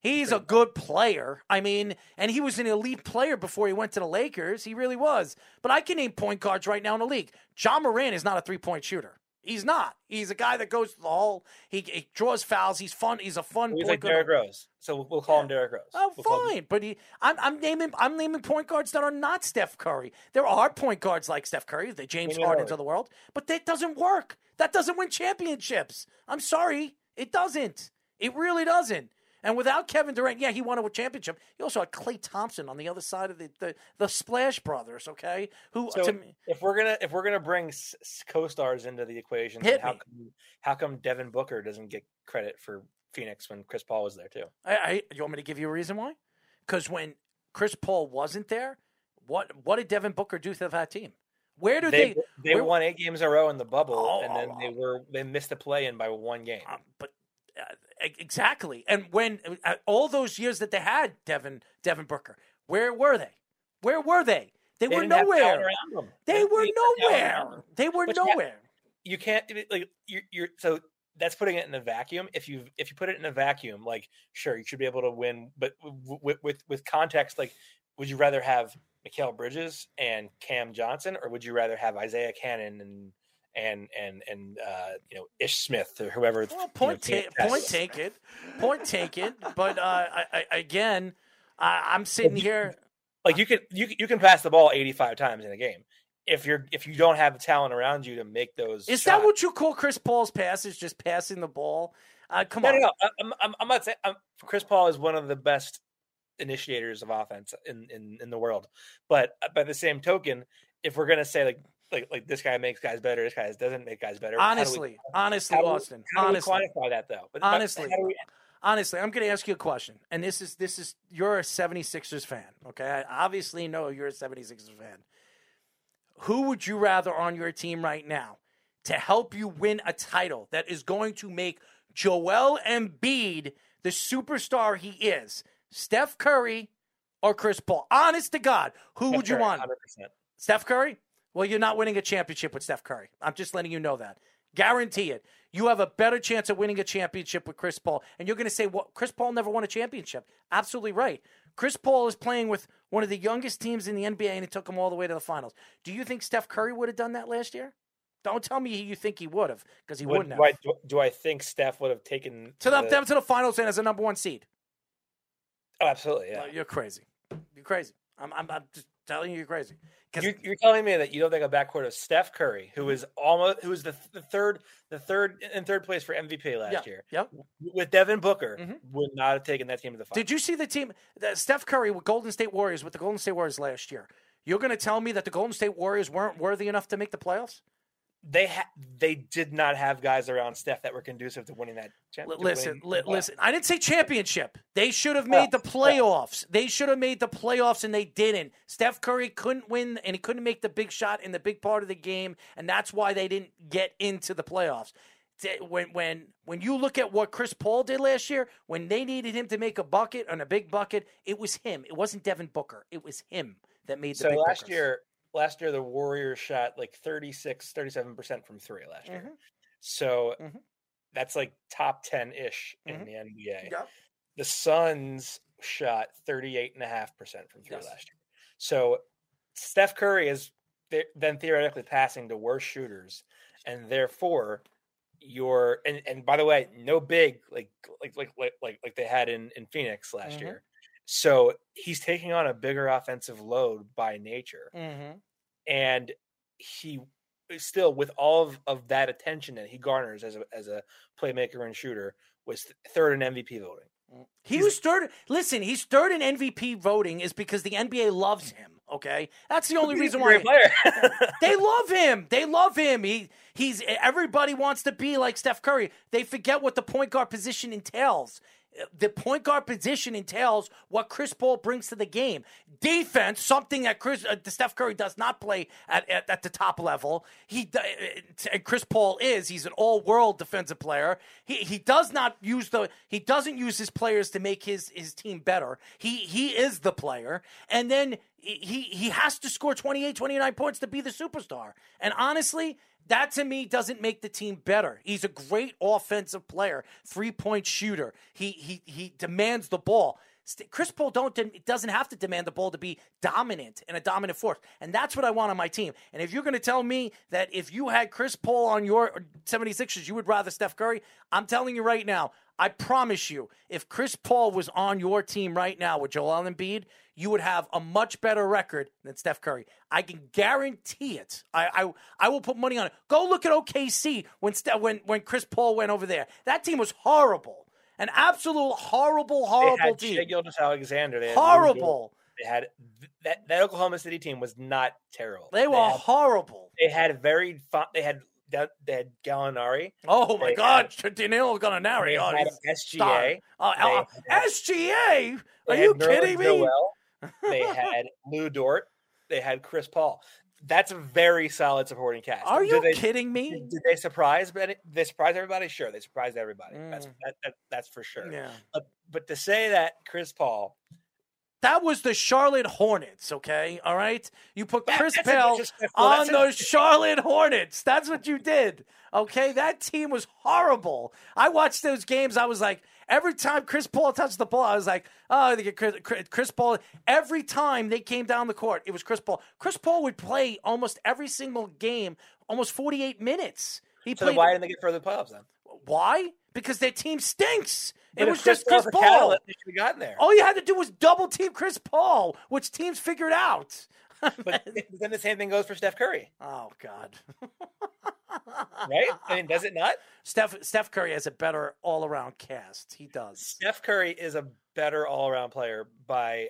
he's a good player. I mean, and he was an elite player before he went to the Lakers. He really was. But I can name point guards right now in the league. Ja Morant is not a three point shooter. He's not. He's a guy that goes to the hole. He, he draws fouls. He's fun. He's a fun He's like. Derrick Rose, so we'll- call him Derrick Rose. Oh, We'll call him- fine, but he, I'm, I'm naming I'm naming point guards that are not Steph Curry. There are point guards like Steph Curry, the James Name Hardens of the world, but that doesn't work. That doesn't win championships. I'm sorry, it doesn't. It really doesn't. And without Kevin Durant, yeah, he won a championship. He also had Klay Thompson on the other side of the the, the Splash Brothers, okay? Who So to me, if we're gonna if we're gonna bring s- co-stars into the equation, how me. come how come Devin Booker doesn't get credit for Phoenix when Chris Paul was there too? I, I you want me to give you a reason why? Because when Chris Paul wasn't there, what what did Devin Booker do to that team? Where do They they? they where- won eight games in a row in the bubble, Oh, and then oh, they were they missed the play in by one game. Um, but exactly. And when uh, all those years that they had Devin Devin Booker, where were they? Where were they? They, They were didn't have talent nowhere. They were they didn't have talent around nowhere. They were But you have- nowhere. you can't like you're, you're so that's putting it in a vacuum. If you if you put it in a vacuum, like sure you should be able to win, but with with with context, like would you rather have Mikal Bridges and Cam Johnson, or would you rather have Isaiah Canaan and and and and uh, you know Ish Smith or whoever? Well, you point know, ta- point taken, point taken. But uh, I, I, again, I, I'm sitting here. Like you can you can- you can pass the ball eighty five times in a game. If you're if you don't have the talent around you to make those, Is shots, that what you call Chris Paul's passes? Just passing the ball? Uh, come no, on. no, no. I'm, I'm, I'm not saying I'm, Chris Paul is one of the best initiators of offense in, in, in the world. But uh, by the same token, if we're gonna say like like like this guy makes guys better, this guy doesn't make guys better. do we- Honestly, honestly, how do we- Austin. how do we honestly, quantify that though? But- but honestly, do we- honestly, I'm going to ask you a question, and this is this is you're a 76ers fan, okay? I obviously know you're a 76ers fan. Who would you rather on your team right now to help you win a title that is going to make Joel Embiid the superstar he is? Steph Curry or Chris Paul? Honest to God, who would you Curry, want? 100%. Steph Curry? Well, you're not winning a championship with Steph Curry. I'm just letting you know that. Guarantee it. You have a better chance of winning a championship with Chris Paul. And you're going to say, well, Chris Paul never won a championship. Absolutely right. Chris Paul is playing with one of the youngest teams in the NBA, and it took him all the way to the finals. Do you think Steph Curry would have done that last year? Don't tell me you think he would have because he Would- wouldn't have. do, I, do, do I think Steph would have taken To the, them to the finals and as a number one seed. Oh, absolutely. Yeah. You're crazy. You're crazy. I'm, I'm, I'm just telling you, you're crazy. You're, you're telling me that you don't think a backcourt of Steph Curry, who was almost who was the, the third the third in third place for MVP last Yeah, year, Yep. with Devin Booker, Mhm. would not have taken that team to the finals. Did you see the team, the Steph Curry with Golden State Warriors with the Golden State Warriors last year? You're going to tell me that the Golden State Warriors weren't worthy enough to make the playoffs? They ha- they did not have guys around Steph that were conducive to winning that. Championship. listen, li- listen. I didn't say championship. They should have made the playoffs. They should have made the playoffs, and they didn't. Steph Curry couldn't win, and he couldn't make the big shot in the big part of the game, and that's why they didn't get into the playoffs. When when when you look at what Chris Paul did last year, when they needed him to make a bucket and a big bucket, it was him. It wasn't Devin Booker. It was him that made the So last year, last year the Warriors shot like 36, 37 percent from three last year. Mhm. So Mhm. that's like top ten ish in Mhm. the NBA. Yep. The Suns shot 38.5% from three Yes. last year. So Steph Curry is th- then theoretically passing to worse shooters. And therefore, you're and, and by the way, no big like like like like like, like they had in, in Phoenix last Mhm. year. So he's taking on a bigger offensive load by nature. Mhm. And he still with all of, of that attention that he garners as a as a playmaker and shooter was third in MVP voting. He was third. Listen, he's third in MVP voting is because the NBA loves him. Okay, that's the only He's reason why they love him. They love him. He he's everybody wants to be like Steph Curry. They forget what the point guard position entails. The point guard position entails what Chris Paul brings to the game. Defense, something that Chris uh, Steph Curry does not play at, at, at the top level. He uh, Chris Paul is. He's an all-world defensive player. He he does not use the he doesn't use his players to make his his team better. He he is the player. And then he he has to score 28 29 points to be the superstar. And honestly, that to me doesn't make the team better. He's a great offensive player, three point shooter. He he he demands the ball. Chris Paul don't doesn't have to demand the ball to be dominant and a dominant force, and that's what I want on my team. And if you're going to tell me that if you had Chris Paul on your 76ers, you would rather Steph Curry, I'm telling you right now, I promise you, if Chris Paul was on your team right now with Joel Embiid, you would have a much better record than Steph Curry. I can guarantee it. I I, I will put money on it. Go look at OKC when when when Chris Paul went over there. That team was horrible. An absolute horrible, They horrible had team. Shai Alexander. They had Horrible. They had that, that Oklahoma City team was not terrible. They were had, horrible. they had very fun, they had they had Gallinari. Oh my They God, Danilo Gallinari. Oh, had SGA. Oh, They oh, had- SGA? Are you had Nerlens kidding me? They had Lu Dort. They had Chris Paul. That's a very solid supporting cast. Are you they, kidding me? Did, did they surprise? They surprise everybody? Sure, they surprised everybody. That's Mm. that, that, that's for sure. Yeah. But, but to say that Chris Paul, That was the Charlotte Hornets, okay? All right? You put Chris a on the Charlotte Hornets. That's what you did, okay? That team was horrible. I watched those games. I was like, every time Chris Paul touched the ball, I was like, oh, they get Chris, Chris- Paul. Every time they came down the court, it was Chris Paul. Chris Paul would play almost every single game, almost 48 minutes. He so then played. why didn't they get further playoffs then? Why? Because their team stinks. It But if was just Chris Paul. catalyst, They should have gotten there. All you had to do was double team Chris Paul, which teams figured out. But then the same thing goes for Steph Curry, oh God, right? I mean, does it not? Steph Steph Curry has a better all around cast. He does. Steph Curry is a better all around player by,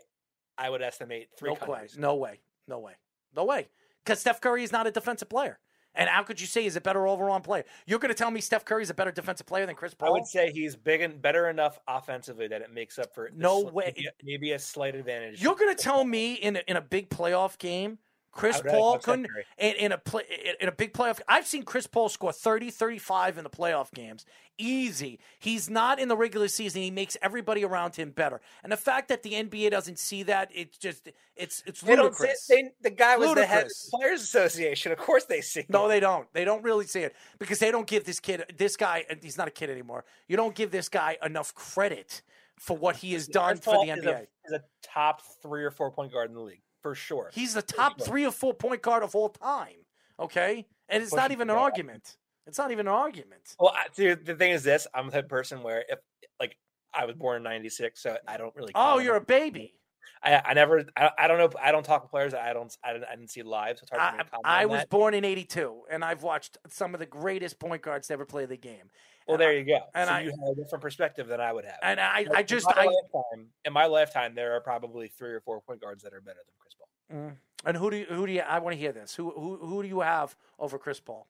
I would estimate, three No way. countries. No way. No way. No way. Because Steph Curry is not a defensive player. And how could you say he's a better overall player? You're going to tell me Steph Curry is a better defensive player than Chris Paul? I would say he's big and better enough offensively that it makes up for No sl- way. maybe, maybe a slight advantage. You're going to tell me in a, in a big playoff game, Chris I would rather Paul couldn't in, in a play in, a big playoff. I've seen Chris Paul score 30, 35 in the playoff games. Easy. He's not in the regular season. He makes everybody around him better. And the fact that the NBA doesn't see that, it's just it's it's They ludicrous. they, the guy was the head of the Players Association. Of course they see. No, it. they don't. They don't really see it because they don't give this kid, this guy, he's not a kid anymore. You don't give this guy enough credit for what he has done Chris for Paul the is NBA. a, is a top three or four point guard in the league for sure. He's the top three or four point guard of all time. Okay, and it's not even an argument. It's not even an argument. Well, I, dude, the thing is this: I'm the person where if like I was born in '96, so I don't really. Oh, you're a baby. I, I never. I, I don't know. I don't talk to players that I don't. I didn't, I didn't see live. So it's hard for me I, I was that. born in '82, and I've watched some of the greatest point guards to ever play the game. Well, there you go. and so I- you have a different perspective than I would have. And I, Like, I in just, my I, lifetime, in my lifetime, there are probably three or four point guards that are better than Chris. Mm. and who do you, who do you? I want to hear this. Who, who, who do you have over Chris Paul?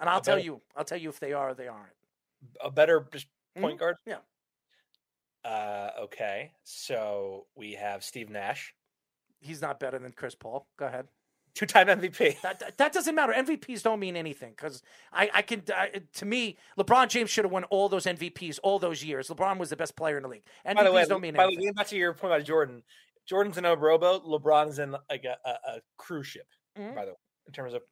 And I'll tell you. I'll tell you if they are or they aren't. A better just point Mhm. guard. Yeah. Uh, okay, so we have Steve Nash, He's not better than Chris Paul. Go ahead. two-time MVP. That, that, that doesn't matter. MVPs don't mean anything because I, I can. I, to me, LeBron James should have won all those MVPs all those years. LeBron was the best player in the league. MVPs by the way, don't mean by the way, anything. back to your point about Jordan, Jordan's in a rowboat. LeBron's in like a, a, a cruise ship. Mhm. By the way, in terms of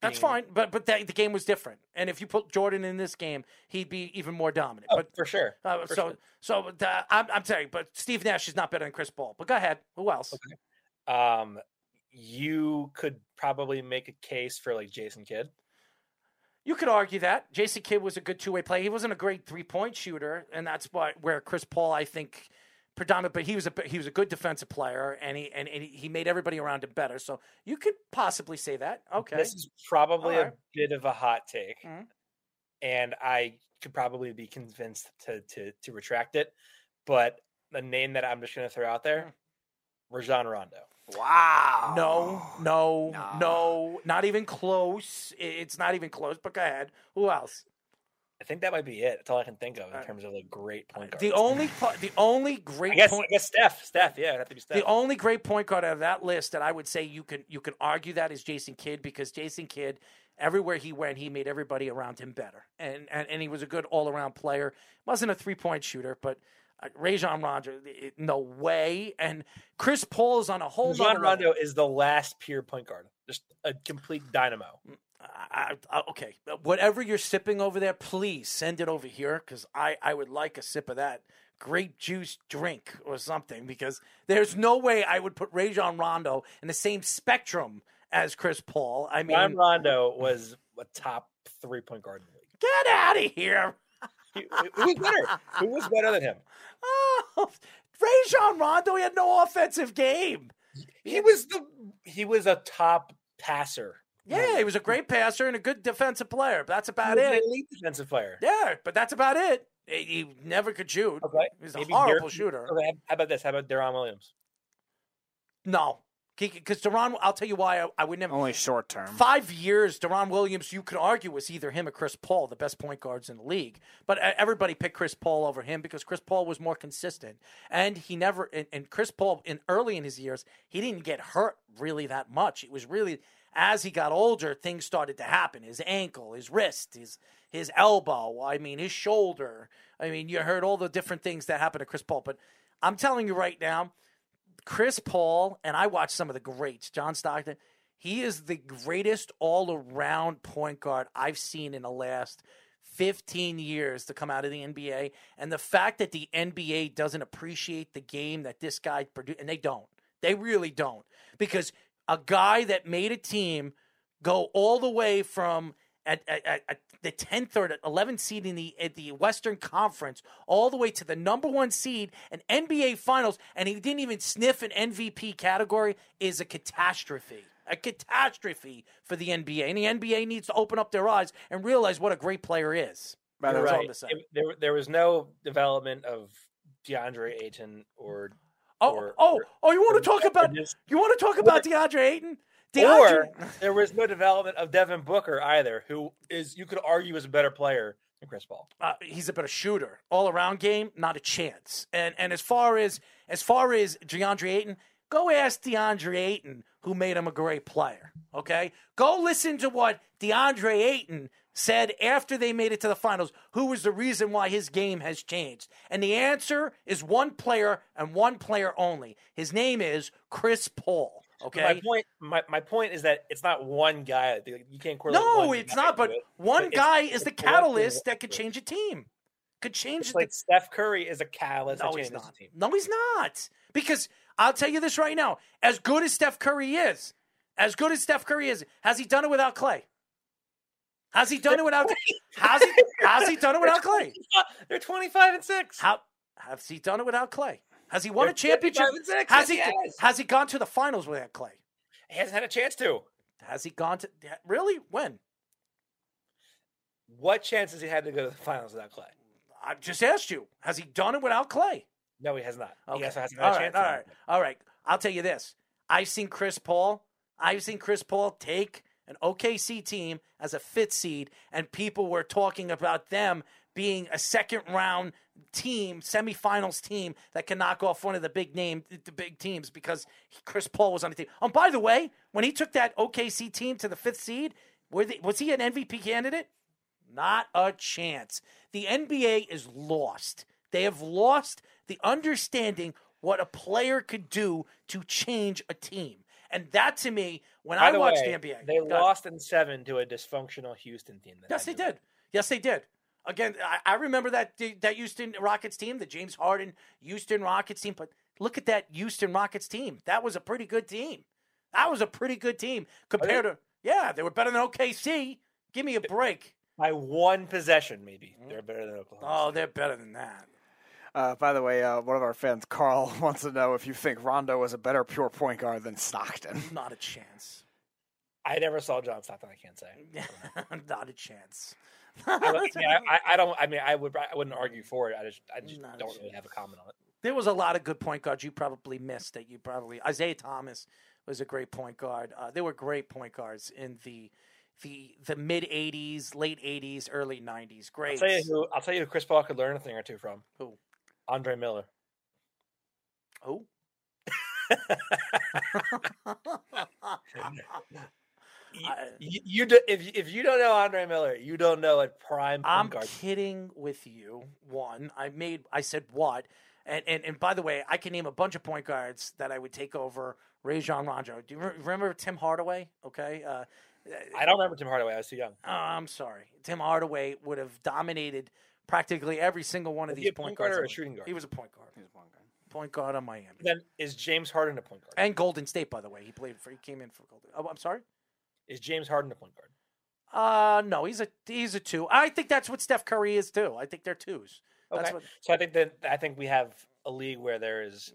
That's fine, but but that, the game was different. And if you put Jordan in this game, he'd be even more dominant. Oh, but for sure. uh, for so sure. so the, I'm I'm saying, but Steve Nash is not better than Chris Paul. But go ahead. Who else? Um, you could probably make a case for like Jason Kidd. You could argue that Jason Kidd was a good two way player. He wasn't a great three point shooter, and that's what where Chris Paul, I think, predominant. But he was a he was a good defensive player, and he and, and he made everybody around him better. So you could possibly say that. Okay, This is probably Alright. a bit of a hot take, Mhm. and I could probably be convinced to to to retract it. But the name that I'm just going to throw out there, Rajon Rondo. Wow. no, no, No. no, not even close. It's not even close. But go ahead. Who else? I think that might be it. That's all I can think of in Uh, terms of like great point guard. The only the only I great guess, point. I guess Steph. Steph, yeah, it'd have to be Steph. The only great point guard out of that list that I would say you can you can argue that is Jason Kidd because Jason Kidd everywhere he went he made everybody around him better and and, and he was a good all around player wasn't a three point shooter but uh, Rajon Rondo no way and Chris Paul is on a whole Rajon. Rondo is the last pure point guard, just a complete dynamo. I, I, okay, whatever you're sipping over there, please send it over here because I, I would like a sip of that grape juice drink or something because there's no way I would put Rajon Rondo in the same spectrum as Chris Paul. I mean, Rajon Rondo was a top three point guard in the league. get out of here. Who was better? Who was better than him? Oh, Rajon Rondo, he had no offensive game. He was the he was a top passer. Yeah, he was a great passer and a good defensive player. But that's He about was an it. elite defensive player. Yeah, but that's about it. He he never could shoot. Okay, He's a maybe horrible Derek- shooter. Okay, how about this? How about Deron Williams? No, because Deron, I'll tell you why I, I would never. Only short term. Five years, Deron Williams, you could argue was either him or Chris Paul, the best point guards in the league. But uh, everybody picked Chris Paul over him because Chris Paul was more consistent, and he never. And, and Chris Paul, in early in his years, he didn't get hurt really that much. It was really as he got older, things started to happen. His ankle, his wrist, his his elbow. I mean, his shoulder. I mean, you heard all the different things that happened to Chris Paul. But I'm telling you right now, Chris Paul, and I watched some of the greats, John Stockton, he is the greatest all around point guard I've seen in the last 15 years to come out of the NBA. And the fact that the NBA doesn't appreciate the game that this guy produced, and they don't, they really don't. Because a guy that made a team go all the way from at, at, at, the 10th or 11th seed in the at the Western Conference, all the way to the number one seed in NBA Finals, and he didn't even sniff an MVP category, is a catastrophe. A catastrophe for the NBA, and the NBA needs to open up their eyes and realize what a great player is. By the You're That's all right. I'm to say. It- there, there was no development of DeAndre Ayton or Oh, or- oh, or- oh! You want to talk about you want to talk about DeAndre Ayton? or DeAndre, there was no development of Devin Booker either, who is you could argue is a better player than Chris Paul. uh, he's a better shooter. All around game, not a chance. And and as far as as far as DeAndre Ayton, go ask DeAndre Ayton who made him a great player. Okay, go listen to what DeAndre Ayton said after they made it to the finals. Who was the reason why his game has changed? And the answer is one player and one player only. His name is Chris Paul. Okay. My point, my, my point is that it's not one guy. You can't correlate. No, it's not. But it, one it's- guy is the catalyst that could change a team. Could change It's the like Steph Curry is a catalyst. No, that he's not. No, he's not. Because I'll tell you this right now: as good as Steph Curry is, as good as Steph Curry is, has he done it without Klay? How's he done it without? How's he? How's he done it without Klay? They're 25 and six. How has he done it without Klay? Has he won They're a championship? 55 and six, Has he? yes, has. Has he gone to the finals without Klay? He hasn't had a chance to. Has he gone to? Really? When? What chance has he had to go to the finals without Klay? I just asked you. Has he done it without Klay? No, he has not. He Okay. also hasn't all right, chance. all right, all right. I'll tell you this. I've seen Chris Paul. I've seen Chris Paul take an OKC team as a fifth seed, and people were talking about them being a second round team, semifinals team that can knock off one of the big name, the big teams because Chris Paul was on the team. Oh, by the way, when he took that OKC team to the fifth seed, they, was he an MVP candidate? Not a chance. The NBA is lost. They have lost the understanding what a player could do to change a team. And that to me, when By I watched watch way, the NBA, They lost in seven to a dysfunctional Houston team. that Yes, they did. Yes, they did. Again, I, I remember that that Houston Rockets team, the James Harden Houston Rockets team. But look at that Houston Rockets team. That was a pretty good team. That was a pretty good team compared to yeah, they were better than OKC. Give me a break. By one possession, maybe. Mm. They're better than Oklahoma. Oh, they're better than that. Uh, by the way, uh, one of our fans, Carl, wants to know if you think Rondo was a better pure point guard than Stockton. Not a chance. I never saw John Stockton. I can't say. Not a chance. I, I, mean, I, I don't. I mean, I would. I wouldn't argue for it. I just. I just Not don't really have a comment on it. There was a lot of good point guards you probably missed that you probably Isiah Thomas was a great point guard. Uh, there were great point guards in the the the mid '80s, late '80s, early '90s. Great. I'll Great. tell you who. I'll tell you who Chris Paul could learn a thing or two from. Who? Andre Miller. Who? You, you do, if you- if you don't know Andre Miller, you don't know a prime point guard. I'm guard. kidding with you. One, I made. I said what? And, and and by the way, I can name a bunch of point guards that I would take over Rajon Rondo. Do you re- remember Tim Hardaway? Okay. Uh, I don't remember Tim Hardaway. I was too young. Oh, I'm sorry. Tim Hardaway would have dominated practically every single one of Was he these a point guards. or a shooting league. guard? He was a point guard. He was a point guard. Point guard on Miami. Then is James Harden a point guard? And Golden State, by the way, he played for. He came in for Golden. Oh, I'm sorry. Is James Harden a point guard? Uh no, he's a he's a two. I think that's what Steph Curry is too. I think they're twos. That's Okay. what. So I think that I think we have a league where there is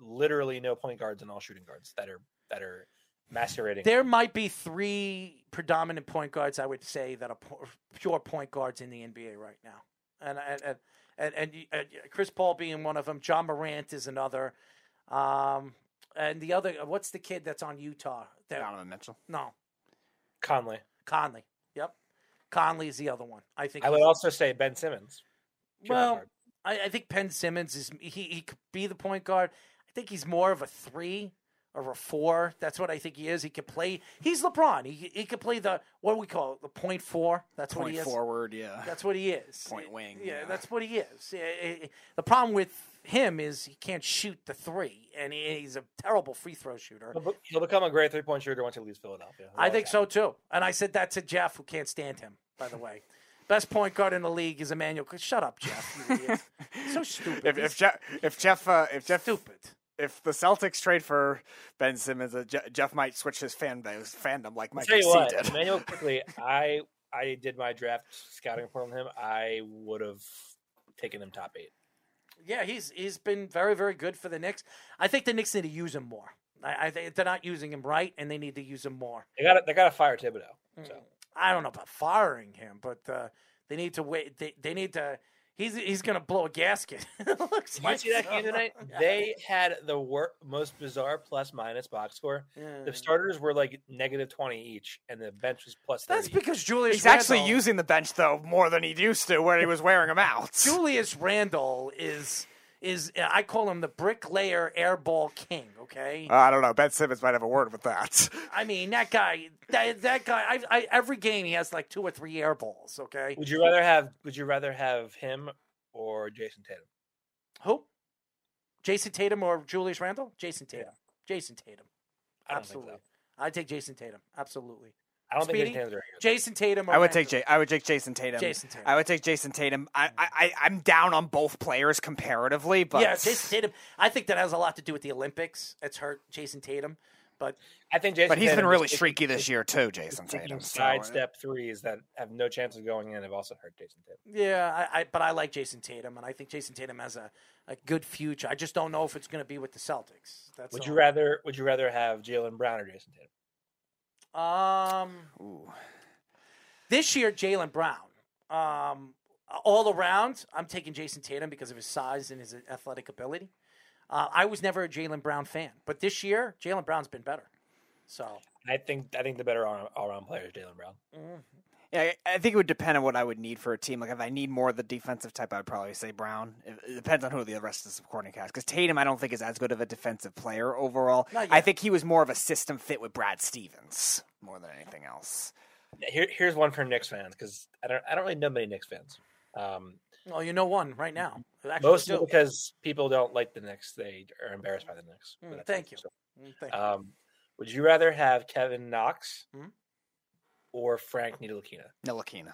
literally no point guards and all shooting guards that are that are masquerading. There might be three predominant point guards. I would say that are pure point guards in the NBA right now, and and and and, and, y- uh, Chris Paul being one of them. Ja Morant is another, um, and the other. What's the kid that's on Utah? That, Donovan Mitchell. No, Conley. Conley. Yep, Conley is the other one. I think. I would also say Ben Simmons. Well. I, I think Ben Simmons is he, he could be the point guard. I think he's more of a three or a four. That's what I think he is. He could play. He's LeBron. He he could play the what do we call it? The point four. That's what he is. forward, yeah. That's what he is. Point wing, Yeah, yeah. that's what he is. Yeah, eh, eh, The problem with him is he can't shoot the three, and he, he's a terrible free throw shooter. He'll, he'll become a great three point shooter once he leaves Philadelphia. I think so too. And I said that to Jeff, who can't stand him. By the way, best point guard in the league is Immanuel. Shut up, Jeff. You idiot. so stupid. If, if Jeff, if Jeff, uh, if Jeff, stupid. If the Celtics trade for Ben Simmons, uh, Jeff might switch his fan base, fandom like I'll Mike tell you what, did. Immanuel Quickley. I I did my draft scouting report on him. I would have taken him top eight. Yeah, he's he's been very very good for the Knicks. I think the Knicks need to use him more. I, I they're not using him right, and they need to use him more. They got they got to fire Thibodeau. So I don't know about firing him, but uh, they need to wait. They, they need to. He's he's gonna blow a gasket. Looks you like see that so. game tonight? They had the wor- most bizarre plus minus box score. Yeah. The starters were like negative twenty each, and the bench was plus thirty. That's because Julius. He's actually using the bench though more than he used to, where he was wearing them out. Julius Randle is is I call him the bricklayer airball king. Okay, Uh, I don't know. Ben Simmons might have a word with that. I mean that guy. That, that guy. I, I, every game he has like two or three airballs. Okay, Would you rather have Would you rather have him or Jayson Tatum? who? Jayson Tatum or Julius Randle? Jayson Tatum. Jayson Tatum. I don't think Absolutely. so. I take Jayson Tatum. Absolutely. I don't think Speedy? Jayson Tatum's very good. Jayson Tatum. Or I would take Randle? J- I would take Jayson Tatum. Jayson Tatum. I would take Jayson Tatum. I, I, I I'm down on both players comparatively, but Yeah, Jayson Tatum. I think that has a lot to do with the Olympics. It's hurt Jayson Tatum, But I think Jason But he's been really is taking- streaky this year too, Jayson Tatum. so- sidestep threes that have no chance of going in have also hurt Jayson Tatum. yeah, I, I but I like Jayson Tatum, and I think Jayson Tatum has a, a good future. I just don't know if it's going to be with the Celtics. That's Would all. you rather? Would you rather have Jaylen Brown or Jayson Tatum? Um, Ooh. this year, Jaylen Brown. Um, all around, I'm taking Jayson Tatum because of his size and his athletic ability. Uh, I was never a Jaylen Brown fan, but this year, Jaylen Brown's been better. So I think I think the better all around player is Jaylen Brown. Yeah, I- I think it would depend on what I would need for a team. Like if I need more of the defensive type, I'd probably say Brown. It, it depends on who the rest of the supporting cast. Because Tatum, I don't think is as good of a defensive player overall. I think he was more of a system fit with Brad Stevens more than anything else. Here, here's one for Knicks fans because I don't I don't really know many Knicks fans. Um, well, you know one right now. Actually, mostly two. because people don't like the Knicks; they are embarrassed by the Knicks. Mm, thank you. So, Mm, thank you. um, would you rather have Kevin Knox Hmm? Or Frank Ntilikina? Nilakina.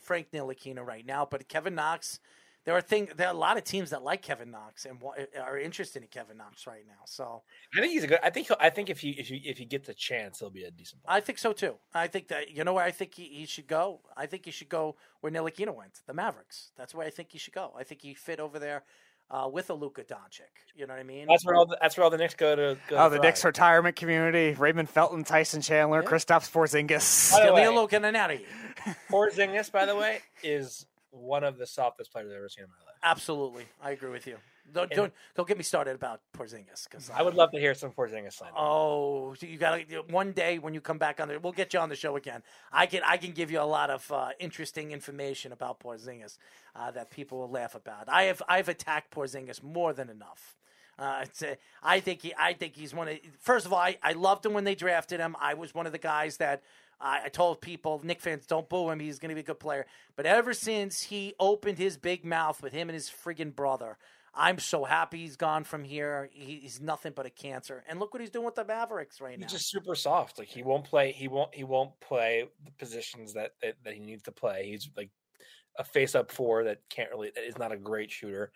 Frank Ntilikina right now, but Kevin Knox. There are thing. There are a lot of teams that like Kevin Knox and wa- are interested in Kevin Knox right now. So I think he's a good. I think he'll, I think if he if he if he gets a chance, he'll be a decent. Player. I think so too. I think that you know where I think he, he should go. I think he should go where Ntilikina went, the Mavericks. That's where I think he should go. I think he fit over there uh, with a Luka Doncic. You know what I mean? That's where all the, that's where all the Knicks go to. Go Oh, to the thrive. Knicks retirement community: Raymond Felton, Tyson Chandler, Yeah. Kristaps Porzingis. By the way- Danilo Gallinari. Porzingis, by the way, is one of the softest players I've ever seen in my life. Absolutely, I agree with you. Don't don't, don't get me started about Porzingis because I would love to hear some Porzingis slander. Oh, you got to one day when you come back on the, we'll get you on the show again. I can I can give you a lot of uh, interesting information about Porzingis uh, that people will laugh about. I have I've attacked Porzingis more than enough. Uh, it's a, I think he I think he's one of first of all I, I loved him when they drafted him. I was one of the guys that I, I told people Knick fans don't boo him. He's going to be a good player. But ever since he opened his big mouth with him and his friggin' brother. I'm so happy he's gone from here. He, he's nothing but a cancer. And look what he's doing with the Mavericks right now. He's just super soft. Like he won't play. He won't. He won't play the positions that that, that he needs to play. He's like a face up four that can't really. That is not a great shooter.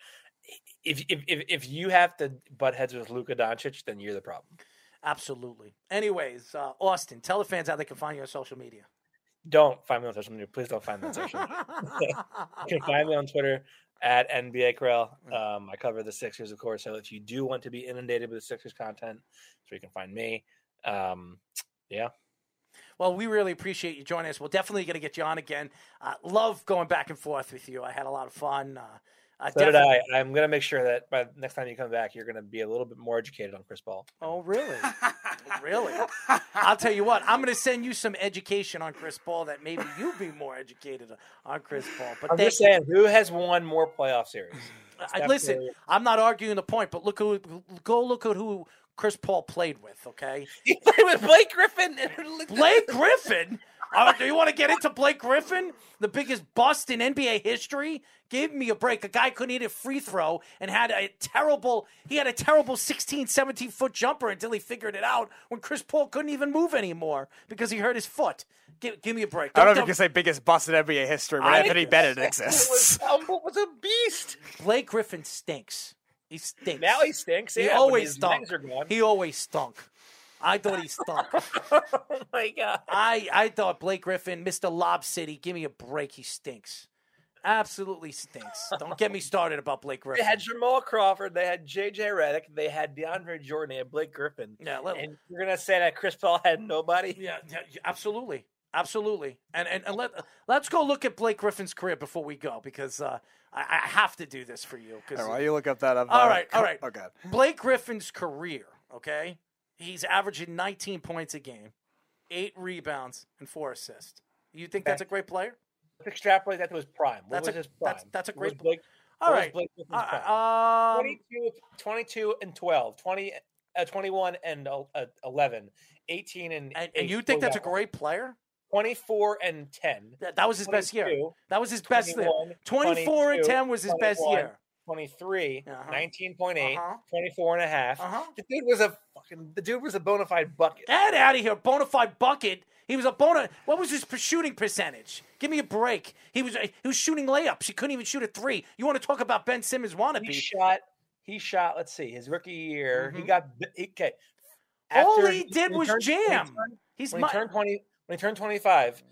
If if if, if you have to butt heads with Luka Doncic, then you're the problem. Absolutely. Anyways, uh, Austin, tell the fans how they can find you on social media. Don't find me on social media. Please don't find me on social. media. you can find me on Twitter at NBA Corral. Um, I cover the Sixers, of course. So if you do want to be inundated with Sixers content, so you can find me. Um, yeah. Well, we really appreciate you joining us. We're definitely going to get you on again. Uh, love going back and forth with you. I had a lot of fun. Uh, uh, So did I. I'm gonna make sure that by the next time you come back, you're gonna be a little bit more educated on Chris Paul. Oh, really? Really? I'll tell you what. I'm going to send you some education on Chris Paul that maybe you'll be more educated on Chris Paul. But I'm just saying, who has won more playoff series? I, uh, listen, definitely- I'm not arguing the point, but look who go look at who Chris Paul played with. Okay, he played with Blake Griffin. Blake Griffin. Uh, do you want to get into Blake Griffin, the biggest bust in NBA history? Give me a break. A guy couldn't hit a free throw and had a terrible. He had a terrible 16, 17 foot jumper until he figured it out when Chris Paul couldn't even move anymore because he hurt his foot. Give, give me a break. I don't know if you can say biggest bust in NBA history, but I- Anthony Bennett was, exists. Humble was a beast. Blake Griffin stinks. He stinks. Now he stinks. He yeah, always stunk. are gone. He always stunk. I thought he stunk. oh my god! I I thought Blake Griffin, Mr. Lob City, give me a break. He stinks. Absolutely stinks. Don't get me started about Blake Griffin. They had Jamal Crawford. They had J.J. Redick. They had DeAndre Jordan. They had Blake Griffin. Yeah, let- and you're gonna say that Chris Paul had nobody? yeah, yeah, yeah, absolutely, absolutely. And and, and let let's go look at Blake Griffin's career before we go because uh, I, I have to do this for you. Because All right, while you look up that up. all right, all right. Okay. Blake Griffin's career. Okay, he's averaging 19 points a game, eight rebounds, and four assists. You think that's a great player? Let's extrapolate that to his prime. What That's was a- his prime? that's- that's a great- Blake. All right. Blake Uh, um, 22, 22 and 12, 20, uh, 21 and uh, 11, 18 and and, and you think that's a great player? 24 and 10. That, that was his best year. That was his best year. 21, 24 and 10 was his best year. 23, Uh-huh. 19.8, Uh-huh. 24 and a half. Uh-huh. The dude was a fucking the dude was a bona fide bucket. Get out of here, bona fide bucket. He was a bona. What was his shooting percentage? Give me a break. He was he was shooting layups. He couldn't even shoot a three. You want to talk about Ben Simmons He wannabe? shot he shot, let's see, his rookie year, he Mhm. got he, okay. All he did was turned- when he jam. turned- He's when my- he turned twenty. When he turned twenty-five,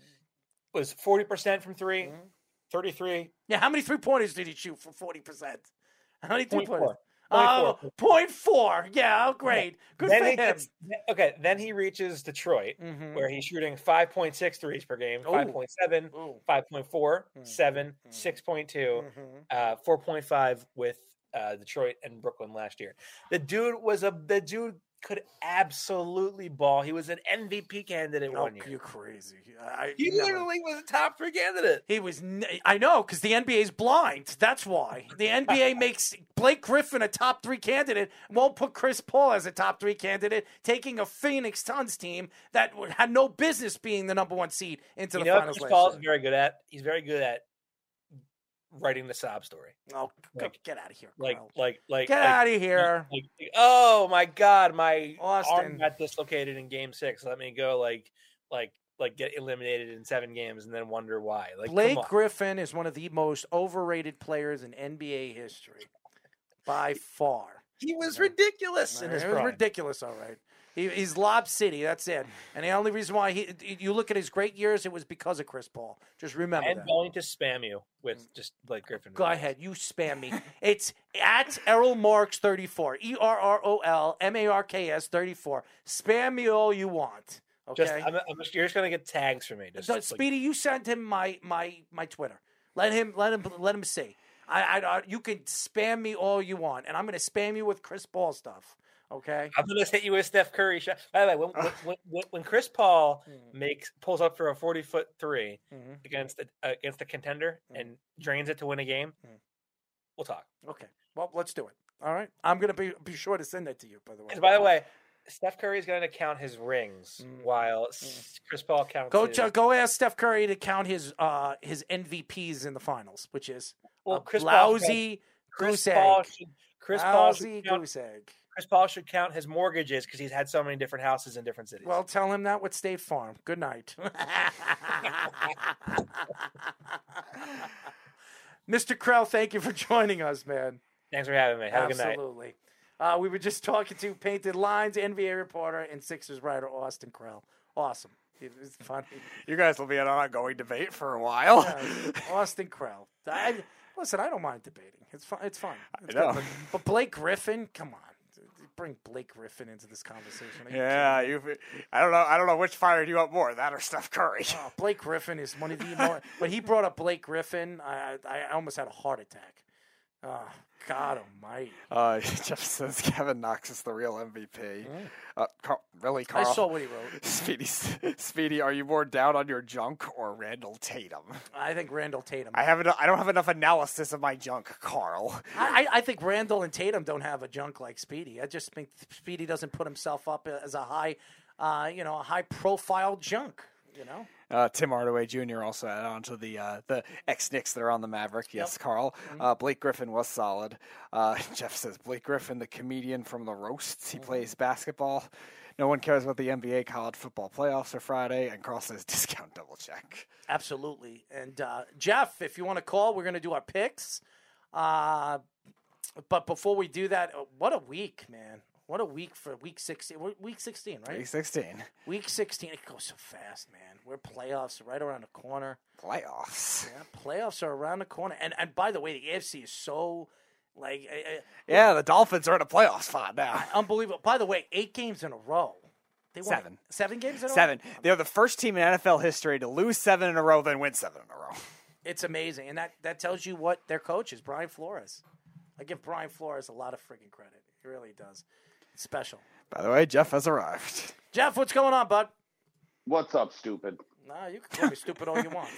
was forty percent from 3 Mm-hmm. 33 Yeah, how many three pointers did he shoot for forty percent? How many three pointers? Oh, Point four. point four. Yeah, oh, great. Good then for he him. gets, okay, then he reaches Detroit, Mhm. where he's shooting 5.6 threes per game, Ooh. 5.7, Ooh. 5.4, Mm. 7, 6.2, Mhm. uh, 4.5 with uh, Detroit and Brooklyn last year. The dude was a the dude could absolutely ball. He was an MVP candidate Oh, one year. you're crazy. I, He never- literally was a top three candidate. He was. I know because the NBA is blind. That's why the NBA makes Blake Griffin a top three candidate. Won't put Chris Paul as a top three candidate, taking a Phoenix Suns team that had no business being the number one seed into You the know finals. Chris is very good at? He's very good at writing the sob story. Oh, Like- get out of here! Like, like, like, get like- out of here! like, like, oh my god, my Austin. arm got dislocated in game six. Let me go like like like get eliminated in seven games and then wonder why. Like Blake. Griffin is one of the most overrated players in NBA history, by far. he was ridiculous in his it was prime. ridiculous, all right. He, he's Lob City. That's it. And the only reason why he, you look at his great years, it was because of Chris Paul. Just remember I'm that. going to spam you with just Blake Griffin. Go ahead, you spam me. It's at Errol Marks thirty four. E R R O L M A R K S thirty four. Spam me all you want. Okay. Just I'm, I'm just, you're just gonna get tags for me. Just So, like- Speedy, you sent him my my my Twitter. Let him let him let him see. I, I, I you can spam me all you want, and I'm going to spam you with Chris Paul stuff. Okay. I'm gonna hit you with Steph Curry shot. By the way, when when, when, when Chris Paul hmm. makes pulls up for a 40 foot 3 Mhm. against a, uh, against a contender hmm. and drains it to win a game, hmm. we'll talk. Okay. Well, let's do it. All right. I'm going to be be sure to send that to you. By the way. And by the way, Steph Curry is going to count his rings while S- Chris Paul counts. Go his, go ask Steph Curry to count his uh his MVPs in the finals, which is Well, a Chris Paul lousy Chris goose Paul egg. should Chris Paul lousy should count, goose egg. Chris Paul should count his mortgages because he's had so many different houses in different cities. Well, tell him that with State Farm. Good night. Mr. Krell, thank you for joining us, man. Thanks for having me. Have a good night. Absolutely. Uh, we were just talking to Painted Lines, NBA reporter, and Sixers writer Austin Krell. Awesome. It was funny. You guys will be in an ongoing debate for a while. Yeah, Austin Krell. I, listen, I don't mind debating. It's fun. It's fun. It's know. But, but Blake Griffin, come on. Bring Blake Griffin into this conversation. Yeah, you. I don't know. I don't know which fired you up more, that or Steph Curry. Oh, Blake Griffin is one of the more. when he brought up Blake Griffin, I I almost had a heart attack. Oh, God Almighty! Uh, Jeff says Kevin Knox is the real MVP. Uh, Car- really, Carl? I saw what he wrote. Speedy, Speedy, are you more down on your junk or Randle Tatum? I think Randle Tatum. I have I don't have enough analysis of my junk, Carl. I, I I think Randle and Tatum don't have a junk like Speedy. I just think Speedy doesn't put himself up as a high, uh, you know, a high profile junk. You know. Uh, Tim Hardaway Jr. also added on to the uh, the ex Knicks that are on the Maverick. Yes, Carl. Uh, Blake Griffin was solid. Uh, Jeff says Blake Griffin, the comedian from the roasts. He plays basketball. No one cares about the NBA college football playoffs are Friday. And Carl says discount double check. Absolutely. And uh, Jeff, if you want to call, we're going to do our picks. Uh, but before we do that, what a week, man! What a week for week sixteen. Week sixteen, right? Week 16. Week sixteen. It goes so fast, man. We're playoffs right around the corner. Playoffs. Yeah, playoffs are around the corner. And and by the way, the AFC is so like uh, uh, Yeah, the Dolphins are in a playoff spot now. unbelievable. By the way, eight games in a row. They won Seven. Seven games in a row. Seven. They're the first team in NFL history to lose seven in a row, then win seven in a row. It's amazing, and that that tells you what their coach is, Brian Flores. I give Brian Flores a lot of freaking credit. He really does. It's special. By the way, Jeff has arrived. Jeff, what's going on, bud? What's up, stupid? Nah, you can call me stupid all you want.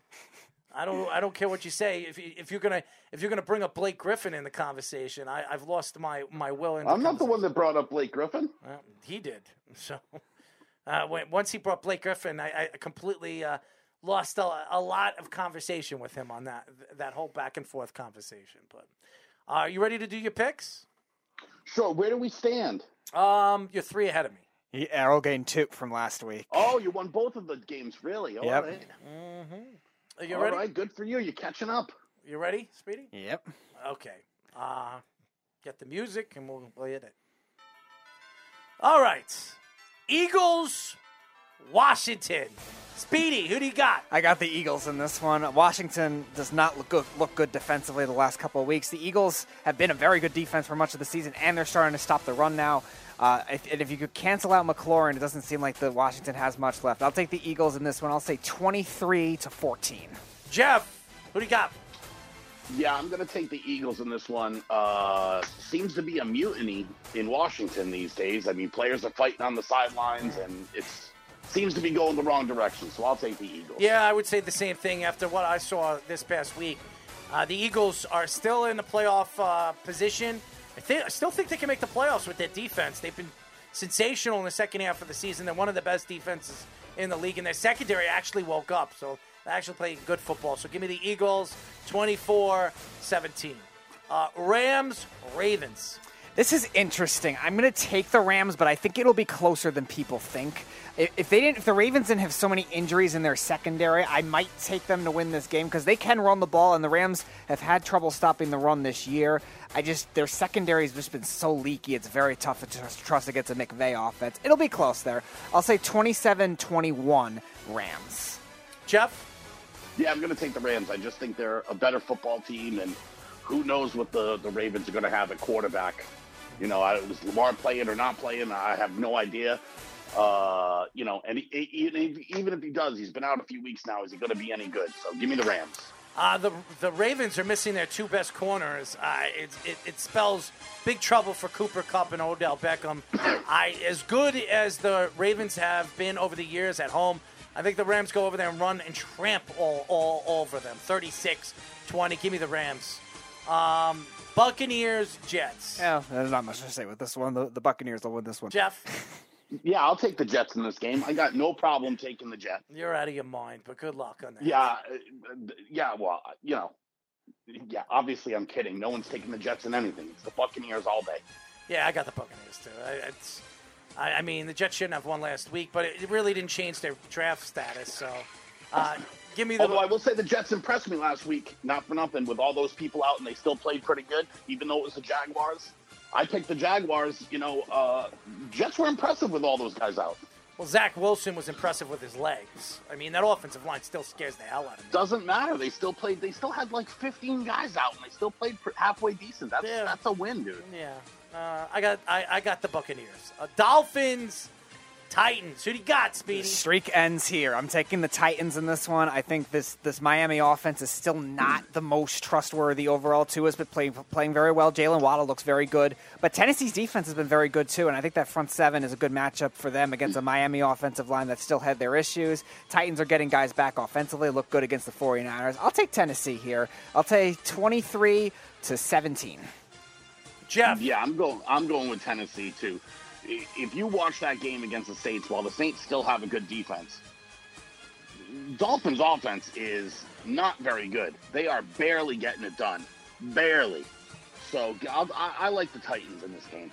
I don't. I don't care what you say. If you, if you're gonna if you're gonna bring up Blake Griffin in the conversation, I, I've lost my my will. In I'm not the one that brought up Blake Griffin. Well, he did. So uh, when, once he brought Blake Griffin, I, I completely uh, lost a, a lot of conversation with him on that that whole back and forth conversation. But uh, are you ready to do your picks? Sure. Where do we stand? Um, you're three ahead of me. He Arrow gained two from last week. Oh, you won both of the games, really? All Yep. right. Mm-hmm. Are you All ready? right, good for you. You're catching up. You ready, Speedy? Yep. Okay. Uh, get the music and we'll, we'll it. All right. Eagles, Washington. Speedy, who do you got? I got the Eagles in this one. Washington does not look good, look good defensively the last couple of weeks. The Eagles have been a very good defense for much of the season, and they're starting to stop the run now. Uh, if, and if you could cancel out McLaurin, it doesn't seem like the Washington has much left. I'll take the Eagles in this one. I'll say 23 to 14. Jeff, who do you got? Yeah, I'm going to take the Eagles in this one. Uh, seems to be a mutiny in Washington these days. I mean, players are fighting on the sidelines, and it seems to be going the wrong direction. So I'll take the Eagles. Yeah, I would say the same thing after what I saw this past week. Uh, the Eagles are still in the playoff uh, position. I, I still think they can make the playoffs with their defense. They've been sensational in the second half of the season. They're one of the best defenses in the league, and their secondary actually woke up. So they actually playing good football. So give me the Eagles 24 17. Uh, Rams, Ravens. This is interesting. I'm going to take the Rams, but I think it'll be closer than people think. If they didn't, if the Ravens didn't have so many injuries in their secondary, I might take them to win this game because they can run the ball, and the Rams have had trouble stopping the run this year. I just their secondary has just been so leaky; it's very tough to trust, trust against a McVay offense. It'll be close there. I'll say 27-21 Rams. Jeff. Yeah, I'm going to take the Rams. I just think they're a better football team, and who knows what the, the Ravens are going to have at quarterback. You know, I, was Lamar playing or not playing? I have no idea. Uh, you know, and he, he, even if he does, he's been out a few weeks now. Is he going to be any good? So give me the Rams. Uh, the the Ravens are missing their two best corners. Uh, it, it, it, spells big trouble for Cooper Kupp and Odell Beckham. I as good as the Ravens have been over the years at home, I think the Rams go over there and run and tramp all, all, all over them. 36 20. Give me the Rams. Um, Buccaneers, Jets. Yeah, there's not much to say with this one. The, the Buccaneers will win this one. Jeff. Yeah, I'll take the Jets in this game. I got no problem taking the Jets. You're out of your mind, but good luck on that. Yeah, uh, yeah. Well, you know, yeah. Obviously, I'm kidding. No one's taking the Jets in anything. It's the Buccaneers all day. Yeah, I got the Buccaneers too. It's, I, I mean, the Jets shouldn't have won last week, but it really didn't change their draft status. So, uh, give me the. Although I will say the Jets impressed me last week, not for nothing, with all those people out, and they still played pretty good, even though it was the Jaguars. I picked the Jaguars. You know, uh, Jets were impressive with all those guys out. Well, Zach Wilson was impressive with his legs. I mean, that offensive line still scares the hell out of me. Doesn't matter. They still played. They still had like 15 guys out, and they still played halfway decent. That's yeah. that's a win, dude. Yeah. Uh, I got I, I got the Buccaneers. Uh, Dolphins. Titans. Who do you got, Speedy? The streak ends here. I'm taking the Titans in this one. I think this this Miami offense is still not the most trustworthy overall to us, but playing playing very well. Jaylen Waddle looks very good, but Tennessee's defense has been very good too, and I think that front seven is a good matchup for them against a Miami offensive line that still had their issues. Titans are getting guys back offensively, look good against the 49ers. I'll take Tennessee here. I'll take 23 to 17. Jeff. Yeah, I'm going. I'm going with Tennessee too if you watch that game against the Saints, while the Saints still have a good defense, Dolphins' offense is not very good. They are barely getting it done, barely. So I, I like the Titans in this game.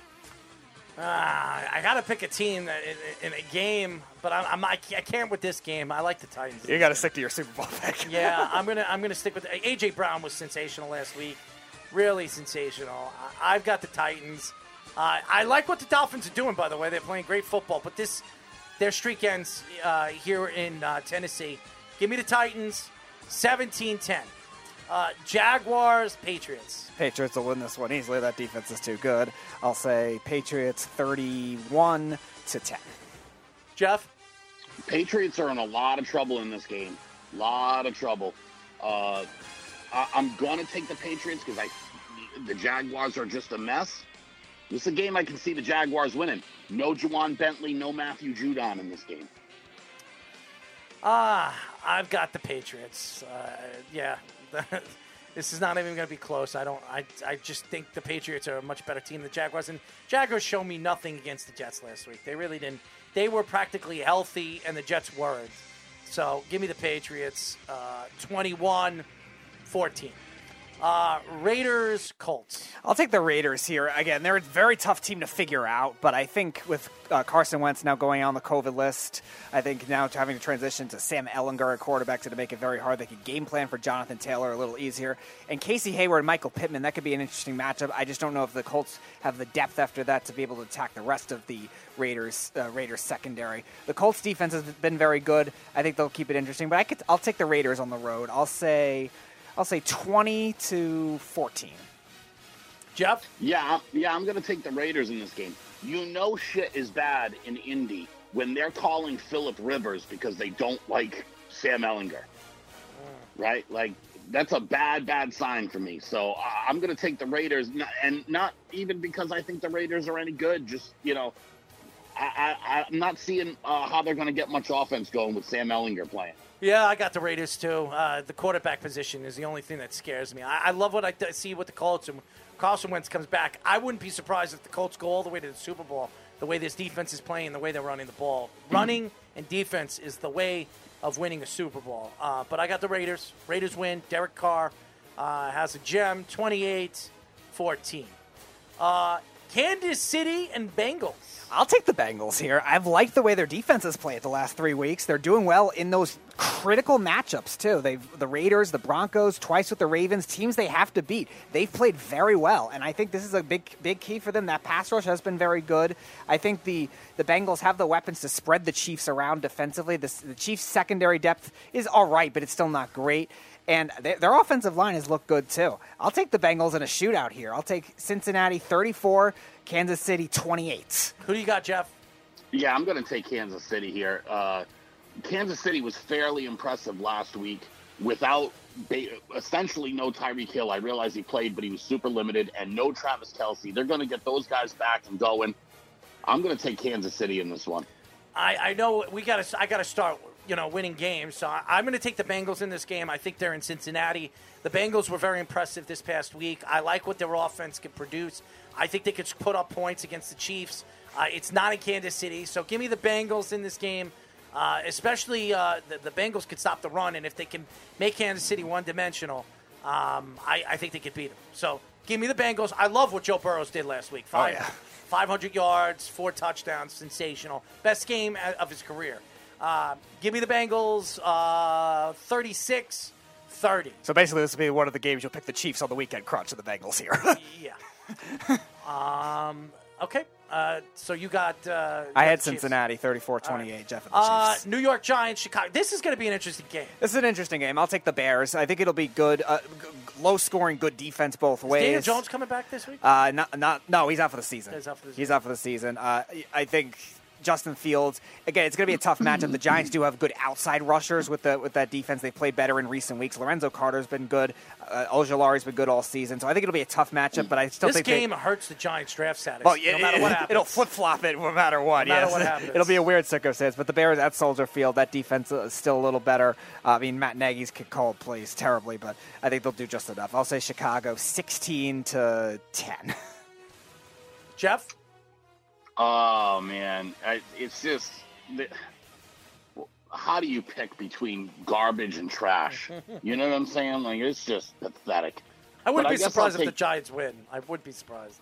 Uh, I got to pick a team in, in, a game, but I'm, I'm, I can't with this game. I like the Titans. You got to stick to your Super Bowl pick. yeah, I'm gonna I'm gonna stick with AJ Brown was sensational last week, really sensational. I, I've got the Titans. Uh, I like what the Dolphins are doing, by the way. They're playing great football, but this their streak ends uh, here in uh, Tennessee. Give me the Titans, 17-10. Uh, Jaguars, Patriots. Patriots will win this one easily. That defense is too good. I'll say Patriots 31 to 10. Jeff? Patriots are in a lot of trouble in this game. A lot of trouble. Uh, I- am going to take the Patriots because I the Jaguars are just a mess. This is a game I can see the Jaguars winning. No Ja'Whaun Bentley, no Matthew Judon in this game. Ah, I've got the Patriots. Uh, yeah, this is not even going to be close. I don't. I, I just think the Patriots are a much better team than the Jaguars. And Jaguars showed me nothing against the Jets last week. They really didn't. They were practically healthy, and the Jets weren't. So give me the Patriots, uh, 21 14. Uh, Raiders, Colts. I'll take the Raiders here. Again, they're a very tough team to figure out, but I think with uh, Carson Wentz now going on the COVID list, I think now having to transition to Sam Ehlinger at quarterback to make it very hard. They could game plan for Jonathan Taylor a little easier. And Casey Hayward and Michael Pittman, that could be an interesting matchup. I just don't know if the Colts have the depth after that to be able to attack the rest of the Raiders uh, Raiders secondary. The Colts defense has been very good. I think they'll keep it interesting, but I could I'll take the Raiders on the road. I'll say I'll say 20 to 14. Jeff? Yeah, yeah, I'm going to take the Raiders in this game. You know, shit is bad in Indy when they're calling Philip Rivers because they don't like Sam Ehlinger, right? Like that's a bad, bad sign for me. So I'm going to take the Raiders, and not even because I think the Raiders are any good. Just you know, I, I, I'm not seeing uh, how they're going to get much offense going with Sam Ehlinger playing. Yeah, I got the Raiders too. Uh, the quarterback position is the only thing that scares me. I, I love what I th- see with the Colts and Carson Wentz comes back. I wouldn't be surprised if the Colts go all the way to the Super Bowl. The way this defense is playing, the way they're running the ball, running and defense is the way of winning a Super Bowl. Uh, but I got the Raiders. Raiders win. Derek Carr uh, has a gem, 28-14. Uh, Kansas City and Bengals. I'll take the Bengals here. I've liked the way their defense has played the last three weeks. They're doing well in those critical matchups too. They've the Raiders, the Broncos, twice with the Ravens, teams they have to beat. They've played very well, and I think this is a big big key for them. That pass rush has been very good. I think the the Bengals have the weapons to spread the Chiefs around defensively. The, the Chiefs' secondary depth is all right, but it's still not great. And they, their offensive line has looked good too. I'll take the Bengals in a shootout here. I'll take Cincinnati 34, Kansas City 28. Who do you got, Jeff? Yeah, I'm going to take Kansas City here. Uh, Kansas City was fairly impressive last week without ba- essentially no Tyreek Hill. I realize he played, but he was super limited, and no Travis Kelce. They're going to get those guys back and going. I'm going to take Kansas City in this one. I, I know we got to. I got to start. You know, winning games. So I, I'm going to take the Bengals in this game. I think they're in Cincinnati. The Bengals were very impressive this past week. I like what their offense can produce. I think they could put up points against the Chiefs. Uh, it's not in Kansas City, so give me the Bengals in this game. Uh, especially uh, the, the Bengals could stop the run, and if they can make Kansas City one dimensional, um, I, I think they could beat them. So give me the Bengals. I love what Joe Burrows did last week. Five, yeah. 500 yards, four touchdowns, sensational. Best game of his career. Uh, give me the Bengals uh, 36 30. So basically, this will be one of the games you'll pick the Chiefs on the weekend crunch of the Bengals here. yeah. um, okay. Uh, so you got. Uh, I you had got Chiefs. Cincinnati 34 28, Jeff and the Uh, Chiefs. New York Giants, Chicago. This is going to be an interesting game. This is an interesting game. I'll take the Bears. I think it'll be good, uh, g- low scoring, good defense both ways. Daniel Jones coming back this week? Uh, not, not, no, he's out for the season. He's out for the He's out for the season. Uh, I think Justin Fields. Again, it's going to be a tough matchup. The Giants do have good outside rushers with the with that defense. They've played better in recent weeks. Lorenzo Carter's been good. Uh, Ojulari's been good all season. So I think it'll be a tough matchup. But I still this think they- game hurts the Giants' draft status. well, yeah, no matter what happens. It'll flip flop it no matter what. No matter yes. what happens. It'll be a weird circumstance. But the Bears at Soldier Field, that defense is still a little better. Uh, I mean, Matt Nagy's could call plays terribly, but I think they'll do just enough. I'll say Chicago 16 to 10. Jeff? Oh man, I, it's just how do you pick between garbage and trash? You know what I'm saying? Like it's just pathetic. I wouldn't But be I'll surprised if the Giants win. I would be surprised.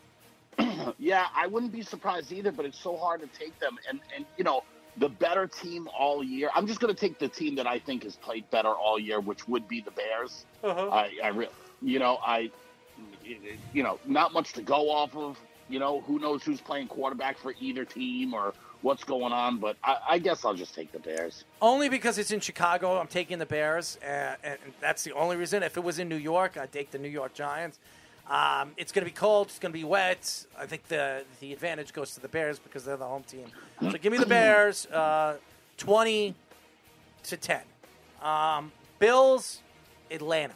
Yeah, I wouldn't be surprised either, but it's so hard to take them. And and you know, the better team all year. I'm just going to take the team that I think has played better all year, which would be the Bears. Uh-huh. I, I re- you know, I, you know, not much to go off of. You know, who knows who's playing quarterback for either team or what's going on? But I, I guess I'll just take the Bears. Only because it's in Chicago, I'm taking the Bears, uh, and that's the only reason. If it was in New York, I'd take the New York Giants. Um, it's going to be cold. It's going to be wet. I think the the advantage goes to the Bears because they're the home team. So give me the Bears, uh, twenty to ten. Um, Bills, Atlanta.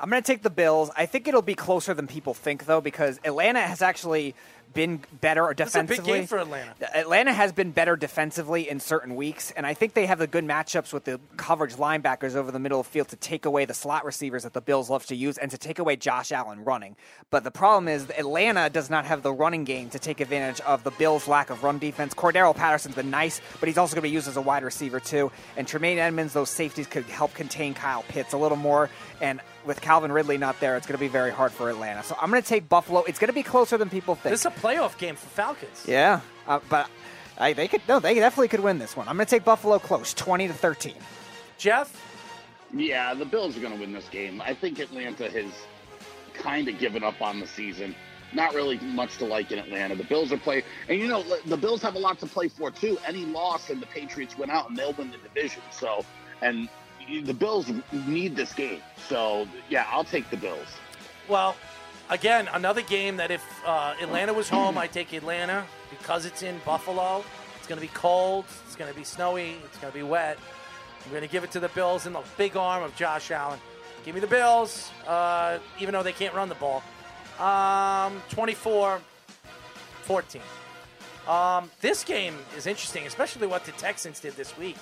I'm going to take the Bills. I think it'll be closer than people think, though, because Atlanta has actually been better defensively. It's a big game for Atlanta. Atlanta has been better defensively in certain weeks, and I think they have the good matchups with the coverage linebackers over the middle of the field to take away the slot receivers that the Bills love to use and to take away Josh Allen running. But the problem is Atlanta does not have the running game to take advantage of the Bills' lack of run defense. Cordarrelle Patterson's been nice, but he's also going to be used as a wide receiver too. And Tremaine Edmunds, those safeties could help contain Kyle Pitts a little more. And with Calvin Ridley not there, it's going to be very hard for Atlanta. So I'm going to take Buffalo. It's going to be closer than people think. This is a playoff game for Falcons. Yeah, uh, but I, they could no, they definitely could win this one. I'm going to take Buffalo close, 20 to 13. Jeff? Yeah, the Bills are going to win this game. I think Atlanta has kind of given up on the season. Not really much to like in Atlanta. The Bills are playing, and you know the Bills have a lot to play for too. Any loss and the Patriots win out, and they'll win the division. So, and the Bills need this game. So, yeah, I'll take the Bills. Well, again, another game that if uh, Atlanta was home, I take Atlanta because it's in Buffalo. It's going to be cold. It's going to be snowy. It's going to be wet. I'm going to give it to the Bills in the big arm of Josh Allen. Give me the Bills, uh, even though they can't run the ball. Um, 24 14. Um, this game is interesting, especially what the Texans did this week.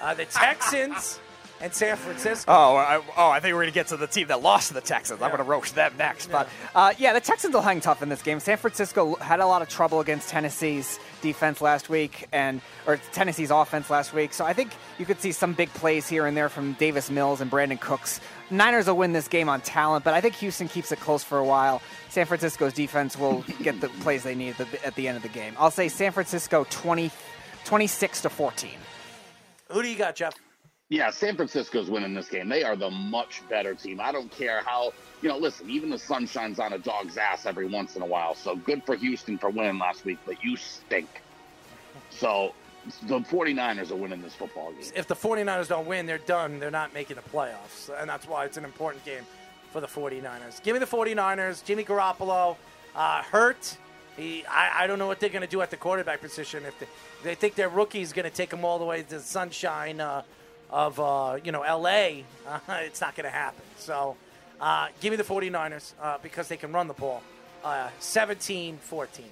Uh, the Texans and San Francisco. Oh, I, oh, I think we're going to get to the team that lost to the Texans. I'm going to roast them next. But uh, yeah, the Texans will hang tough in this game. San Francisco had a lot of trouble against Tennessee's defense last week, and or Tennessee's offense last week. So I think you could see some big plays here and there from Davis Mills and Brandin Cooks. Niners will win this game on talent, but I think Houston keeps it close for a while. San Francisco's defense will get the plays they need at the, at the end of the game. I'll say San Francisco 20, 26 to 14. Who do you got, Jeff? Yeah, San Francisco's winning this game. They are the much better team. I don't care how, you know, listen, even the sun shines on a dog's ass every once in a while. So good for Houston for winning last week, but you stink. So the 49ers are winning this football game. If the 49ers don't win, they're done. They're not making the playoffs. And that's why it's an important game for the 49ers. Give me the 49ers. Jimmy Garoppolo, uh, hurt. He, I, I don't know what they're going to do at the quarterback position. If they, they think their rookie is going to take them all the way to the sunshine uh, of, uh, you know, L.A., uh, it's not going to happen. So uh, give me the 49ers uh, because they can run the ball. Uh, 17 14.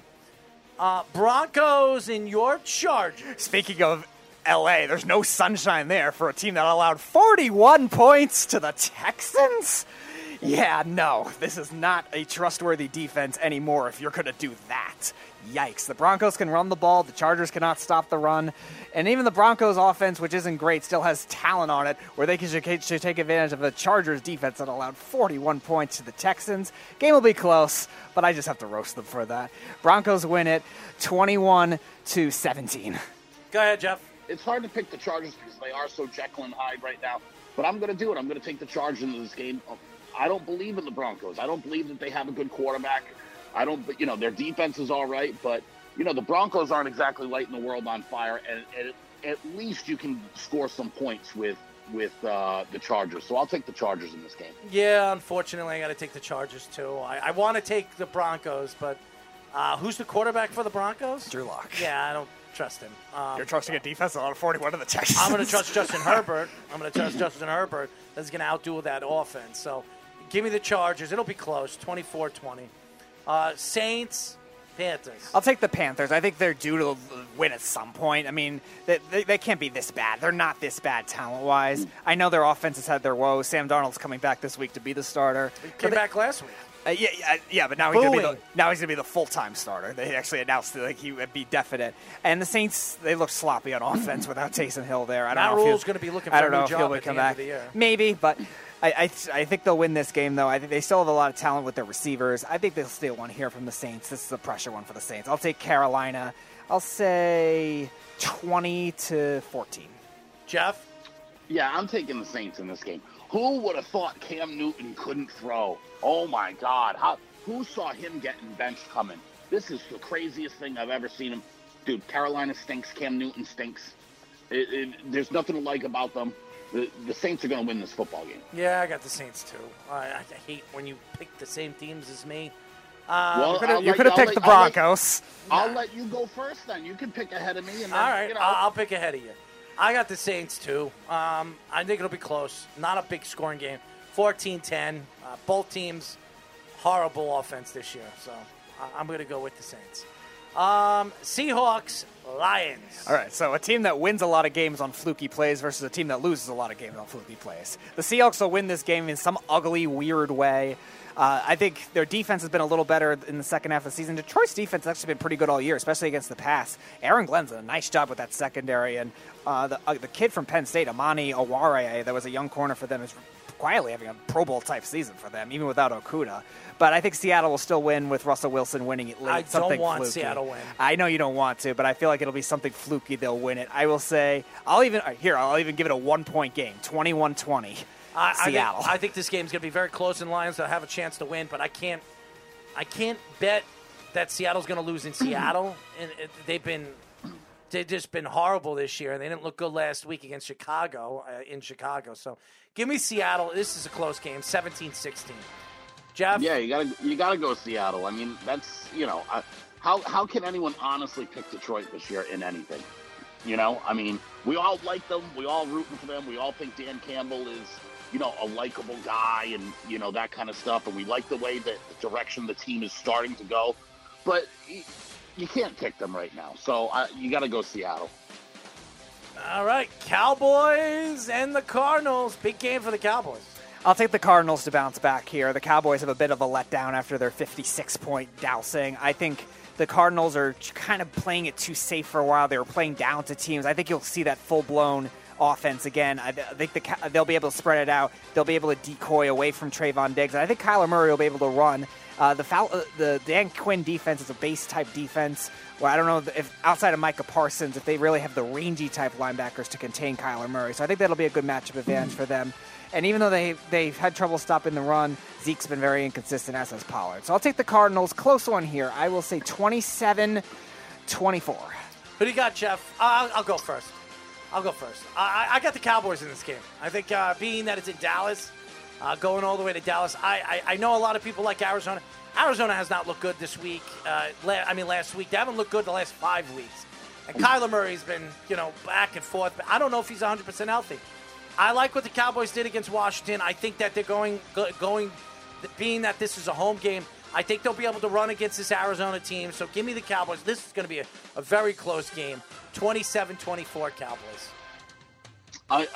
Uh, Broncos in your Chargers. Speaking of LA, there's no sunshine there for a team that allowed 41 points to the Texans. Yeah, no, this is not a trustworthy defense anymore if you're going to do that. Yikes. The Broncos can run the ball, the Chargers cannot stop the run. And even the Broncos offense, which isn't great, still has talent on it where they can should, should take advantage of the Chargers defense that allowed 41 points to the Texans. Game will be close, but I just have to roast them for that. Broncos win it 21 to 17. Go ahead, Jeff. It's hard to pick the Chargers because they are so Jekyll and Hyde right now. But I'm going to do it. I'm going to take the Chargers into this game. I don't believe in the Broncos. I don't believe that they have a good quarterback. I don't, you know, their defense is all right, but you know the Broncos aren't exactly lighting the world on fire, and, and at least you can score some points with with uh, the Chargers. So I'll take the Chargers in this game. Yeah, unfortunately, I got to take the Chargers too. I, I want to take the Broncos, but uh, who's the quarterback for the Broncos? Drew Lock. Yeah, I don't trust him. Um, You're trusting a defense allowed 41 to the Texans. I'm going to trust Justin Herbert. I'm going to trust Justin Herbert. That's going to outdo that offense. So give me the Chargers. It'll be close, 24 20. Uh, Saints, Panthers. I'll take the Panthers. I think they're due to win at some point. I mean, they, they, they can't be this bad. They're not this bad talent wise. I know their offense has had their woes. Sam Darnold's coming back this week to be the starter. He came they- back last week. Uh, yeah, yeah, yeah, but now he's gonna be the, now he's gonna be the full time starter. They actually announced that like he would be definite. And the Saints, they look sloppy on offense without Taysom Hill there. I don't Matt know. if Rhule's gonna be looking I for a don't know new if he'll be come back. Maybe, but I, I I think they'll win this game though. I think they still have a lot of talent with their receivers. I think they'll steal one here from the Saints. This is a pressure one for the Saints. I'll take Carolina. I'll say twenty to fourteen. Jeff? Yeah, I'm taking the Saints in this game. Who would have thought Cam Newton couldn't throw? Oh my God! How? Who saw him getting benched coming? This is the craziest thing I've ever seen him. Dude, Carolina stinks. Cam Newton stinks. It, it, there's nothing to like about them. The, the Saints are going to win this football game. Yeah, I got the Saints too. I, I hate when you pick the same teams as me. Uh, Well, You could have- I'll you could have picked the I'll let- Broncos. I'll let you go first. Then you can pick ahead of me. And then, All right, you know, I'll, I'll pick ahead of you. I got the Saints too. Um, I think it'll be close. Not a big scoring game. 14-10. Uh, both teams horrible offense this year. So I- I'm going to go with the Saints. Um, Seahawks, Lions. All right, so a team that wins a lot of games on fluky plays versus a team that loses a lot of games on fluky plays. The Seahawks will win this game in some ugly, weird way. Uh, I think their defense has been a little better in the second half of the season. Detroit's defense has actually been pretty good all year, especially against the pass. Aaron Glenn's done a nice job with that secondary, and uh, the, uh, the kid from Penn State, Amani Aware, that was a young corner for them, is quietly having a Pro Bowl type season for them, even without Okudah. But I think Seattle will still win with Russell Wilson winning it late. I don't something want fluky. Seattle win. I know you don't want to, but I feel like it'll be something fluky. They'll win it. I will say, I'll even, uh, here, I'll even give it a one point game 21 20. I, I think, Seattle. I think this game's going to be very close, and Lions will have a chance to win. But I can't, I can't bet that Seattle's going to lose in Seattle. and they've been, they've just been horrible this year. And they didn't look good last week against Chicago uh, in Chicago. So give me Seattle. This is a close game, 17-16. Jeff. Yeah, you gotta you gotta go Seattle. I mean, that's you know, uh, how how can anyone honestly pick Detroit this year in anything? You know, I mean, we all like them. We all rooting for them. We all think Dan Campbell is you know a likable guy and you know that kind of stuff. And we like the way that the direction the team is starting to go. But you can't pick them right now. So uh, you got to go Seattle. All right, Cowboys and the Cardinals. Big game for the Cowboys. I'll take the Cardinals to bounce back here. The Cowboys have a bit of a letdown after their 56 point dousing. I think the Cardinals are kind of playing it too safe for a while. They were playing down to teams. I think you'll see that full blown offense again. I I think the, they'll be able to spread it out. They'll be able to decoy away from Trevon Diggs. And I think Kyler Murray will be able to run. Uh, the, foul, uh, the Dan Quinn defense is a base type defense. Where I don't know if outside of Micah Parsons, if they really have the rangy type linebackers to contain Kyler Murray. So I think that'll be a good matchup advantage for them. And even though they they've had trouble stopping the run, Zeke's been very inconsistent, as has Pollard. So I'll take the Cardinals. Close one here. I will say 27 24. Who do you got, Jeff? I'll, I'll go first. I'll go first. I, I I got the Cowboys in this game. I think uh, being that it's in Dallas, uh, going all the way to Dallas, I, I, I know a lot of people like Arizona. Arizona has not looked good this week. Uh, la- I mean, last week. They haven't looked good the last five weeks. And Kyler Murray's been, you know, back and forth. But I don't know if he's 100% healthy. I like what the Cowboys did against Washington. I think that they're going, going, being that this is a home game, I think they'll be able to run against this Arizona team. So give me the Cowboys. This is going to be a, a very close game 27 24 Cowboys.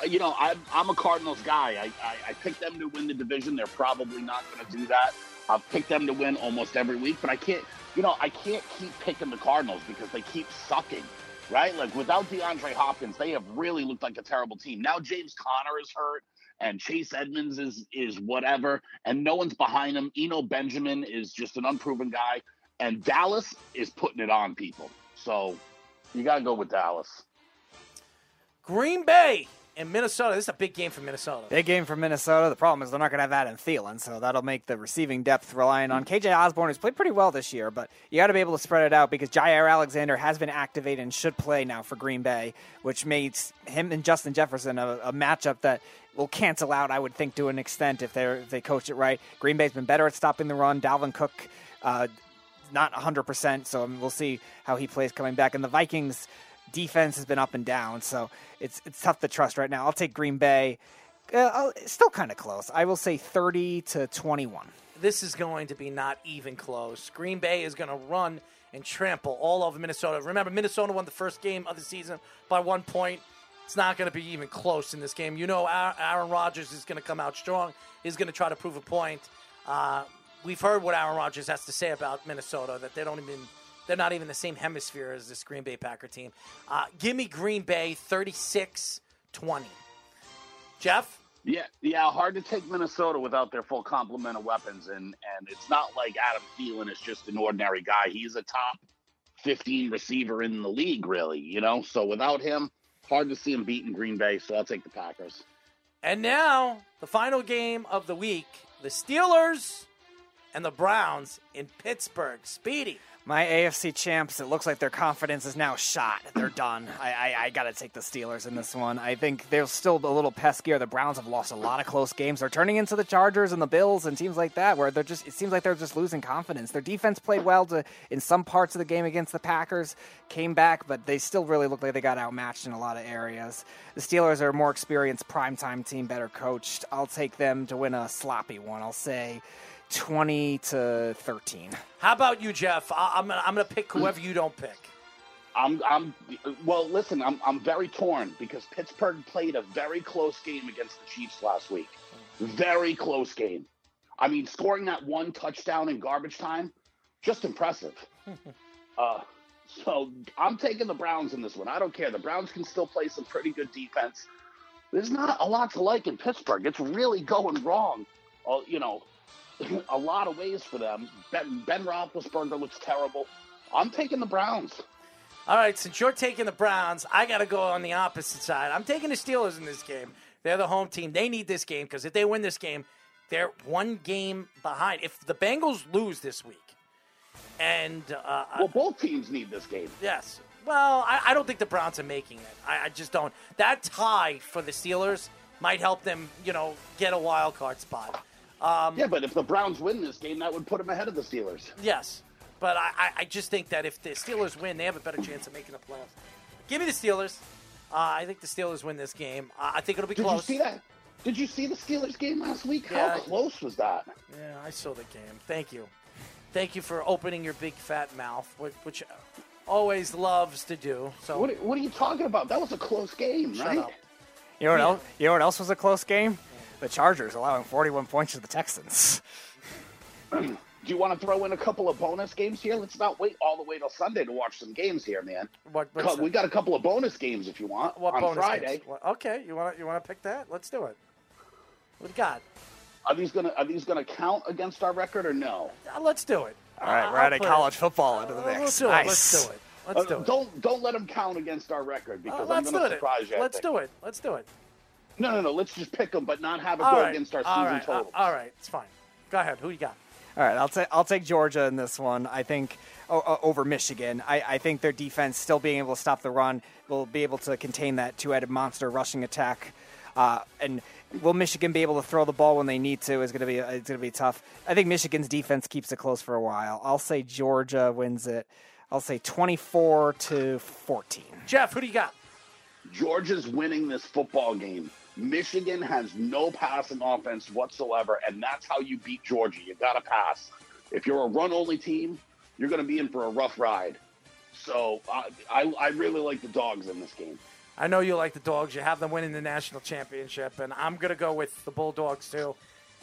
You know, I'm, I'm a Cardinals guy. I, I, I picked them to win the division. They're probably not going to do that. I've picked them to win almost every week, but I can't, you know, I can't keep picking the Cardinals because they keep sucking, right? Like without DeAndre Hopkins, they have really looked like a terrible team. Now James Conner is hurt and Chase Edmonds is is whatever, and no one's behind him. Eno Benjamin is just an unproven guy, and Dallas is putting it on people. So you got to go with Dallas. Green Bay and Minnesota. This is a big game for Minnesota. Big game for Minnesota. The problem is they're not going to have Adam Thielen, so that'll make the receiving depth relying on KJ Osborn, who's played pretty well this year, but you got to be able to spread it out because Jaire Alexander has been activated and should play now for Green Bay, which makes him and Justin Jefferson a, a matchup that will cancel out, I would think, to an extent if they if they coach it right. Green Bay's been better at stopping the run. Dalvin Cook. Uh, not 100%, so we'll see how he plays coming back. And the Vikings defense has been up and down, so it's it's tough to trust right now. I'll take Green Bay. Uh, I'll- still kind of close. I will say 30 to 21. This is going to be not even close. Green Bay is going to run and trample all over Minnesota. Remember, Minnesota won the first game of the season by one point. It's not going to be even close in this game. You know, Aaron Rodgers is going to come out strong. He's going to try to prove a point. Uh, we've heard what Aaron Rodgers has to say about Minnesota that they don't even they're not even the same hemisphere as this Green Bay Packer team. Uh, give me Green Bay 36-20. Jeff? Yeah, yeah, hard to take Minnesota without their full complement of weapons, and and it's not like Adam Thielen is just an ordinary guy. He's a top fifteen receiver in the league, really. You know, so without him, hard to see him beating Green Bay. So I'll take the Packers. And now, the final game of the week the Steelers and the Browns in Pittsburgh. Speedy. My AFC champs, it looks like their confidence is now shot. They're done. I, I, I got to take the Steelers in this one. I think they're still a little peskier. The Browns have lost a lot of close games. They're turning into the Chargers and the Bills and teams like that, where they're just. It seems like they're just losing confidence. Their defense played well to in some parts of the game against the Packers, came back, but they still really look like they got outmatched in a lot of areas. The Steelers are a more experienced primetime team, better coached. I'll take them to win a sloppy one. I'll say 20 to 13. How about you, Jeff? I, I'm gonna, I'm gonna pick whoever you don't pick. I'm, I'm, well, listen, I'm, I'm very torn because Pittsburgh played a very close game against the Chiefs last week. Very close game. I mean, scoring that one touchdown in garbage time, just impressive. uh, so I'm taking the Browns in this one. I don't care. The Browns can still play some pretty good defense. There's not a lot to like in Pittsburgh. It's really going wrong. Uh, you know, a lot of ways for them. Ben, ben Roethlisberger looks terrible. I'm taking the Browns. All right, since you're taking the Browns, I got to go on the opposite side. I'm taking the Steelers in this game. They're the home team. They need this game because if they win this game, they're one game behind. If the Bengals lose this week, and uh, well, both teams need this game. Yes. Well, I, I don't think the Browns are making it. I, I, just don't. That tie for the Steelers might help them, you know, get a wild card spot. Um, yeah, but if the Browns win this game, that would put them ahead of the Steelers. Yes, but I, I just think that if the Steelers win, they have a better chance of making the playoffs. Give me the Steelers. Uh, I think the Steelers win this game. Uh, I think it'll be Did close. Did you see that? Did you see the Steelers game last week? Yeah. How close was that? Yeah, I saw the game. Thank you. Thank you for opening your big fat mouth, which always loves to do. So what, what are you talking about? That was a close game, Shut right? Up. You know what else? You know what else was a close game? The Chargers allowing 41 points to the Texans. Do you want to throw in a couple of bonus games here? Let's not wait all the way till Sunday to watch some games here, man. What, we got a couple of bonus games if you want what on Friday. What, okay, you want to you want to pick that? Let's do it. What do you got? Are these gonna are these gonna count against our record or no? Uh, let's do it. All right, we're adding college football into the mix. Let's do nice. it. Let's do it. Let's Uh, do it. Don't don't let them count against our record because Uh, I'm let's going do to it. surprise you. I Let's think. do it. Let's do it. No, no, no. Let's just pick them, but not have it All go right. against our all season right. total. Uh, all right. It's fine. Go ahead. Who you got? All right, I'll take I'll take Georgia in this one. I think over Michigan. I, I think their defense still being able to stop the run will be able to contain that two-headed monster rushing attack. Uh, and will Michigan be able to throw the ball when they need to? Is going to be it's going to be tough. I think Michigan's defense keeps it close for a while. I'll say Georgia wins it. I'll say 24 to 14. Jeff, who do you got? Georgia's winning this football game. Michigan has no passing offense whatsoever, and that's how you beat Georgia. You got to pass. If you're a run only team, you're going to be in for a rough ride. So uh, I, I really like the dogs in this game. I know you like the dogs. You have them winning the national championship, and I'm going to go with the Bulldogs too.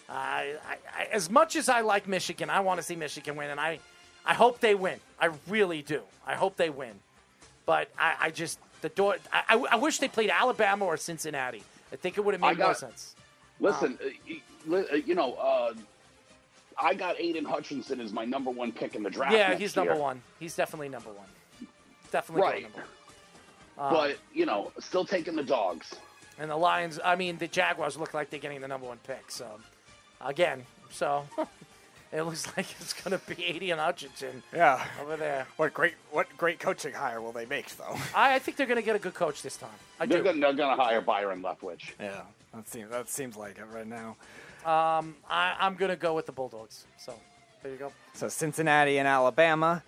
I, I, I, as much as I like Michigan, I want to see Michigan win, and I, I hope they win. I really do. I hope they win. But I, I just the door. I, I wish they played Alabama or Cincinnati. I think it would have made more sense. Listen, uh, y- uh, you know, uh, I got Aidan Hutchinson as my number one pick in the draft. Yeah, he's year. number one. He's definitely number one. Definitely Right. number one. Um, But you know, still taking the dogs. And the Lions, I mean, the Jaguars look like they're getting the number one pick. So, again, so it looks like it's going to be Aidan Hutchinson Yeah. over there. What great what great coaching hire will they make though? I, I think they're going to get a good coach this time. I They're do. gonna, they're gonna hire Byron Leftwich. Yeah, that seems that seems like it right now. Um, I, I'm going to go with the Bulldogs. So, there you go. So Cincinnati and Alabama.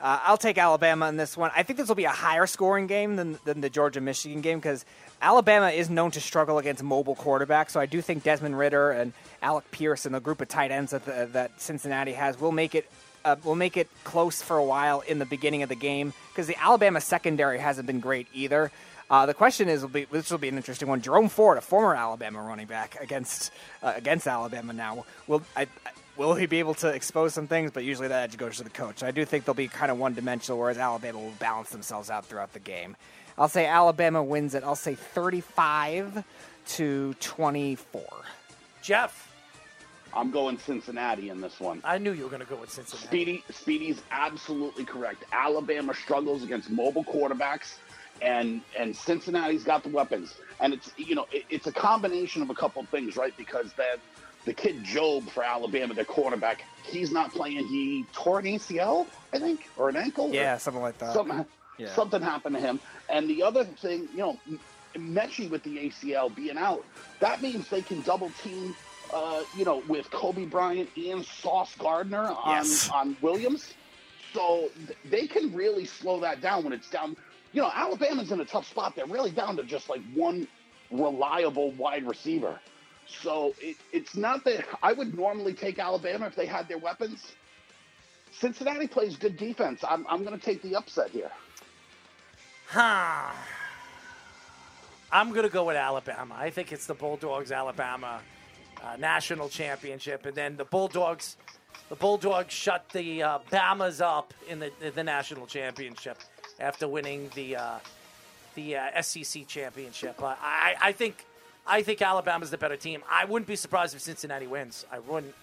Uh, I'll take Alabama in this one. I think this will be a higher scoring game than, than the Georgia Michigan game because Alabama is known to struggle against mobile quarterbacks. So I do think Desmond Ridder and Alec Pierce and the group of tight ends that the, that Cincinnati has will make it uh, will make it close for a while in the beginning of the game because the Alabama secondary hasn't been great either. Uh, the question is, will be this will be an interesting one. Jerome Ford, a former Alabama running back, against uh, against Alabama now. Will I, will he be able to expose some things? But usually that edge goes to the coach. I do think they'll be kind of one dimensional, whereas Alabama will balance themselves out throughout the game. I'll say Alabama wins it. I'll say 35 to 24. Jeff, I'm going Cincinnati in this one. I knew you were going to go with Cincinnati. Speedy, Speedy's absolutely correct. Alabama struggles against mobile quarterbacks, and and Cincinnati's got the weapons. And it's you know it, it's a combination of a couple things, right? Because that the kid Job for Alabama, their quarterback, he's not playing. He tore an ACL, I think, or an ankle. or Yeah, something like that. Something, Yeah. something happened to him. And the other thing, you know, Metchie with the ACL being out, that means they can double team. Uh, you know, with Coby Bryant and Sauce Gardner on Yes. on Williams, so th- they can really slow that down when it's down. You know, Alabama's in a tough spot. They're really down to just like one reliable wide receiver. So it, it's not that I would normally take Alabama if they had their weapons. Cincinnati plays good defense. I'm, I'm going to take the upset here. Huh. I'm going to go with Alabama. I think it's the Bulldogs Alabama uh, national championship, and then the Bulldogs. The Bulldogs shut the uh, Bamas up in the the national championship after winning the uh, the uh, SEC championship. Uh, I I think I think Alabama's the better team. I wouldn't be surprised if Cincinnati wins. I wouldn't,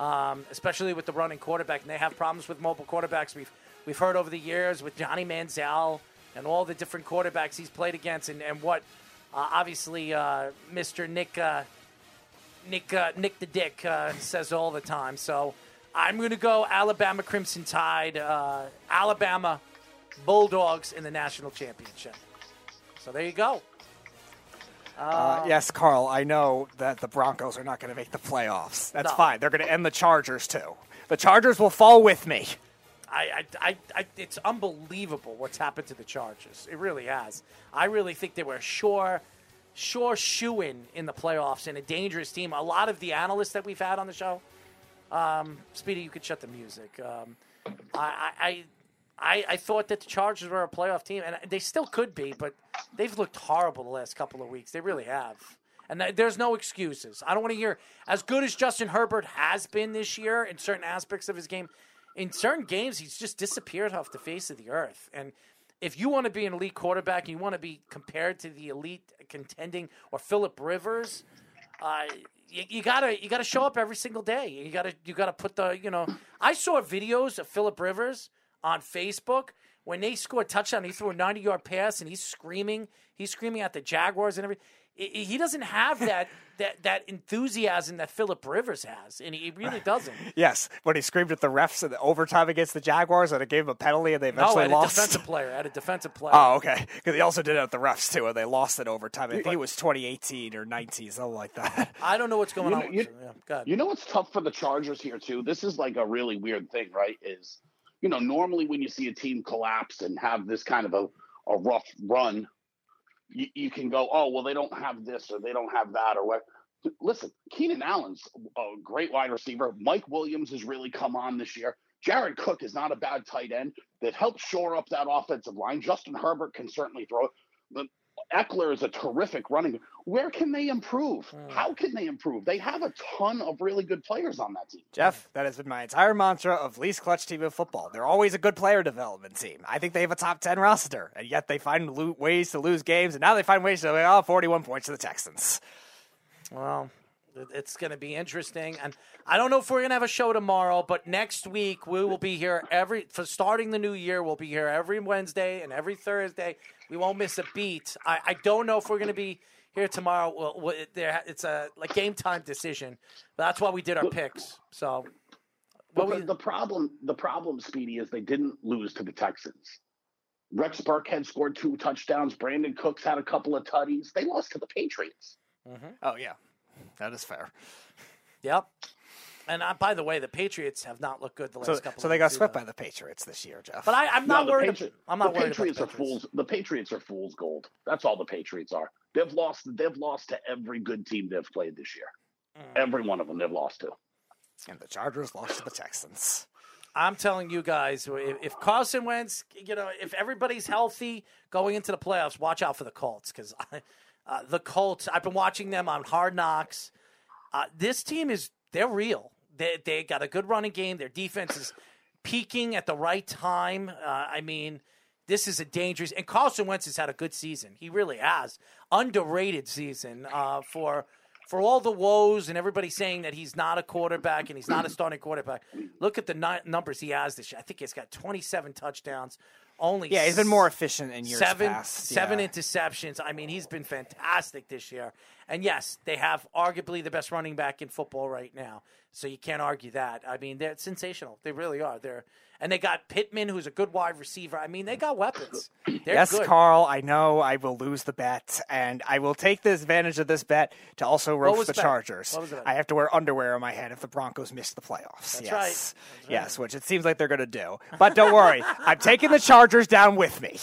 um, especially with the running quarterback. And they have problems with mobile quarterbacks. We've we've heard over the years with Johnny Manziel and all the different quarterbacks he's played against, and and what uh, obviously uh, Mr. Nick uh, Nick uh, Nick the Dick uh, says all the time. So I'm going to go Alabama Crimson Tide, uh, Alabama Bulldogs in the national championship. So there you go. Uh, yes, Carl, I know that the Broncos are not going to make the playoffs. That's No. fine. They're going to end the Chargers, too. The Chargers will fall with me. I, I, I, it's unbelievable what's happened to the Chargers. It really has. I really think they were sure, sure shoe in in the playoffs and a dangerous team. A lot of the analysts that we've had on the show, um, Speedy, you could shut the music. Um, I, I, I, I thought that the Chargers were a playoff team, and they still could be, but they've looked horrible the last couple of weeks. They really have. And there's no excuses. I don't want to hear as good as Justin Herbert has been this year in certain aspects of his game. In certain games, he's just disappeared off the face of the earth. And if you want to be an elite quarterback and you want to be compared to the elite contending or Philip Rivers, uh, you, you gotta you gotta show up every single day. You gotta you gotta put the you know. I saw videos of Philip Rivers on Facebook when they scored a touchdown. He threw a ninety yard pass and he's screaming. He's screaming at the Jaguars and everything. I- I- He doesn't have that that that enthusiasm that Philip Rivers has, and he really doesn't. Yes, when he screamed at the refs in the overtime against the Jaguars and it gave him a penalty and they No, eventually at a lost. defensive player, at a defensive player. Oh, okay. Because he also did it at the refs, too, and they lost it overtime. I think it was 2018 or 19, something like that. I don't know what's going You on. know- with you- Yeah, go ahead. You know what's tough for the Chargers here too? This is like a really weird thing, right? Is you know, normally when you see a team collapse and have this kind of a, a rough run, you, you can go, oh well, they don't have this or they don't have that or what. Listen, Keenan Allen's a great wide receiver. Mike Williams has really come on this year. Jared Cook is not a bad tight end that helps shore up that offensive line. Justin Herbert can certainly throw. But Ekeler is a terrific running. Where can they improve? Hmm. How can they improve? They have a ton of really good players on that team. Jeff, that has been my entire mantra of least clutch team in football. They're always a good player development team. I think they have a top 10 roster, and yet they find lo- ways to lose games, and now they find ways to, oh, 41 points to the Texans. Well, it- it's going to be interesting, and I don't know if we're going to have a show tomorrow, but next week we will be here every for starting the new year. We'll be here every Wednesday and every Thursday. We won't miss a beat. I, I don't know if we're going to be here tomorrow. Well, well, it- there, it's a like game time decision, but that's why we did our picks. So, But the, the problem, the problem, Speedy, is they didn't lose to the Texans. Rex Burkhead scored two touchdowns. Brandin Cooks had a couple of tutties. They lost to the Patriots. Mm-hmm. Oh, yeah. That is fair. yep. And uh, by the way, the Patriots have not looked good the last So, couple. so of they got swept by the Patriots this year, Jeff. But I, I'm not the worried. Patri- I'm not the worried Patriots about are the Patriots. fools. The Patriots are fools gold. That's all the Patriots are. They've lost. They've lost to every good team they've played this year. Mm. Every one of them they've lost to. And the Chargers lost to the Texans. I'm telling you guys, if, if Carson Wentz, you know, if everybody's healthy going into the playoffs, watch out for the Colts because uh, the Colts. I've been watching them on Hard Knocks. Uh, this team is they're real. They they got a good running game. Their defense is peaking at the right time. Uh, I mean, this is a dangerous. And Carson Wentz has had a good season. He really has underrated season uh, for for all the woes and everybody saying that he's not a quarterback and he's not a starting quarterback. Look at the numbers he has this year. I think he's got 27 touchdowns. Only Yeah, he's been more efficient in years seven past. seven yeah. interceptions. I mean, he's been fantastic this year. And yes, they have arguably the best running back in football right now. So you can't argue that. I mean, they're sensational. They really are. They're and they got Pittman, who's a good wide receiver. I mean, they got weapons. They're yes, good. Carl, I know I will lose the bet, and I will take the advantage of this bet to also roast the the bet? Chargers. What was the? I have to wear underwear on my head if the Broncos miss the playoffs. That's yes. right. That's Yes, which it seems like they're going to do. But don't worry, I'm taking the Chargers down with me.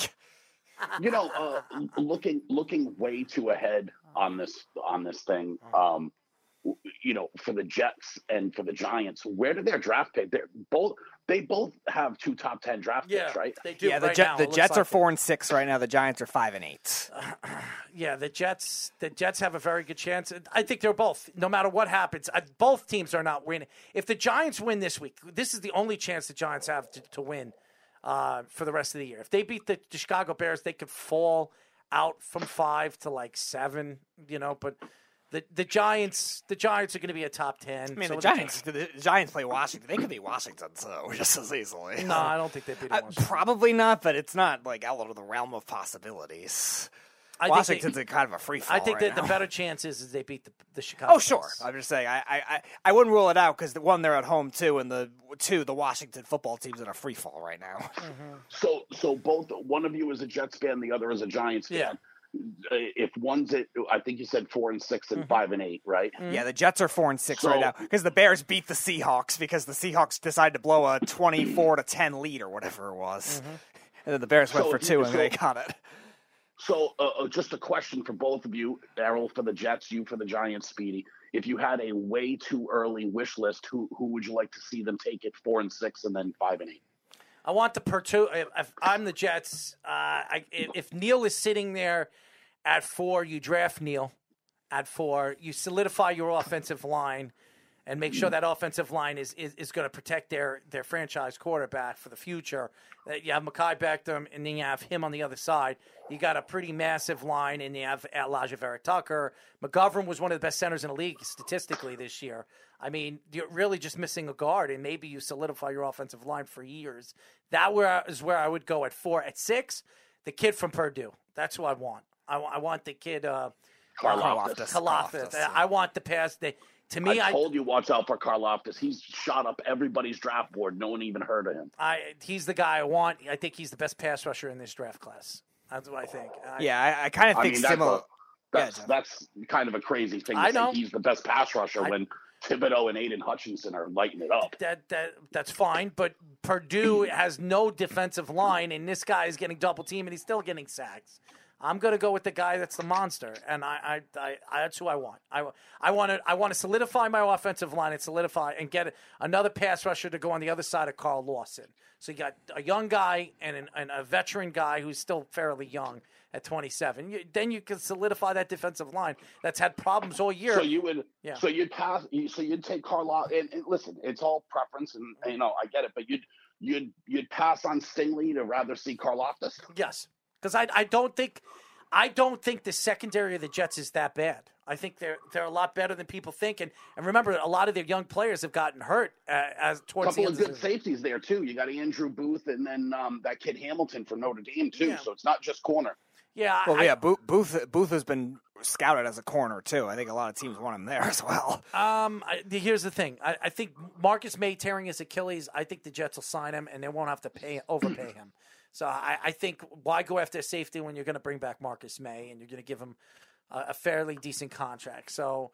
You know, uh, looking looking way too ahead on this on this thing. Um, you know, for the Jets and for the Giants, where did their draft pick? They're both they both have two top ten draft Yeah, picks, right? they do. Yeah, the, right Jet- now, the Jets like are it. four and six right now. The Giants are five and eight. Yeah, the Jets. The Jets have a very good chance. I think they're both. No matter what happens, I, both teams are not winning. If the Giants win this week, this is the only chance the Giants have to, to win uh, for the rest of the year. If they beat the, the Chicago Bears, they could fall out from five to like seven. You know, but the the Giants, the Giants are going to be a top ten. I mean, So the the Giants. The Giants play Washington. They could be Washington so just as easily. No, I don't think they beat Uh, Washington. probably not, but it's not like out of the realm of possibilities. I think Washington's they- in kind of a free fall. I think right that the better chance is, is they beat the, the Chicago. Oh, sure. Bears. I'm just saying. I, I, I, I wouldn't rule it out because the one they're at home too, and the two the Washington football team's in a free fall right now. So, so both one of you is a Jets fan, the other is a Giants fan. Yeah. Uh, If one's at, I think you said four and six and five and eight, right? Yeah, the Jets are four and six right now because the Bears beat the Seahawks because the Seahawks decided to blow a twenty-four to ten lead or whatever it was, and then the Bears went So for if you- two and so- they got it. So, uh, uh, just a question for both of you, Errol for the Jets, you for the Giants, Speedy. If you had a way too early wish list, who who would you like to see them take it four and six and then five and eight? I want the Pertu. If I'm the Jets, uh, I, if Neal is sitting there at four, you draft Neal at four. You solidify your offensive line and make sure that offensive line is is, is going to protect their their franchise quarterback for the future. That you have Mekhi Becton, and then you have him on the other side. You got a pretty massive line, and you have Alijah Vera Tucker. McGovern was one of the best centers in the league statistically this year. I mean, you're really just missing a guard, and maybe you solidify your offensive line for years. That where is where I would go at four. At six, the kid from Purdue. That's who I want. I, I want the kid. Uh. Karlaftis. I want the pass. They, to me, I I, told you watch out for Karlaftis. He's shot up everybody's draft board. No one even heard of him. I he's the guy I want. I think he's the best pass rusher in this draft class. That's what I think. I, Yeah, I, I kind of I think mean, that's similar. a- That's that's kind of a crazy thing. To I say know. he's the best pass rusher I- when Thibodeaux and Aidan Hutchinson are lighting it up. that that that's fine, but Purdue has no defensive line, and this guy is getting double team, and he's still getting sacks. I'm going to go with the guy that's the monster, and I, I, I, I that's who I want. I, I want to, I want to solidify my offensive line and solidify and get another pass rusher to go on the other side of Carl Lawson. So you got a young guy and, an, and a veteran guy who's still fairly young at 27. You, then you can solidify that defensive line that's had problems all year. So you would, Yeah. so you'd pass, you- so you'd take Carlisle. And, and listen, it's all preference, and you know I get it, but you'd you'd you'd pass on Stingley to rather see Karlaftis. Yes, because I I don't think I don't think the secondary of the Jets is that bad. I think they're they're a lot better than people think. And, and remember, a lot of their young players have gotten hurt uh, as A towards the couple end of of good the safeties there too. You got Andrew Booth and then um, that kid Hamilton from Notre Dame too. Yeah. So it's not just corner. Yeah, Well, I, yeah, Booth, Booth Booth has been scouted as a corner too. I think a lot of teams want him there as well. Um, I, here's the thing. I, I think Marcus Maye tearing his Achilles. I think the Jets will sign him, and they won't have to pay overpay him. So I, I think why go after safety when you're going to bring back Marcus Maye and you're going to give him a, a fairly decent contract. So,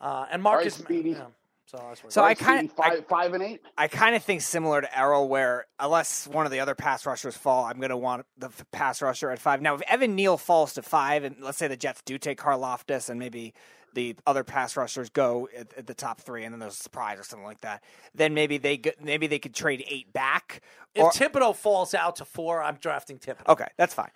uh, and Marcus, May- Speedy. yeah, so that's what So All I kind of five five and eight. I kind of think similar to Errol, where unless one of the other pass rushers fall, I'm going to want the pass rusher at five. Now, if Evan Neal falls to five, and let's say the Jets do take Karlaftis, and maybe the other pass rushers go at, at the top three, and then there's a surprise or something like that, then maybe they go, maybe they could trade eight back. If Or, Thibodeaux falls out to four, I'm drafting Thibodeaux. okay, that's fine.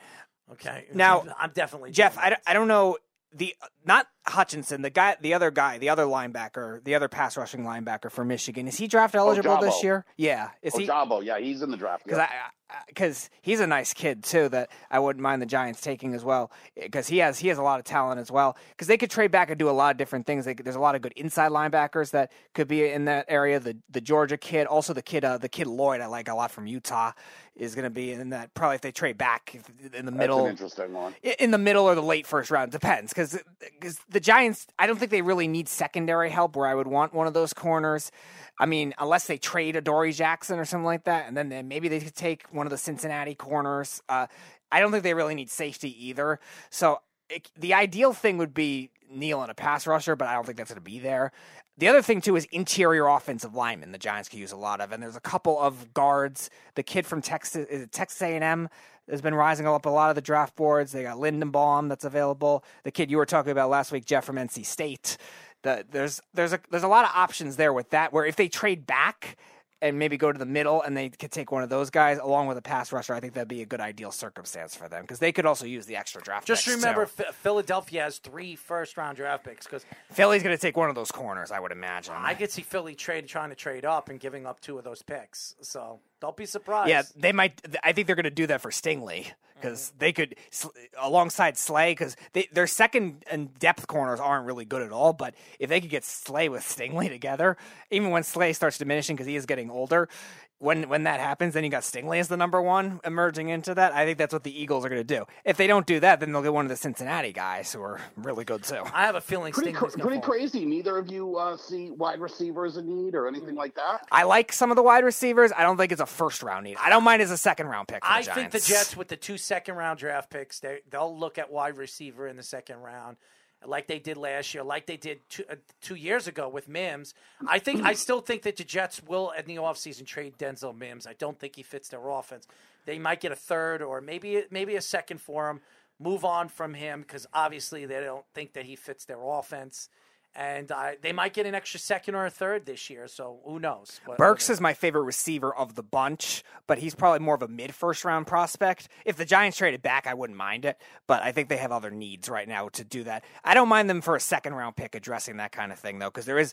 Okay. Now, I'm definitely Jeff, I don't, I don't know the not Hutchinson, the guy, the other guy, the other linebacker, the other pass rushing linebacker for Michigan. Is he draft eligible this year? Yeah, is he? Ojabo, yeah, he's in the draft. because yeah. because he's a nice kid too that I wouldn't mind the Giants taking as well because he has he has a lot of talent as well because they could trade back and do a lot of different things. They, there's a lot of good inside linebackers that could be in that area. The the Georgia kid, also the kid uh, the kid Lloyd I like a lot from Utah is going to be in that. Probably if they trade back in the middle interesting one. in the middle or the late first round depends because because the Giants I don't think they really need secondary help where I would want one of those corners. I mean, unless they trade Adoree' Jackson or something like that, and then they, maybe they could take one of the Cincinnati corners. Uh, I don't think they really need safety either. So it, the ideal thing would be Neal and a pass rusher, but I don't think that's going to be there. The other thing too is interior offensive linemen. The Giants could use a lot of, and there's a couple of guards. The kid from Texas, Texas A&M, has been rising up a lot of the draft boards. They got Linderbaum that's available. The kid you were talking about last week, Jeff from NC State. the, there's there's a there's a lot of options there with that. Where if they trade back and maybe go to the middle and they could take one of those guys along with a pass rusher, I think that'd be a good ideal circumstance for them because they could also use the extra draft. Just remember, too. Ph- Philadelphia has three first round draft picks because Philly's going to take one of those corners, I would imagine. I could see Philly trade trying to trade up and giving up two of those picks. So don't be surprised. Yeah, they might. I think they're going to do that for Stingley because mm-hmm. they could alongside Slay because their second and depth corners aren't really good at all. But if they could get Slay with Stingley together, even when Slay starts diminishing because he is getting older, when when that happens, then you got Stingley as the number one emerging into that. I think that's what the Eagles are going to do. If they don't do that, then they'll get one of the Cincinnati guys who are really good too. I have a feeling Pretty, cr- Stingley's gonna pretty fall. crazy. Neither of you uh, see wide receivers in need or anything like that. I like some of the wide receivers. I don't think it's a first round need. I don't mind as a second round pick. For the I think the Jets with the two second round draft picks, they they'll look at wide receiver in the second round, like they did last year, like they did two, uh, two years ago with Mims. I think I still think that the Jets will in the offseason trade Denzel Mims. I don't think he fits their offense. They might get a third or maybe maybe a second for him. Move on from him because obviously they don't think that he fits their offense. And uh, they might get an extra second or a third this year, so who knows? What- Burks is my favorite receiver of the bunch, but he's probably more of a mid first round prospect. If the Giants traded back, I wouldn't mind it, but I think they have other needs right now to do that. I don't mind them for a second round pick addressing that kind of thing though, because there is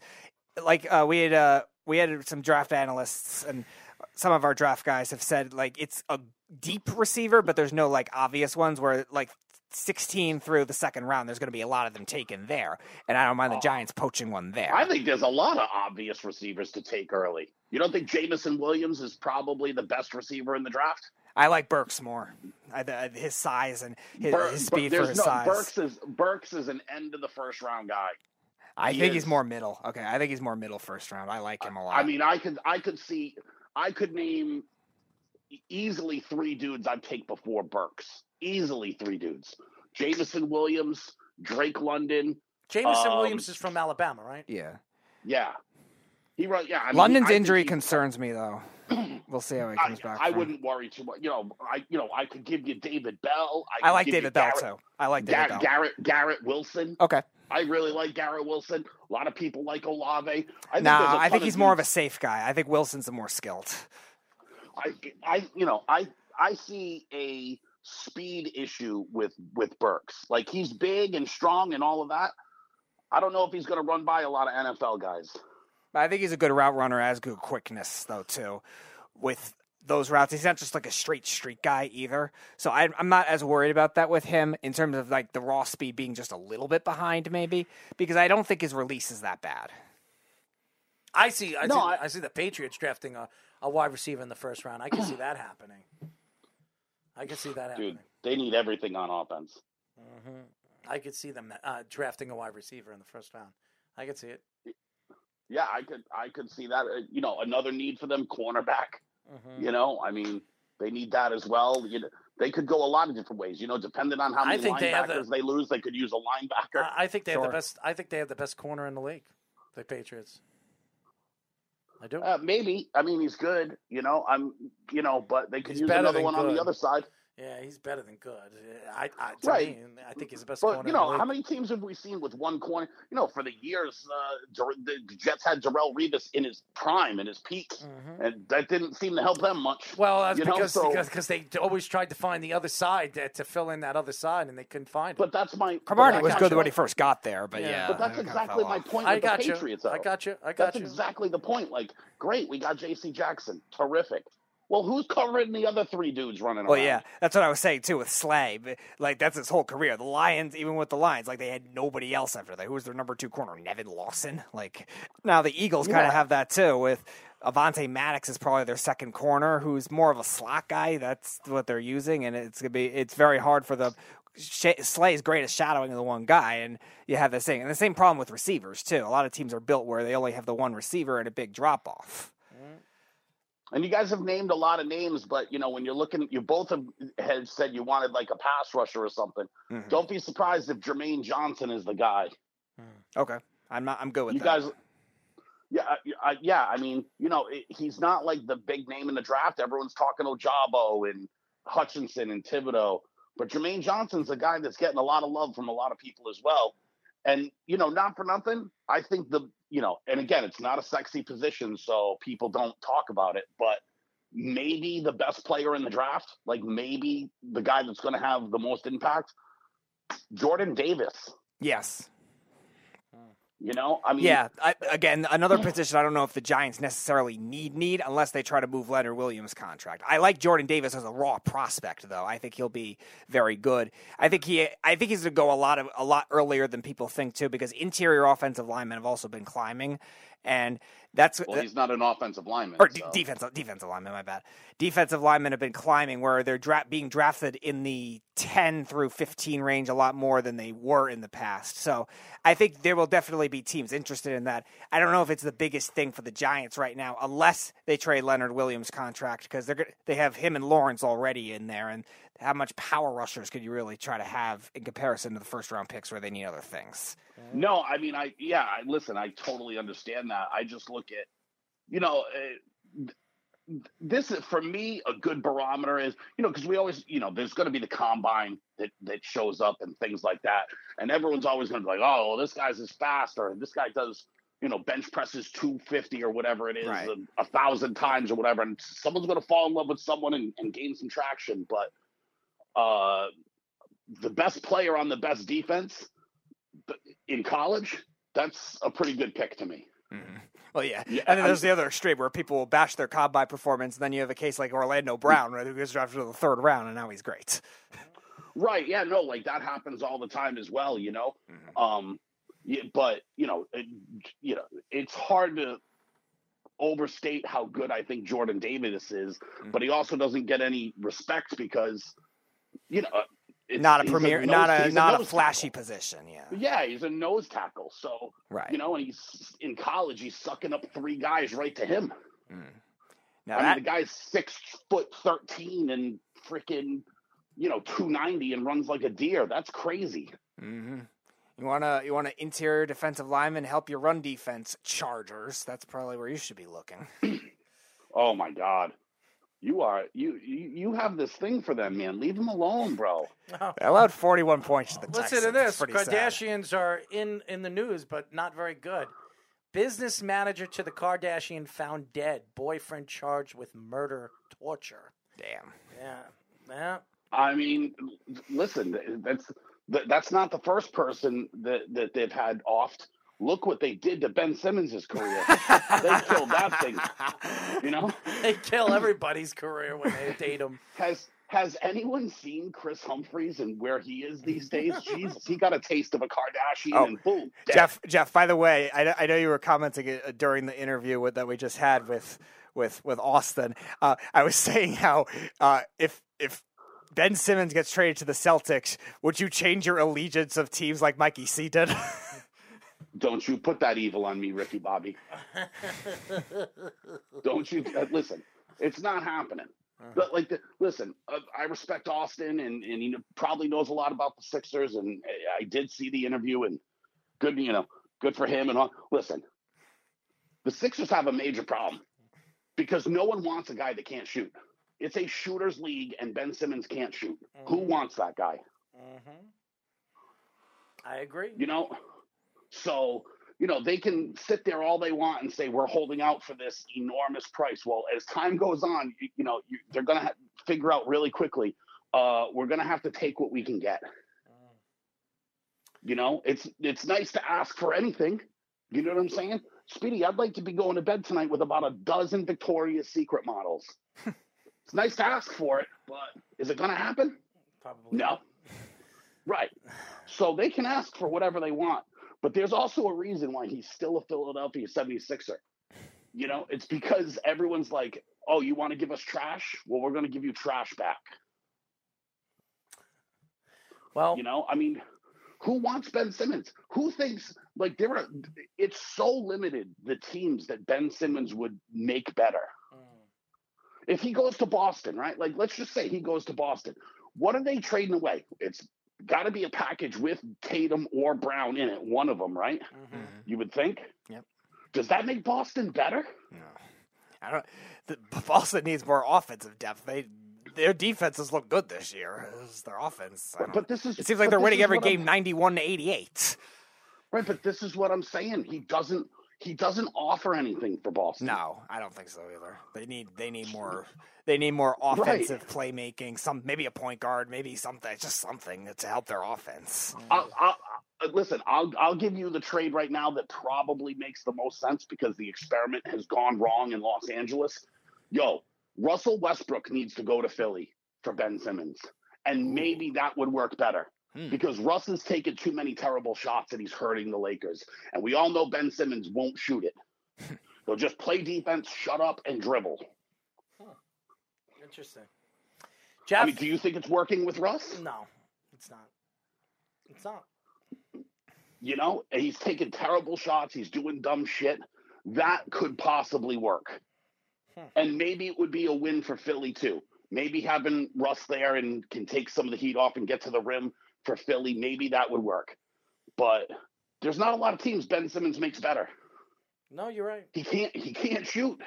like uh, we had uh, we had some draft analysts and some of our draft guys have said like it's a deep receiver, but there's no like obvious ones where like 16 through the second round, there's going to be a lot of them taken there, and I don't mind the oh. Giants poaching one there. I think there's a lot of obvious receivers to take early. You don't think Jameson Williams is probably the best receiver in the draft? I like Burks more. I, the, his size and his, Bur- his speed for his no, size. Burks is Burks is an end of the first round guy. I he think is. he's more middle. Okay, I think he's more middle first round. I like him a lot. I mean, I could I could see I could name easily three dudes I'd take before Burks. Easily three dudes. Jameson Williams, Drake London. Jameson um, Williams is from Alabama, right? yeah. Yeah. He run yeah. I mean, London's I injury he- concerns me though. we'll see how he I, comes back. I from. wouldn't worry too much. You know, I you know I could give you David Bell. I could like give you David Bell Garrett- too. I like David Gar- Bell. Garrett Garrett Wilson. Okay. I really like Garrett Wilson. A lot of people like Olave. I think nah, there's a I ton think of he's more of a safe guy. I think Wilson's the more skilled. I, I, you know, I, I see a speed issue with with Burks. Like he's big and strong and all of that. I don't know if he's going to run by a lot of NFL guys. I think he's a good route runner, has good quickness though too. With those routes, he's not just like a straight street guy either. So I, I'm not as worried about that with him in terms of like the raw speed being just a little bit behind, maybe because I don't think his release is that bad. I see. I, No, see, I- I, see the Patriots drafting a, a wide receiver in the first round. I can see that happening. I can see that happening. Dude, they need everything on offense. hmm I could see them uh, drafting a wide receiver in the first round. I could see it. Yeah, I could, I could see that. Uh, You know, another need for them, cornerback. Mhm. You know, I mean, they need that as well. You know, they could go a lot of different ways. You know, depending on how I many think they have linebackers the- they lose, they could use a linebacker. I, I think they have the best. I think they have the best corner in the league. The Patriots. I do. Uh, maybe. I mean, he's good. You know, I'm. You know, but they could He's use another one on the other side. Yeah, he's better than good. I, I, to Right. me, I think he's the best But corner. you in the know, how many teams have we seen with one corner? You know, for the years, uh, the Jets had Darrelle Revis in his prime, in his peak, and that didn't seem to help them much. Mm-hmm. Well, that's because so- because because they always tried to find the other side to, to fill in that other side, and they couldn't find it. But that's my Cromartie but was good got when he first got there, but yeah. But that's exactly my off. point I with got the you. Patriots. I got you. I got That's you. exactly the point. Like, great, we got J.C. Jackson, terrific. Well, who's covering the other three dudes running Well, around? yeah, that's what I was saying too with Slay. Like that's his whole career. The Lions, even with the Lions, like they had nobody else after that. Who was their number two corner? Nevin Lawson. Like now the Eagles kind of have that too. With Avonte Maddox is probably their second corner, who's more of a slot guy. That's what they're using, and it's gonna be. It's very hard for the. Slay's great at shadowing the one guy, and you have this thing. And the same problem with receivers too. A lot of teams are built where they only have the one receiver and a big drop off. And you guys have named a lot of names, but you know when you're looking, you both have had said you wanted like a pass rusher or something. Mhm. Don't be surprised if Jermaine Johnson is the guy. Okay, I'm not. I'm good with you that. guys, yeah, I- I, yeah. I mean, you know, it, he's not like the big name in the draft. Everyone's talking Ojabo and Hutchinson and Thibodeaux, but Jermaine Johnson's a guy that's getting a lot of love from a lot of people as well. And you know, not for nothing, I think the you know, and again, it's not a sexy position, so people don't talk about it, but maybe the best player in the draft, like maybe the guy that's going to have the most impact, Jordan Davis. Yes. You know, I mean, Yeah, I, again, another position I don't know if the Giants necessarily need need unless they try to move Leonard Williams' contract. I like Jordan Davis as a raw prospect, though. I think he'll be very good. I think he, I think he's going to go a lot of a lot earlier than people think too, because interior offensive linemen have also been climbing, and that's well, he's not an offensive lineman. or so. de- defensive defensive linemen. My bad. Defensive linemen have been climbing where they're dra- being drafted in the ten through fifteen range a lot more than they were in the past. So I think there will definitely be teams interested in that. I don't know if it's the biggest thing for the Giants right now, unless they trade Leonard Williams' contract because they're they have him and Lawrence already in there, and how much power rushers could you really try to have in comparison to the first round picks where they need other things? No, I mean, I yeah, I listen. I totally understand that. I just look at, you know, uh, this is for me a good barometer is you know because we always you know there's going to be the combine that that shows up and things like that, and everyone's always going to be like, oh, well, this guy's is fast or this guy does you know bench presses 250 or whatever it is Right. a, a thousand times or whatever, and someone's going to fall in love with someone and, and gain some traction, but uh, the best player on the best defense in college, that's a pretty good pick to me. Well, yeah. Yeah, and then I- there's the other extreme where people will bash their combine performance, and then you have a case like Orlando Brown, right, who gets drafted to the third round, and now he's great. Right. Yeah. No, like that happens all the time as well, you know? Um, yeah, but, you know, it, you know, it's hard to overstate how good I think Jordan Davis is, but he also doesn't get any respect because, you know, not a premier, nose- not a not a nose flashy tackle. position. Yeah, Yeah, he's a nose tackle. So, right. you know, and he's in college, he's sucking up three guys right to him. now I that mean, the guy's six foot thirteen and freaking, you know, two ninety and runs like a deer. That's crazy. hmm you want to you want an interior defensive lineman help your run defense. Chargers. That's probably where you should be looking. Oh my god, you are you you, you have this thing for them, man. Leave them alone, bro. Oh. They allowed 41 points to the Listen Texans. to this: pretty sad. Kardashians are in in the news, but not very good. Business manager to the Kardashian found dead. Boyfriend charged with murder, torture. Damn. Yeah, yeah. I mean, listen, that's that's not the first person that that they've had offed. Look what they did to Ben Simmons' career. they killed that thing. You know, They kill everybody's career when they date them. has has anyone seen Kris Humphries and where he is these days? Jesus, he got a taste of a Kardashian Oh, and boom, dead. Jeff, Jeff. By the way, I, I know you were commenting uh, during the interview with, that we just had with with with Austin. Uh, I was saying how uh, if if Ben Simmons gets traded to the Celtics, would you change your allegiance of teams like Mikey C did? Don't you put that evil on me, Ricky Bobby. Don't you uh, listen? It's not happening. But like, the, listen, uh, I respect Austin, and and he probably knows a lot about the Sixers, and I- did see the interview, and good, you know, good for him. And all. Listen, the Sixers have a major problem because no one wants a guy that can't shoot. It's a shooters league, and Ben Simmons can't shoot. Who wants that guy? Mm-hmm. I agree. you know so you know they can sit there all they want and say we're holding out for this enormous price well as time goes on you, you know you, they're going to ha- figure out really quickly uh, we're going to have to take what we can get you know it's it's nice to ask for anything you know what i'm saying speedy i'd like to be going to bed tonight with about a dozen victoria's secret models it's nice to ask for it but is it going to happen Probably. no. Right. So they can ask for whatever they want. But there's also a reason why he's still a Philadelphia 76er. You know, it's because everyone's like, oh, you want to give us trash? Well, we're going to give you trash back. Well, You know, I mean, who wants Ben Simmons? Who thinks like there are, it's so limited the teams that Ben Simmons would make better. Mm. If he goes to Boston, right? Like, let's just say he goes to Boston. What are they trading away? It's got to be a package with Tatum or Brown in it, one of them, right? Mm-hmm. Mm-hmm. You would think. Yep. Does that make Boston better? No. I don't. The, Boston needs more offensive depth. They their defenses look good this year. It's their offense. I don't- But this is. it seems like they're winning every what I'm- game, ninety-one to eighty-eight. Right, but this is what I'm saying. He doesn't he doesn't offer anything for Boston. No, I don't think so either. They need they need more they need more offensive playmaking. Some maybe a point guard, maybe something, just something to help their offense. I'll, I'll, listen, I'll I'll give you the trade right now that probably makes the most sense because the experiment has gone wrong in Los Angeles. Yo, Russell Westbrook needs to go to Philly for Ben Simmons, and maybe that would work better. Hmm. Because Russ has taken too many terrible shots and he's hurting the Lakers. And we all know Ben Simmons won't shoot it. He'll just play defense, shut up, and dribble. Interesting. Jeff, I mean, do you think it's working with Russ? no, it's not. It's not. You know, he's taking terrible shots. He's doing dumb shit. That could possibly work. Hmm. And maybe it would be a win for Philly too. Maybe having Russ there and can take some of the heat off and get to the rim for Philly, maybe that would work. But there's not a lot of teams Ben Simmons makes better. No, you're right. He can't he can't shoot.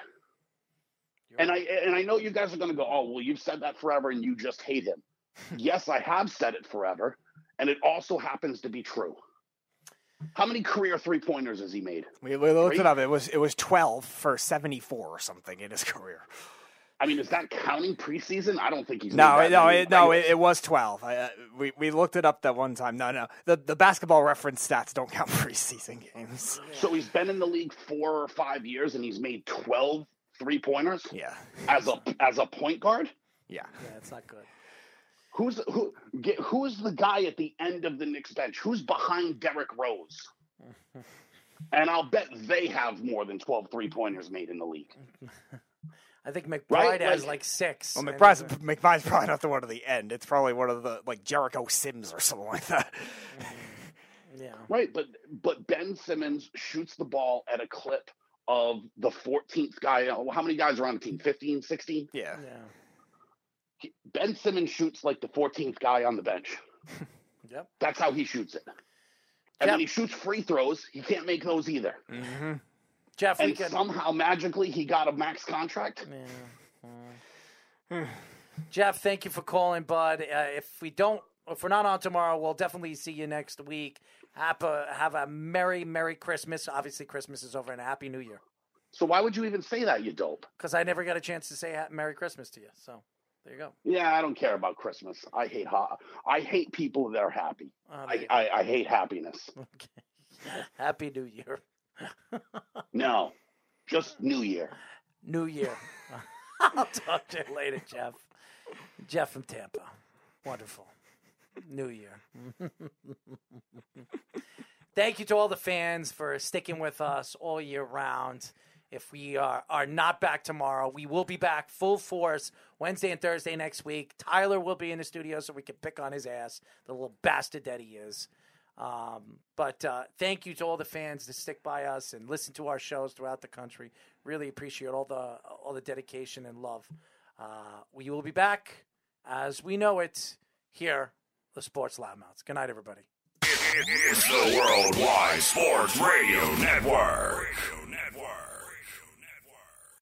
You're And I and I know you guys are going to go, "Oh, well, you've said that forever and you just hate him." yes, I have said it forever, and it also happens to be true. How many career three-pointers has he made? We, we looked Three? it up. It was it was twelve for seventy four or something in his career. I mean, is that counting preseason? I don't think he's No, it, that no, it, no, it, it was twelve. I, uh, we we looked it up that one time. No, no, the the basketball reference stats don't count preseason games. So he's been in the league four or five years, and he's made 12 three-pointers Yeah, as a as a point guard. yeah. Yeah, it's not good. Who's who? Get, who's the guy at the end of the Knicks bench? Who's behind Derrick Rose? And I'll bet they have more than 12 three-pointers made in the league. I think McBride Right, has like- like six. Well, and- McBride's, McBride's probably not the one at the end. It's probably one of the like Jericho Sims or something like that. yeah. Right, but but Ben Simmons shoots the ball at a clip of the 14th guy. How many guys are on the team? 15, 16? Yeah, Yeah. Ben Simmons shoots like the 14th guy on the bench. Yep. That's how he shoots it. And Jeff- when he shoots free throws, he can't make those either. hmm Jeff, we And can. somehow magically he got a max contract. Jeff, thank you for calling, bud. Uh, if we don't, if we're not on tomorrow, we'll definitely see you next week. Have a have a merry, merry Christmas. Obviously, Christmas is over, and a happy New Year. So why would you even say that, you dope? Because I never got a chance to say Merry Christmas to you. So there you go. Yeah, I don't care about Christmas. I hate ha- I hate people that are happy. Uh, I, I, I hate happiness. okay. Happy New Year. No, just New Year. New Year. I'll talk to you later, Jeff. Jeff from Tampa. Wonderful. New Year. Thank you to all the fans for sticking with us all year round. If we are, are not back tomorrow, we will be back full force Wednesday and Thursday next week. Tyler will be in the studio so we can pick on his ass, the little bastard that he is. Um, but uh, thank you to all the fans that stick by us and listen to our shows throughout the country. Really appreciate all the all the dedication and love. Uh, we will be back as we know it here, the Sports Loudmouths. Good night, everybody. It's the Worldwide Sports Radio Network.